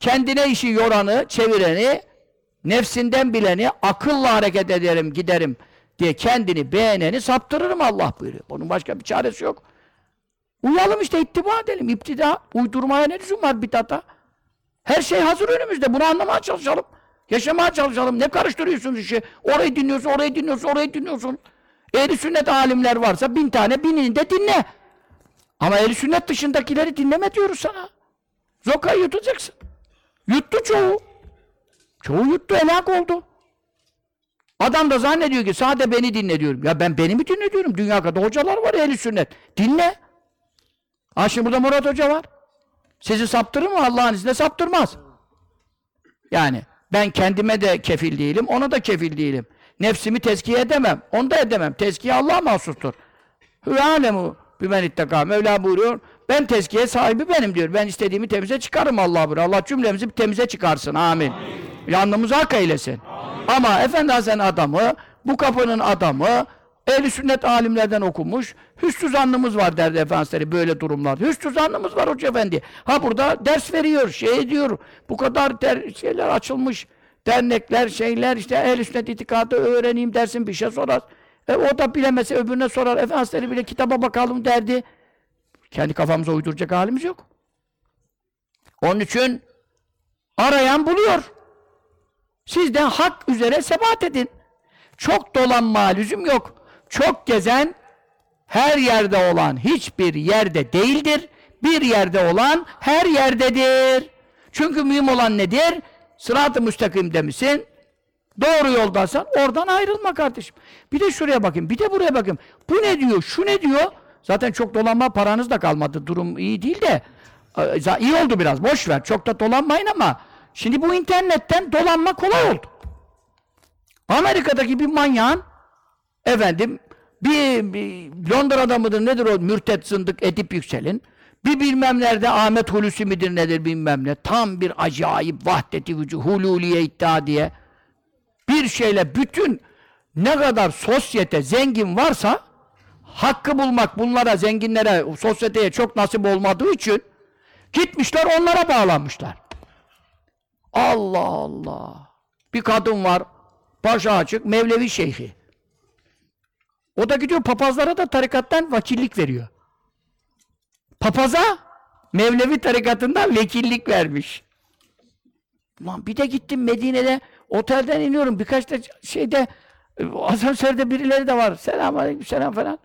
Kendine işi yoranı, çevireni, nefsinden bileni akılla hareket ederim, giderim diye kendini beğeneni saptırırım Allah buyuruyor. Bunun başka bir çaresi yok. Uyalım işte ittiba edelim. İptida, uydurmaya ne lüzum var bidata? Her şey hazır önümüzde. Bunu anlamaya çalışalım. Yaşamaya çalışalım. Ne karıştırıyorsunuz işi? Orayı dinliyorsun, orayı dinliyorsun, orayı dinliyorsun. Ehli sünnet alimler varsa bin tane binini de dinle. Ama ehli sünnet dışındakileri dinleme diyoruz sana. Zokayı yutacaksın. Yuttu çoğu. Çoğu yuttu, helak oldu. Adam da zannediyor ki sade beni dinle diyorum. Ya ben beni mi dinle diyorum? Dünya kadar hocalar var ehli sünnet. Dinle. Ha şimdi burada Murat Hoca var. Sizi saptırır mı? Allah'ın izniyle saptırmaz. Yani ben kendime de kefil değilim, ona da kefil değilim. Nefsimi tezkiye edemem. Onu da edemem. Tezkiye Allah'a mahsustur. Hüve alemu bimen itteka. Mevla buyuruyor. Ben tezkiye sahibi benim diyor. Ben istediğimi temize çıkarım Allah buyuruyor. Allah cümlemizi temize çıkarsın. Amin. Amin. Yanlımızı hak eylesin. Amin. Ama Efendi Hazretleri adamı, bu kapının adamı, ehli sünnet alimlerden okumuş, hüsnü zannımız var derdi Efendimiz böyle durumlar. Hüsnü zannımız var Hoca Efendi. Ha burada ders veriyor, şey diyor, bu kadar der, şeyler açılmış, dernekler, şeyler, işte ehl-i sünnet itikadı öğreneyim dersin, bir şey sorar. E, o da bilemese öbürüne sorar, Efendimiz bile kitaba bakalım derdi. Kendi kafamıza uyduracak halimiz yok. Onun için arayan buluyor. Sizden hak üzere sebat edin. Çok dolanma lüzum yok. Çok gezen her yerde olan hiçbir yerde değildir. Bir yerde olan her yerdedir. Çünkü mühim olan nedir? Sırat-ı müstakimde misin? Doğru yoldaysan oradan ayrılma kardeşim. Bir de şuraya bakayım, bir de buraya bakayım. Bu ne diyor, şu ne diyor? Zaten çok dolanma paranız da kalmadı. Durum iyi değil de. iyi oldu biraz, boş ver. Çok da dolanmayın ama şimdi bu internetten dolanma kolay oldu. Amerika'daki bir manyağın efendim bir, bir Londra'da mıdır nedir o mürtet zındık Edip Yüksel'in bir bilmem nerede Ahmet Hulusi midir nedir bilmem ne tam bir acayip vahdeti vücudu hululiye iddia diye bir şeyle bütün ne kadar sosyete zengin varsa hakkı bulmak bunlara zenginlere sosyeteye çok nasip olmadığı için gitmişler onlara bağlanmışlar. Allah Allah. Bir kadın var başı açık Mevlevi şeyhi. O da gidiyor papazlara da tarikattan vakillik veriyor. Papaza Mevlevi tarikatından vekillik vermiş. Ulan bir de gittim Medine'de otelden iniyorum birkaç da şeyde e, asansörde birileri de var. Selam aleyküm selam falan.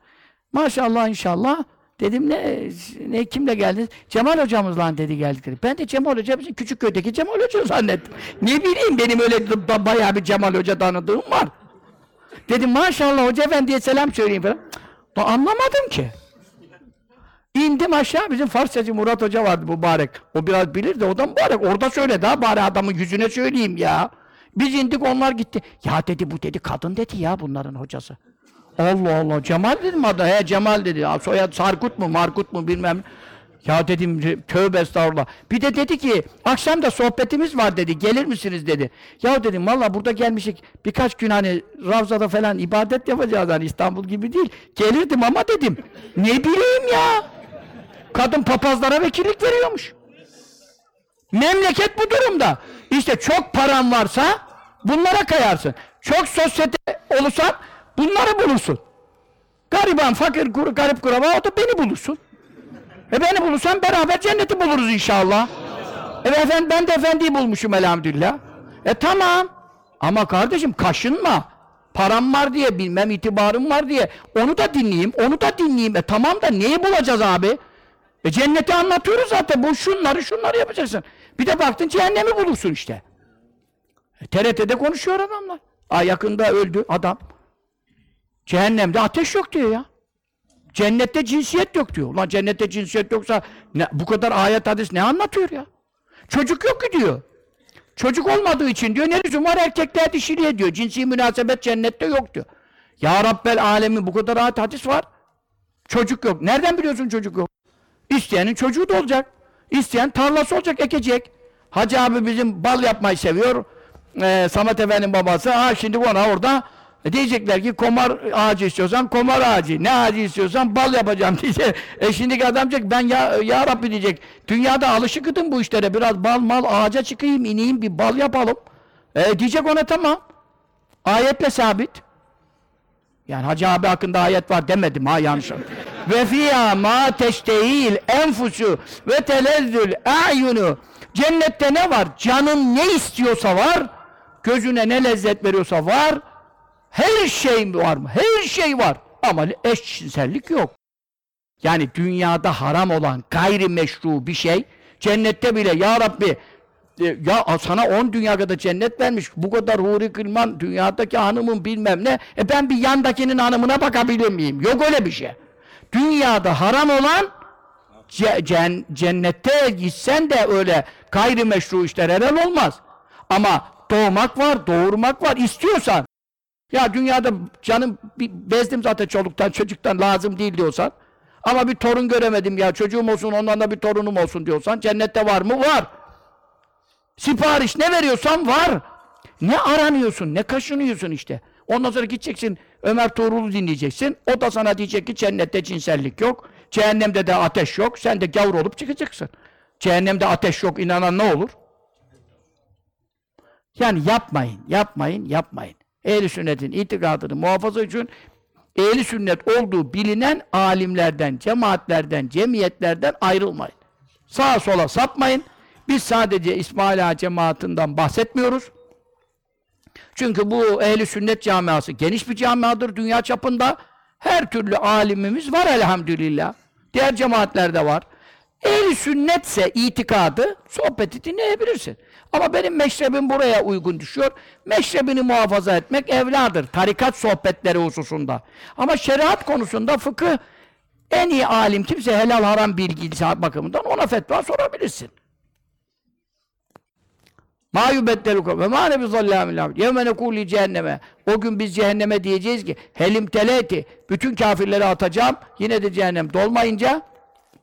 Maşallah inşallah. Dedim ne, ne kimle geldiniz? Cemal hocamızla dedi geldikleri. Ben de Cemal Hoca bizim küçük köydeki Cemal Hoca zannettim. Ne bileyim benim öyle ba- bayağı bir Cemal Hoca tanıdığım var. Dedim maşallah hoca efendiye selam söyleyeyim falan. Da anlamadım ki. İndim aşağı bizim Farsçacı Murat Hoca vardı mübarek. O biraz bilir de o da mübarek. Orada söyle daha bari adamın yüzüne söyleyeyim ya. Biz indik onlar gitti. Ya dedi bu dedi kadın dedi ya bunların hocası. Allah Allah Cemal dedim adı. He Cemal dedi. Ya, soyad Sarkut mu Markut mu bilmem. Ya dedim tövbe estağfurullah. Bir de dedi ki akşam da sohbetimiz var dedi. Gelir misiniz dedi. Ya dedim valla burada gelmişik birkaç gün hani Ravza'da falan ibadet yapacağız hani İstanbul gibi değil. Gelirdim ama dedim. Ne bileyim ya. Kadın papazlara vekillik veriyormuş. Memleket bu durumda. İşte çok paran varsa bunlara kayarsın. Çok sosyete olursan bunları bulursun. Gariban, fakir, garip kuraba o da beni bulursun. E beni bulursan beraber cenneti buluruz inşallah. E efendim, ben de efendiyi bulmuşum elhamdülillah. E tamam. Ama kardeşim kaşınma. Param var diye, bilmem itibarım var diye. Onu da dinleyeyim, onu da dinleyeyim. E tamam da neyi bulacağız abi? E cenneti anlatıyoruz zaten. Bu şunları şunları yapacaksın. Bir de baktın cehennemi bulursun işte. E, TRT'de konuşuyor adamlar. Aa yakında öldü adam. Cehennemde ateş yok diyor ya. Cennette cinsiyet yok diyor. Ulan cennette cinsiyet yoksa ne, bu kadar ayet hadis ne anlatıyor ya? Çocuk yok ki diyor. Çocuk olmadığı için diyor ne lüzum var erkekler dişiliğe diyor. Cinsi münasebet cennette yok diyor. Ya Rabbel alemin bu kadar ayet hadis var. Çocuk yok. Nereden biliyorsun çocuk yok? İsteyenin çocuğu da olacak. İsteyen tarlası olacak, ekecek. Hacı abi bizim bal yapmayı seviyor. Ee, Samet Efendi'nin babası. Ha şimdi ona orada e, diyecekler ki komar ağacı istiyorsan komar ağacı. Ne ağacı istiyorsan bal yapacağım diyecek. E şimdiki adam diyecek ben ya, ya Rabbi diyecek. Dünyada alışıkıdım bu işlere. Biraz bal mal ağaca çıkayım ineyim bir bal yapalım. E diyecek ona tamam. Ayetle sabit. Yani Hacı abi hakkında ayet var demedim ha yanlış. ve fiyâ mâ teştehil enfusu ve telezzül a'yunu. Cennette ne var? Canın ne istiyorsa var. Gözüne ne lezzet veriyorsa var. Her şey var mı? Her şey var. Ama eşcinsellik yok. Yani dünyada haram olan gayrimeşru bir şey cennette bile ya Rabbi e, ya sana on dünya kadar cennet vermiş. Bu kadar huri kılman dünyadaki hanımın bilmem ne. E ben bir yandakinin hanımına bakabilir miyim? Yok öyle bir şey. Dünyada haram olan ce- cen- cennette gitsen de öyle gayrimeşru işler helal olmaz. Ama doğmak var, doğurmak var. istiyorsan ya dünyada canım bezdim zaten çoluktan çocuktan lazım değil diyorsan ama bir torun göremedim ya çocuğum olsun ondan da bir torunum olsun diyorsan cennette var mı? Var. Sipariş ne veriyorsan var. Ne aranıyorsun, ne kaşınıyorsun işte. Ondan sonra gideceksin Ömer Tuğrul'u dinleyeceksin. O da sana diyecek ki cennette cinsellik yok. Cehennemde de ateş yok. Sen de gavur olup çıkacaksın. Cehennemde ateş yok inanan ne olur? Yani yapmayın, yapmayın, yapmayın. Ehli sünnetin itikadını muhafaza için ehli sünnet olduğu bilinen alimlerden, cemaatlerden, cemiyetlerden ayrılmayın. Sağa sola sapmayın. Biz sadece İsmaila cemaatinden bahsetmiyoruz. Çünkü bu ehli sünnet camiası geniş bir camiadır dünya çapında. Her türlü alimimiz var elhamdülillah. Diğer cemaatlerde var. Ehli sünnetse itikadı, sohbeti dinleyebilirsin. Ama benim meşrebim buraya uygun düşüyor. Meşrebini muhafaza etmek evladır. Tarikat sohbetleri hususunda. Ama şeriat konusunda fıkıh en iyi alim kimse helal haram bilgisi bakımından ona fetva sorabilirsin. Ma yubeddelu ve ma ne bizallamin abid. Yevme nekuli cehenneme. O gün biz cehenneme diyeceğiz ki helim teleti. Bütün kafirleri atacağım. Yine de cehennem dolmayınca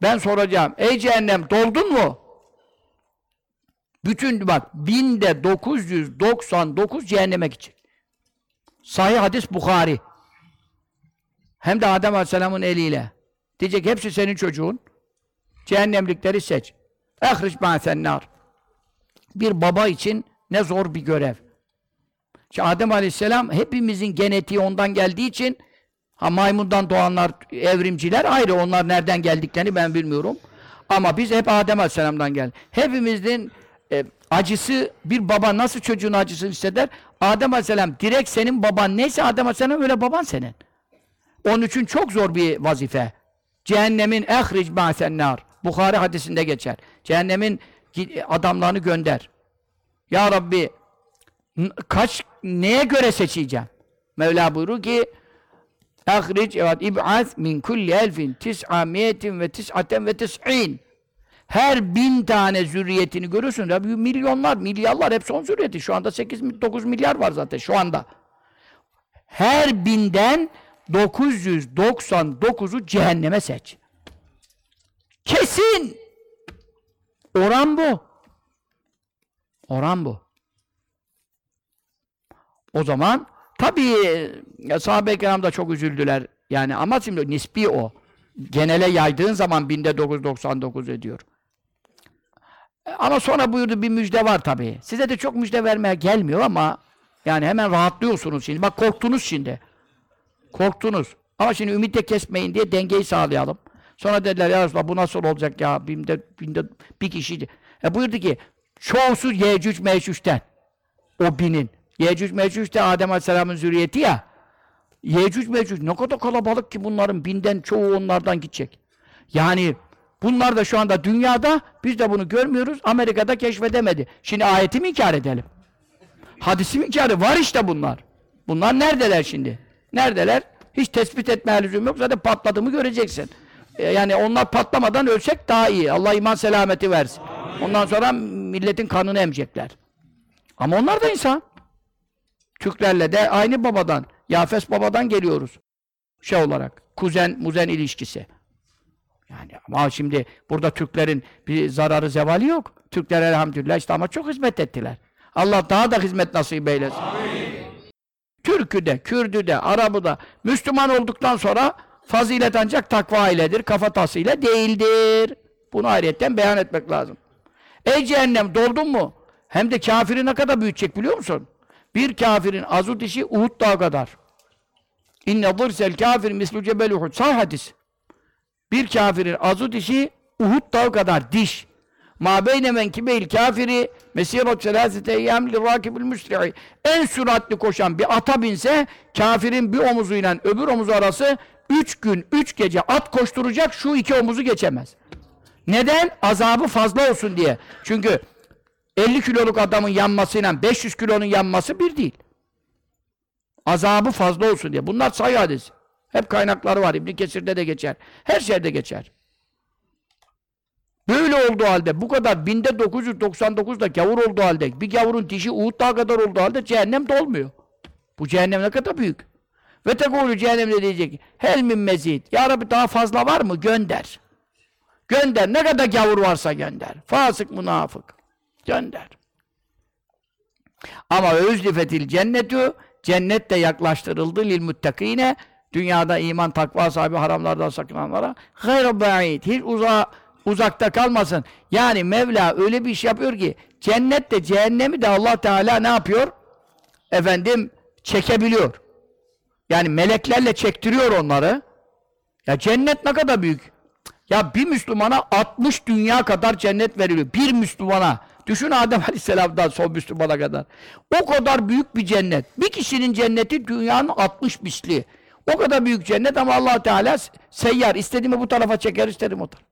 ben soracağım. Ey cehennem doldun mu? Bütün bak binde 999 cehenneme gidecek. Sahih hadis Bukhari. Hem de Adem Aleyhisselam'ın eliyle. Diyecek hepsi senin çocuğun. Cehennemlikleri seç. Ehric ma'sennar. Bir baba için ne zor bir görev. İşte Adem Aleyhisselam hepimizin genetiği ondan geldiği için ha maymundan doğanlar, evrimciler ayrı. Onlar nereden geldiklerini ben bilmiyorum. Ama biz hep Adem Aleyhisselam'dan geldik. Hepimizin e, acısı, bir baba nasıl çocuğun acısını hisseder? Adem Aleyhisselam direkt senin baban neyse Adem Aleyhisselam öyle baban senin. Onun için çok zor bir vazife. Cehennemin ehric ma'sennar. Bukhari hadisinde geçer. Cehennemin adamlarını gönder. Ya Rabbi kaç neye göre seçeceğim? Mevla buyurur ki ehric evet ib'az min kulli elfin tis'amiyetin ve tis'aten ve tis'in her bin tane zürriyetini görürsün. Ya milyonlar, milyarlar hepsi on zürriyeti. Şu anda 8-9 milyar var zaten şu anda. Her binden 999'u cehenneme seç. Kesin! Oran bu. Oran bu. O zaman tabii sahabe-i kiram da çok üzüldüler. Yani ama şimdi nispi o. Genele yaydığın zaman binde 999 ediyor. Ama sonra buyurdu bir müjde var tabii. Size de çok müjde vermeye gelmiyor ama yani hemen rahatlıyorsunuz şimdi. Bak korktunuz şimdi. Korktunuz. Ama şimdi ümit de kesmeyin diye dengeyi sağlayalım. Sonra dediler ya Resulallah bu nasıl olacak ya binde, binde bir kişiydi. E buyurdu ki çoğusu Yecüc Mecüc'ten. O binin. Yecüc Mecüc de Adem Aleyhisselam'ın zürriyeti ya. Yecüc Mecüc ne kadar kalabalık ki bunların binden çoğu onlardan gidecek. Yani bunlar da şu anda dünyada biz de bunu görmüyoruz. Amerika'da keşfedemedi. Şimdi ayeti mi inkar edelim? Hadisi mi inkarı? Var işte bunlar. Bunlar neredeler şimdi? Neredeler? Hiç tespit etme lüzum yok. Zaten patladığımı göreceksin. Ee, yani onlar patlamadan ölsek daha iyi. Allah iman selameti versin. Ondan sonra milletin kanını emecekler. Ama onlar da insan. Türklerle de aynı babadan, Yafes babadan geliyoruz. Şey olarak, kuzen muzen ilişkisi. Yani ama şimdi burada Türklerin bir zararı zevali yok. Türkler elhamdülillah İslam'a çok hizmet ettiler. Allah daha da hizmet nasip eylesin. Amin. Türk'ü de, Kürd'ü de, Arap'ı da Müslüman olduktan sonra fazilet ancak takva iledir, kafatasıyla değildir. Bunu ayrıyetten beyan etmek lazım. Ey cehennem doldun mu? Hem de kafiri ne kadar büyütecek biliyor musun? Bir kafirin azut işi Uhud dağı kadar. İnne dırsel kafir mislu cebel Uhud. Sahih hadis. Bir kafirin azut işi Uhud dağı kadar diş. Ma beyne menkibeyl kafiri mesirat selasete eyyam li rakibul müsri'i. En süratli koşan bir ata binse kafirin bir omuzuyla öbür omuzu arası üç gün, üç gece at koşturacak şu iki omuzu geçemez. Neden? Azabı fazla olsun diye. Çünkü 50 kiloluk adamın yanmasıyla 500 kilonun yanması bir değil. Azabı fazla olsun diye. Bunlar sayı hadis. Hep kaynakları var. İbn Kesir'de de geçer. Her şerde geçer. Böyle olduğu halde bu kadar binde 999'da gavur olduğu halde bir gavurun dişi Uhud dağı kadar olduğu halde cehennem dolmuyor. Bu cehennem ne kadar büyük. Ve tekulu cehennemde diyecek hel min mezid. Ya Rabbi daha fazla var mı? Gönder. Gönder. Ne kadar gavur varsa gönder. Fasık münafık. Gönder. Ama özlifetil cennetu cennet de yaklaştırıldı lil muttakine dünyada iman takva sahibi haramlardan sakınanlara gayr ba'id hiç uzağa uzakta kalmasın. Yani Mevla öyle bir iş yapıyor ki cennette cehennemi de Allah Teala ne yapıyor? Efendim çekebiliyor. Yani meleklerle çektiriyor onları. Ya cennet ne kadar büyük. Ya bir Müslümana 60 dünya kadar cennet veriliyor. Bir Müslümana. Düşün Adem Aleyhisselam'dan son Müslümana kadar. O kadar büyük bir cennet. Bir kişinin cenneti dünyanın 60 misli. O kadar büyük cennet ama allah Teala seyyar. İstediğimi bu tarafa çeker, istedim o tarafa.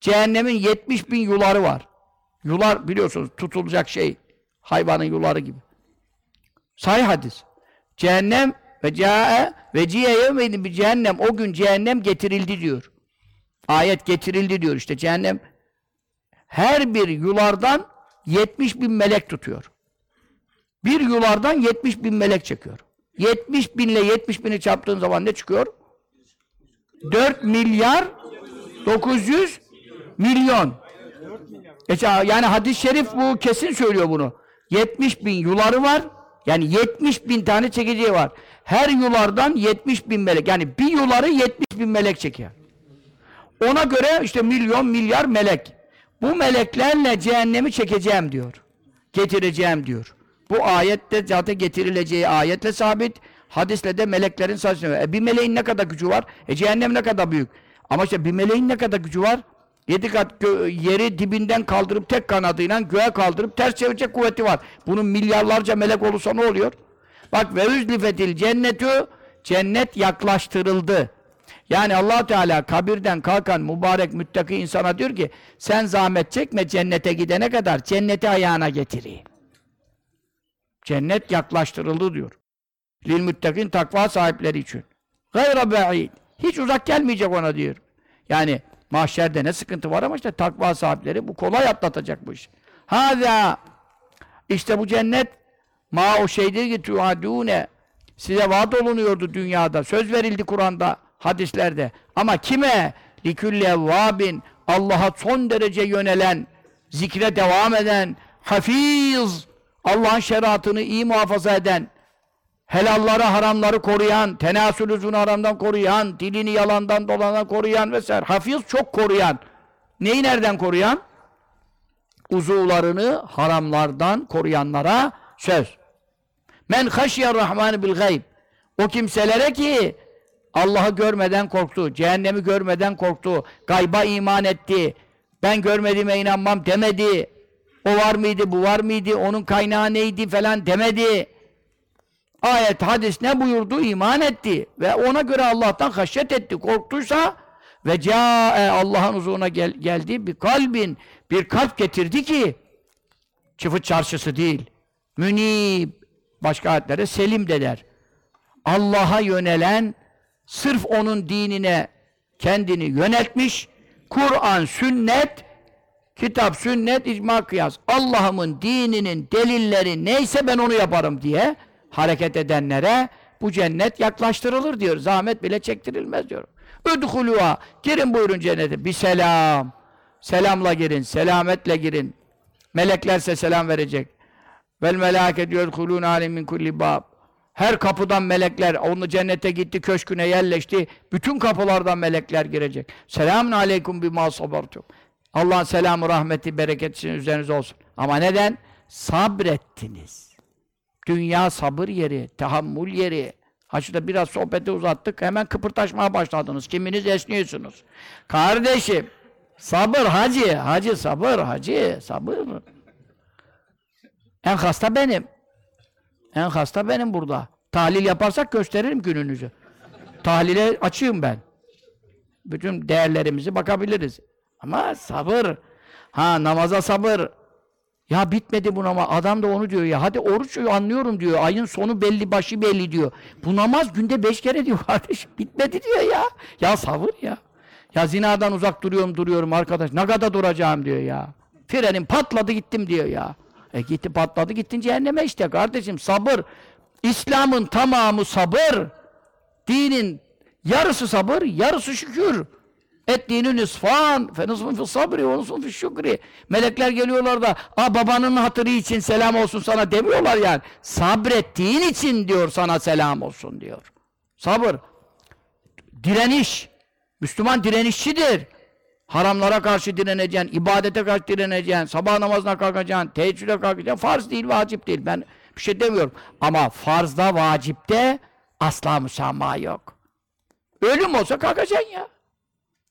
Cehennemin 70 bin yuları var. Yular biliyorsunuz tutulacak şey. Hayvanın yuları gibi. Sahih hadis. Cehennem ve cae ve ciye bir cehennem. O gün cehennem getirildi diyor. Ayet getirildi diyor işte cehennem. Her bir yulardan 70 bin melek tutuyor. Bir yulardan 70 bin melek çekiyor. 70 binle 70 bini çarptığın zaman ne çıkıyor? 4 milyar 900 milyon. E, Yani hadis-i şerif bu kesin söylüyor bunu. 70 bin yuları var. Yani 70 bin tane çekeceği var. Her yulardan 70 bin melek. Yani bir yuları 70 bin melek çekiyor. Ona göre işte milyon milyar melek. Bu meleklerle cehennemi çekeceğim diyor. Getireceğim diyor. Bu ayette zaten getirileceği ayetle sabit. Hadisle de meleklerin sayısı. E bir meleğin ne kadar gücü var? E cehennem ne kadar büyük? Ama işte bir meleğin ne kadar gücü var? Yedi kat yeri dibinden kaldırıp tek kanadıyla göğe kaldırıp ters çevirecek kuvveti var. Bunun milyarlarca melek olursa ne oluyor? Bak ve üzlifetil cennetü cennet yaklaştırıldı. Yani allah Teala kabirden kalkan mübarek müttaki insana diyor ki sen zahmet çekme cennete gidene kadar cenneti ayağına getireyim. Cennet yaklaştırıldı diyor. Lil müttakin takva sahipleri için. Gayra ba'id. Hiç uzak gelmeyecek ona diyor. Yani mahşerde ne sıkıntı var ama işte takva sahipleri bu kolay atlatacak bu iş. Hâzâ işte bu cennet ma o şeydir ki tuadûne size vaat olunuyordu dünyada. Söz verildi Kur'an'da, hadislerde. Ama kime? Likülle evvâbin Allah'a son derece yönelen, zikre devam eden, hafiz, Allah'ın şeriatını iyi muhafaza eden, helalları, haramları koruyan, tenasül uzun haramdan koruyan, dilini yalandan dolandan koruyan vesaire. Hafiz çok koruyan. Neyi nereden koruyan? Uzuvlarını haramlardan koruyanlara söz. Men haşiyer rahmanı bil gayb. O kimselere ki Allah'ı görmeden korktu, cehennemi görmeden korktu, gayba iman etti, ben görmediğime inanmam demedi, o var mıydı, bu var mıydı, onun kaynağı neydi falan demedi. Ayet, hadis ne buyurdu? İman etti. Ve ona göre Allah'tan haşyet etti. Korktuysa ve ca'e Allah'ın huzuruna gel, geldi bir kalbin, bir kalp getirdi ki çıfıt çarşısı değil. Münib, başka ayetlere selim de der. Allah'a yönelen, sırf onun dinine kendini yöneltmiş, Kur'an, sünnet, kitap, sünnet, icma, kıyas. Allah'ımın dininin delilleri neyse ben onu yaparım diye hareket edenlere bu cennet yaklaştırılır diyor. Zahmet bile çektirilmez diyor. Üdhuluha, girin buyurun cennete. Bir selam. Selamla girin, selametle girin. Meleklerse selam verecek. Vel melâke diyor kulûn âlemin kulli bab. Her kapıdan melekler, onu cennete gitti, köşküne yerleşti. Bütün kapılardan melekler girecek. Selamun aleyküm bimâ sabartum. Allah'ın selamı, rahmeti, bereketi sizin üzerinize olsun. Ama neden? Sabrettiniz. Dünya sabır yeri, tahammül yeri. Ha şurada biraz sohbeti uzattık, hemen kıpırtaşmaya başladınız. Kiminiz esniyorsunuz. Kardeşim, sabır hacı, hacı sabır, hacı sabır. En hasta benim. En hasta benim burada. Tahlil yaparsak gösteririm gününüzü. Tahlile açığım ben. Bütün değerlerimizi bakabiliriz. Ama sabır. Ha namaza sabır. Ya bitmedi bu namaz. Adam da onu diyor ya. Hadi oruç anlıyorum diyor. Ayın sonu belli, başı belli diyor. Bu namaz günde beş kere diyor kardeşim. Bitmedi diyor ya. Ya sabır ya. Ya zinadan uzak duruyorum duruyorum arkadaş. Ne kadar duracağım diyor ya. Frenim patladı gittim diyor ya. E gitti patladı gittin cehenneme işte kardeşim. Sabır. İslam'ın tamamı sabır. Dinin yarısı sabır, yarısı şükür. Et dinin nisfan, fe nisfun fi sabri ve fi şükri. Melekler geliyorlar da, a babanın hatırı için selam olsun sana demiyorlar yani. Sabrettiğin için diyor sana selam olsun diyor. Sabır. Direniş. Müslüman direnişçidir. Haramlara karşı direneceksin, ibadete karşı direneceksin, sabah namazına kalkacaksın, teheccüde kalkacaksın. Farz değil, vacip değil. Ben bir şey demiyorum. Ama farzda, vacipte asla müsamaha yok. Ölüm olsa kalkacaksın ya.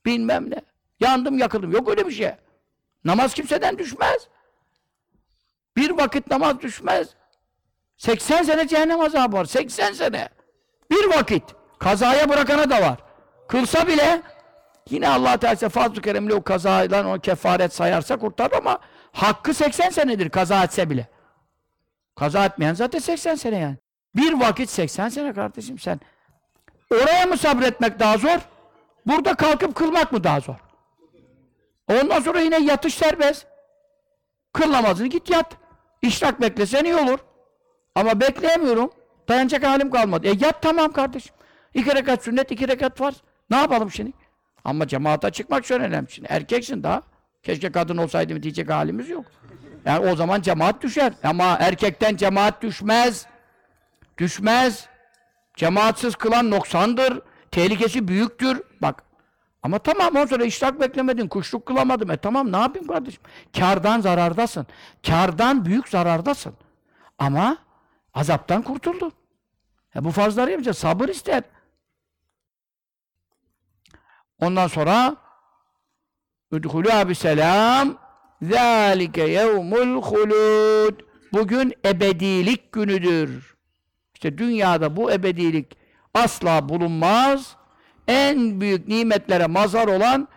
Bilmem ne. Yandım yakıldım. Yok öyle bir şey. Namaz kimseden düşmez. Bir vakit namaz düşmez. 80 sene cehennem azabı var. 80 sene. Bir vakit. Kazaya bırakana da var. Kılsa bile yine Allah Teala fazl-ı keremle o kazayla o kefaret sayarsa kurtarır ama hakkı 80 senedir kaza etse bile. Kaza etmeyen zaten 80 sene yani. Bir vakit 80 sene kardeşim sen. Oraya mı sabretmek daha zor? Burada kalkıp kılmak mı daha zor? Ondan sonra yine yatış serbest. Kıl namazını git yat. İşrak beklesen iyi olur. Ama bekleyemiyorum. Dayanacak halim kalmadı. E yat tamam kardeşim. İki rekat sünnet, iki rekat var. Ne yapalım şimdi? Ama cemaata çıkmak çok önemli. Şimdi erkeksin daha. Keşke kadın olsaydım diyecek halimiz yok. Yani o zaman cemaat düşer. Ama erkekten cemaat düşmez. Düşmez. Cemaatsiz kılan noksandır. Tehlikesi büyüktür. Bak. Ama tamam ondan sonra işrak beklemedin, kuşluk kılamadım. E tamam ne yapayım kardeşim? Kardan zarardasın. Kardan büyük zarardasın. Ama azaptan kurtuldun. E bu farzları yapacağız. Sabır ister. Ondan sonra Üdhulû bi selam zâlike yevmul hulûd Bugün ebedilik günüdür. İşte dünyada bu ebedilik asla bulunmaz. En büyük nimetlere mazhar olan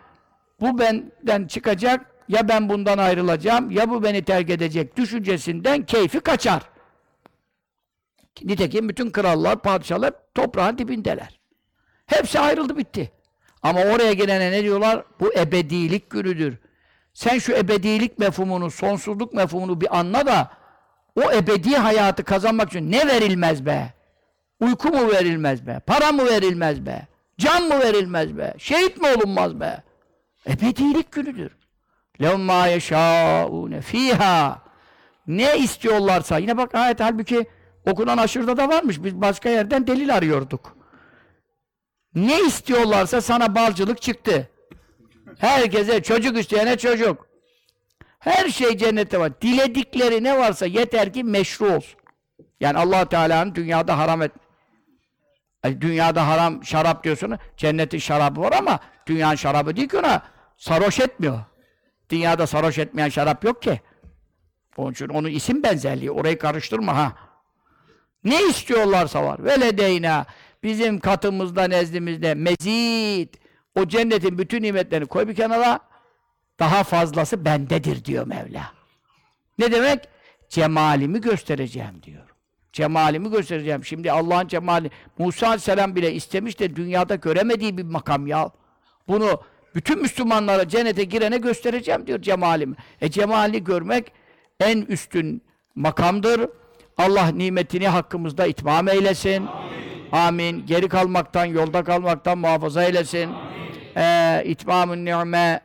bu benden çıkacak ya ben bundan ayrılacağım ya bu beni terk edecek düşüncesinden keyfi kaçar. Nitekim bütün krallar, padişahlar toprağın dibindeler. Hepsi ayrıldı bitti. Ama oraya gelene ne diyorlar? Bu ebedilik günüdür. Sen şu ebedilik mefhumunu, sonsuzluk mefhumunu bir anla da o ebedi hayatı kazanmak için ne verilmez be? Uyku mu verilmez be? Para mı verilmez be? Can mı verilmez be? Şehit mi olunmaz be? Ebedilik günüdür. لَوْ مَا يَشَاءُونَ fiha. Ne istiyorlarsa, yine bak ayet halbuki okunan aşırıda da varmış. Biz başka yerden delil arıyorduk. Ne istiyorlarsa sana balcılık çıktı. Herkese çocuk isteyene çocuk. Her şey cennette var. Diledikleri ne varsa yeter ki meşru olsun. Yani allah Teala'nın dünyada haram et. Yani dünyada haram şarap diyorsun. Cennetin şarabı var ama dünyanın şarabı değil ki ona. Sarhoş etmiyor. Dünyada sarhoş etmeyen şarap yok ki. Onun için onun isim benzerliği. Orayı karıştırma ha. Ne istiyorlarsa var. Veledeyna bizim katımızda, nezdimizde mezid. O cennetin bütün nimetlerini koy bir kenara. Daha fazlası bendedir diyor Mevla. Ne demek? Cemalimi göstereceğim diyor. Cemalimi göstereceğim. Şimdi Allah'ın cemali Musa Aleyhisselam bile istemiş de dünyada göremediği bir makam ya. Bunu bütün Müslümanlara cennete girene göstereceğim diyor cemalimi. E cemalini görmek en üstün makamdır. Allah nimetini hakkımızda itmam eylesin. Amin. Amin. Geri kalmaktan, yolda kalmaktan muhafaza eylesin. Ee, itmamın ni'me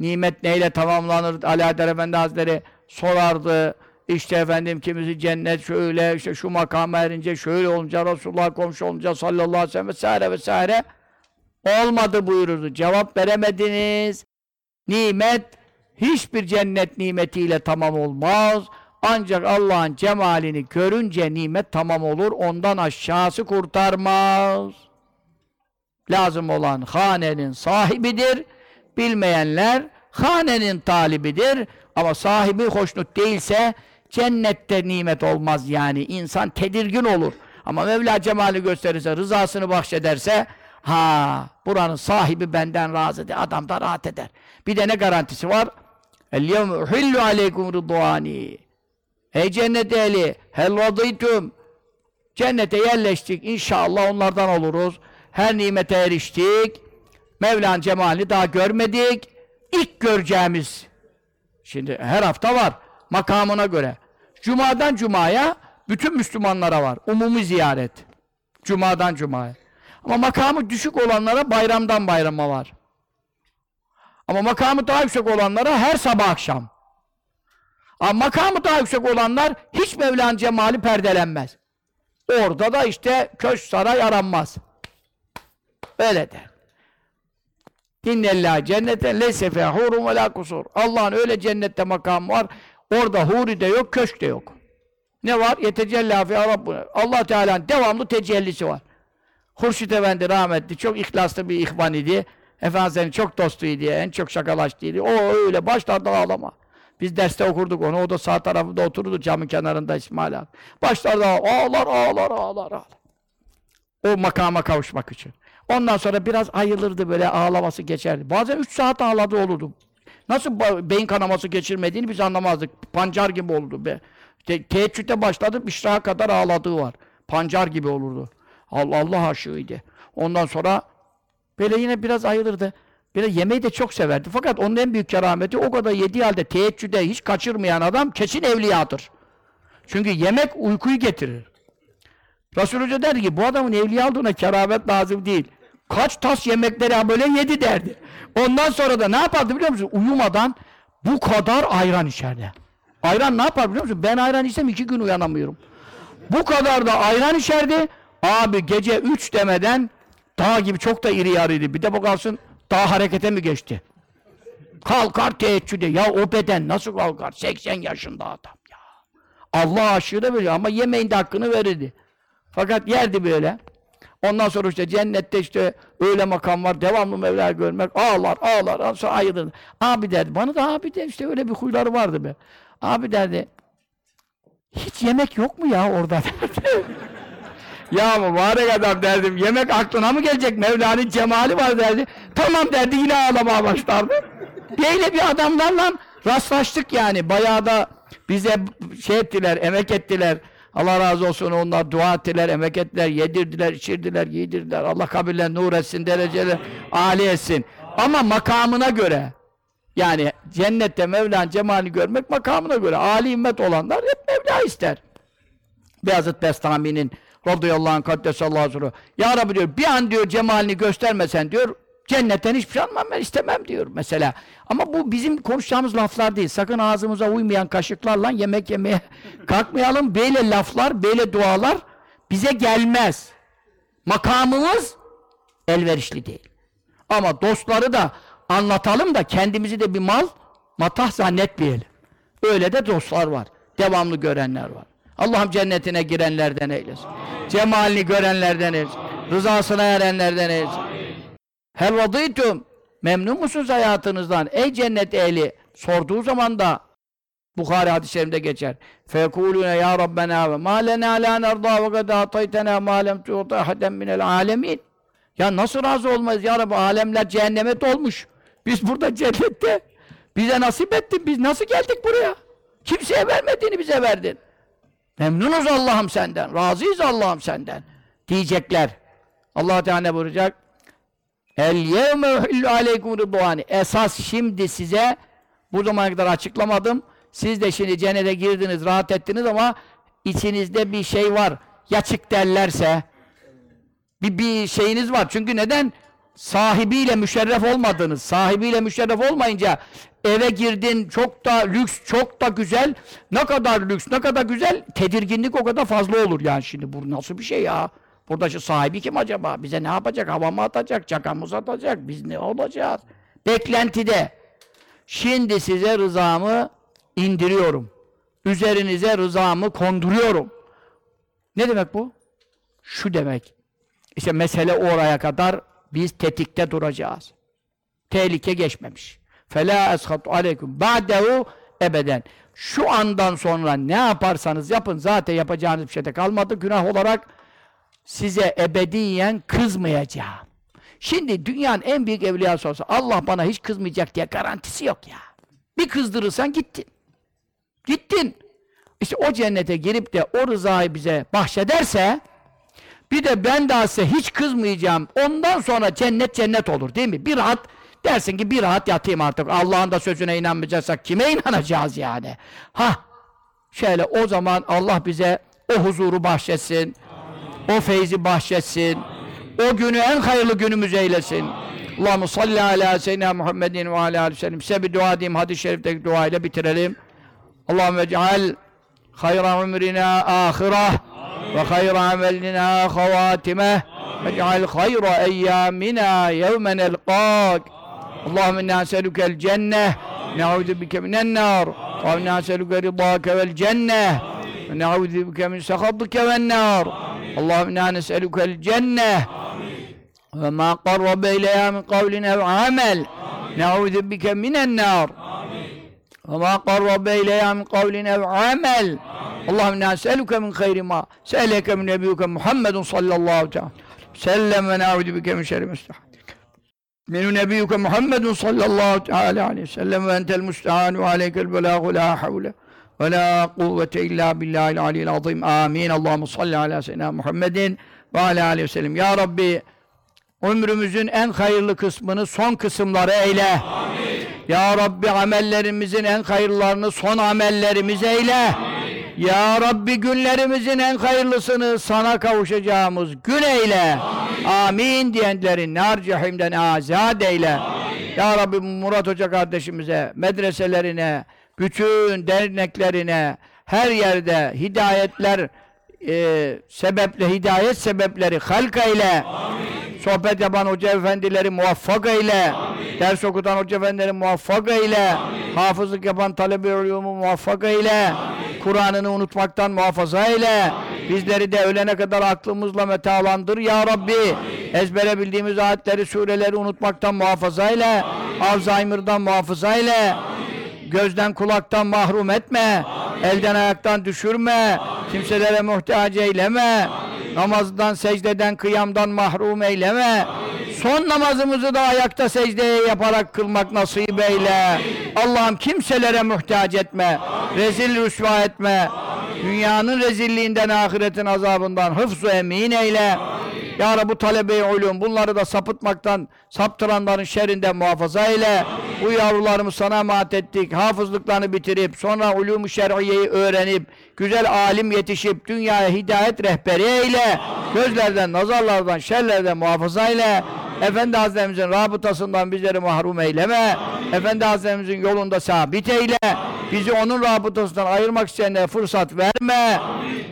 nimet neyle tamamlanır? Ali Adar Efendi Hazretleri sorardı. İşte efendim kimisi cennet şöyle, işte şu makama erince şöyle olunca, Resulullah komşu olunca sallallahu aleyhi ve sellem vesaire vesaire olmadı buyururdu. Cevap veremediniz. Nimet hiçbir cennet nimetiyle tamam olmaz. Ancak Allah'ın cemalini görünce nimet tamam olur. Ondan aşağısı kurtarmaz. Lazım olan hanenin sahibidir. Bilmeyenler hanenin talibidir. Ama sahibi hoşnut değilse cennette nimet olmaz yani. İnsan tedirgin olur. Ama Mevla cemali gösterirse, rızasını bahşederse ha buranın sahibi benden razıdır. Adam da rahat eder. Bir de ne garantisi var? El-yevme uhillu aleykum. Ey cennet ehli, hel. Cennete yerleştik. İnşallah onlardan oluruz. Her nimete eriştik. Mevla'nın cemalini daha görmedik. İlk göreceğimiz. Şimdi her hafta var. Makamına göre. Cuma'dan Cuma'ya bütün Müslümanlara var. Umumi ziyaret. Cuma'dan Cuma'ya. Ama makamı düşük olanlara bayramdan bayrama var. Ama makamı daha yüksek olanlara her sabah akşam. Ama makamı daha yüksek olanlar hiç Mevla'nın cemali perdelenmez. Orada da işte köşk saray aranmaz. Öyle der. İnnellâh cenneten leyse fâ hurun ve kusur. Allah'ın öyle cennette makamı var. Orada huri de yok, köşk de yok. Ne var? Yetecellâ Rabbuna. Allah Teala'nın devamlı tecellisi var. Hurşit Efendi rahmetli, çok ihlaslı bir ihvan idi. Efendimiz'in çok dostuydu, en çok şakalaştıydı. O öyle başlarda ağlama. Biz derste okurduk onu, o da sağ tarafında otururdu camın kenarında İsmail abi. Başlarda ağlar, ağlar, ağlar, ağlar. O makama kavuşmak için. Ondan sonra biraz ayılırdı böyle ağlaması geçerdi. Bazen üç saat ağladı olurdu. Nasıl beyin kanaması geçirmediğini biz anlamazdık. Pancar gibi olurdu be. Te teheccüde başladı, işraha kadar ağladığı var. Pancar gibi olurdu. Allah Allah aşığıydı. Ondan sonra böyle yine biraz ayılırdı. Biraz yemeği de çok severdi. Fakat onun en büyük kerameti o kadar yediği halde teheccüde hiç kaçırmayan adam kesin evliyadır. Çünkü yemek uykuyu getirir. Resul Hoca derdi ki bu adamın evliya olduğuna keramet lazım değil. Kaç tas yemekleri böyle yedi derdi. Ondan sonra da ne yapardı biliyor musun? Uyumadan bu kadar ayran içerdi. Ayran ne yapar biliyor musun? Ben ayran içsem iki gün uyanamıyorum. Bu kadar da ayran içerdi. Abi gece üç demeden dağ gibi çok da iri yarıydı. Bir de bakarsın dağ harekete mi geçti? Kalkar teheccüde. Ya o beden nasıl kalkar? 80 yaşında adam ya. Allah aşığı da böyle ama yemeğin de hakkını verirdi. Fakat yerdi böyle. Ondan sonra işte cennette işte öyle makam var, devamlı Mevla görmek, ağlar, ağlar, ağlar ayılır. Abi derdi, bana da abi de işte öyle bir huyları vardı be. Abi derdi, hiç yemek yok mu ya orada derdi. ya mübarek adam derdim, yemek aklına mı gelecek? Mevla'nın cemali var derdi. Tamam derdi, yine ağlamaya başlardı. Böyle bir adamlarla rastlaştık yani. Bayağı da bize şey ettiler, emek ettiler. Allah razı olsun onlar dua ettiler, emek ettiler, yedirdiler, içirdiler, giydirdiler. Allah kabirler nur etsin, dereceler âli etsin. Ama makamına göre yani cennette Mevla'nın cemalini görmek makamına göre. âli himmet olanlar hep Mevla ister. Beyazıt Bestami'nin radıyallahu anh kaddesallahu aleyhi Ya Rabbi diyor bir an diyor cemalini göstermesen diyor cennetten hiçbir şey almam ben istemem diyor mesela. Ama bu bizim konuşacağımız laflar değil. Sakın ağzımıza uymayan kaşıklarla yemek yemeye kalkmayalım. Böyle laflar, böyle dualar bize gelmez. Makamımız elverişli değil. Ama dostları da anlatalım da kendimizi de bir mal, matah zannetmeyelim. Öyle de dostlar var. Devamlı görenler var. Allah'ım cennetine girenlerden eylesin. Cemalini görenlerden eylesin. Rızasına erenlerden eylesin. Hel vadıytum. Memnun musunuz hayatınızdan? Ey cennet ehli. Sorduğu zaman da Bukhari hadislerinde geçer. Fekulune ya Rabbena ve ma lena la nerda ve kad ataytena ma lem tu'ta ahaden minel alemin. Ya nasıl razı olmayız ya Rabbi? Alemler cehenneme dolmuş. Biz burada cennette. Bize nasip ettin. Biz nasıl geldik buraya? Kimseye vermediğini bize verdin. Memnunuz Allah'ım senden. Razıyız Allah'ım senden. Diyecekler. Allah Teala ne buyuracak? El yevme uhillu aleykum rıdvani. Esas şimdi size bu zamana kadar açıklamadım. Siz de şimdi cennete girdiniz, rahat ettiniz ama içinizde bir şey var. Ya çık derlerse bir, bir şeyiniz var. Çünkü neden? Sahibiyle müşerref olmadınız. Sahibiyle müşerref olmayınca eve girdin çok da lüks, çok da güzel. Ne kadar lüks, ne kadar güzel tedirginlik o kadar fazla olur yani şimdi. Bu nasıl bir şey ya? Burada şu sahibi kim acaba? Bize ne yapacak? Hava mı atacak? Çakamız atacak? Biz ne olacağız? Beklentide. Şimdi size rızamı indiriyorum. Üzerinize rızamı konduruyorum. Ne demek bu? Şu demek. İşte mesele oraya kadar biz tetikte duracağız. Tehlike geçmemiş. Fela eshatu aleyküm ba'dehu ebeden. Şu andan sonra ne yaparsanız yapın zaten yapacağınız bir şey de kalmadı. Günah olarak size ebediyen kızmayacağım. Şimdi dünyanın en büyük evliyası olsa Allah bana hiç kızmayacak diye garantisi yok ya. Bir kızdırırsan gittin. Gittin. İşte o cennete girip de o rızayı bize bahşederse bir de ben daha size hiç kızmayacağım. Ondan sonra cennet cennet olur değil mi? Bir rahat dersin ki bir rahat yatayım artık. Allah'ın da sözüne inanmayacaksak kime inanacağız yani? Ha şöyle o zaman Allah bize o huzuru bahşetsin. O feyzi bahşetsin. O günü en hayırlı günümüz eylesin. Allahu salli ala seyyidina Muhammedin ve ala aleyhi sellem. Size bir dua edeyim. Hadis-i şerifteki duayla bitirelim. Allahümme ceal hayra umrina ahireh وخير عملنا خواتمه. واجعل خير أيامنا يوم نلقاك. اللهم إنا نسألك الجنة. نعوذ بك من النار. اللهم إنا نسألك رضاك والجنة. نعوذ بك من سخطك والنار. اللهم إنا نسألك الجنة. وما قرب إليها من قول أو عمل. نعوذ بك من النار. Ve ma qarrabe ileyha min kavlin ev amel. Allahümme inna min hayri ma se'eleke min nebiyuke Muhammedun sallallahu teala sellem ve na'udu bike min şerri müstahadik. Min nebiyuke Muhammedun sallallahu teala aleyhi ve sellem ve entel müstehanu aleykel belagu la havle ve la kuvvete illa billahil aliyil azim. Amin. Allahumme salli ala seyyidina Muhammedin ve ala aleyhi ve sellem. Ya Rabbi ömrümüzün en hayırlı kısmını son kısımları eyle. Amin. Ya Rabbi amellerimizin en hayırlarını son amellerimiz eyle. Ya Rabbi günlerimizin en hayırlısını sana kavuşacağımız gün eyle. Amin diyenlerin nar cehimden azad eyle. Ya Rabbi Murat Hoca kardeşimize, medreselerine, bütün derneklerine, her yerde hidayetler e, sebeple, hidayet sebepleri halk eyle. Sohbet yapan hoca efendileri muvaffak eyle. Ders okutan hoca efendileri muvaffak eyle. Hafızlık yapan talebe ulumu muvaffak eyle. Kur'an'ını unutmaktan muhafaza eyle. Bizleri de ölene kadar aklımızla metalandır ya Rabbi. Ezbere bildiğimiz ayetleri, sureleri unutmaktan muhafaza eyle. Alzheimer'dan muhafaza eyle. Gözden kulaktan mahrum etme. Elden ayaktan düşürme. Kimselere muhtaç eyleme. Namazdan, secdeden, kıyamdan mahrum eyleme. Son namazımızı da ayakta secdeye yaparak kılmak nasip eyle. Allah'ım kimselere muhtaç etme. Rezil rüsva etme. Dünyanın rezilliğinden, ahiretin azabından hıfzu emin eyle. Ya Rabbi talebe-i ulum bunları da sapıtmaktan, saptıranların şerrinden muhafaza eyle. Bu yavrularımı sana emanet ettik. Hafızlıklarını bitirip, sonra ulûm-u şer'iyeyi öğrenip, güzel alim yetişip, dünyaya hidayet rehberi eyle. Gözlerden, nazarlardan, şerlerden muhafaza eyle. Efendi Hazretlerimizin rabıtasından bizleri mahrum eyleme. Efendi Hazretlerimizin yolunda sabit eyle. Bizi onun rabıtasından ayırmak isteyenlere fırsat verme.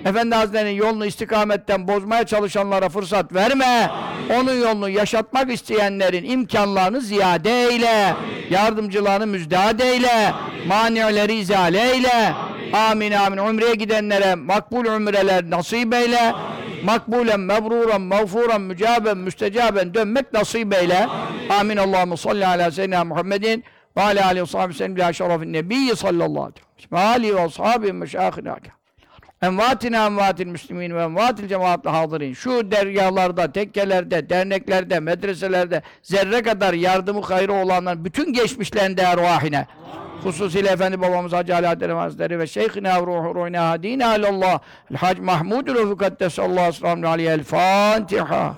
Efendi Hazretleri'nin yolunu istikametten bozmaya çalışanlara fırsat verme. Onun yolunu yaşatmak isteyenlerin imkanlarını ziyade eyle. Yardımcılarını müjdat eyle. Mani'leri izale eyle. Amin amin. Umreye gidenlere makbul umreler nasip eyle. Makbulen, mebruren, mağfuren, mücaben, müstecaben dönmek nasip eyle. Amin. Allahümme salli ala seyyidina Muhammedin ve ala aleyhi ve sahibi sellem bila şerefin nebiyyi sallallahu aleyhi ve sellem. Ve ashabi meşâhine envatina envatil müslimin ve envatil cemaatle hadirin. Şu dergahlarda, tekkelerde, derneklerde, medreselerde zerre kadar yardımı hayrı olanların bütün geçmişlerinde ervahine. Hususiyle Efendi babamız Hacı Alaaddin Hazretleri ve Şeyhina ve ruhu ruhina hadina alallah. El Hac Mahmud Refukat Sallallahu aleyhi. El Fatiha.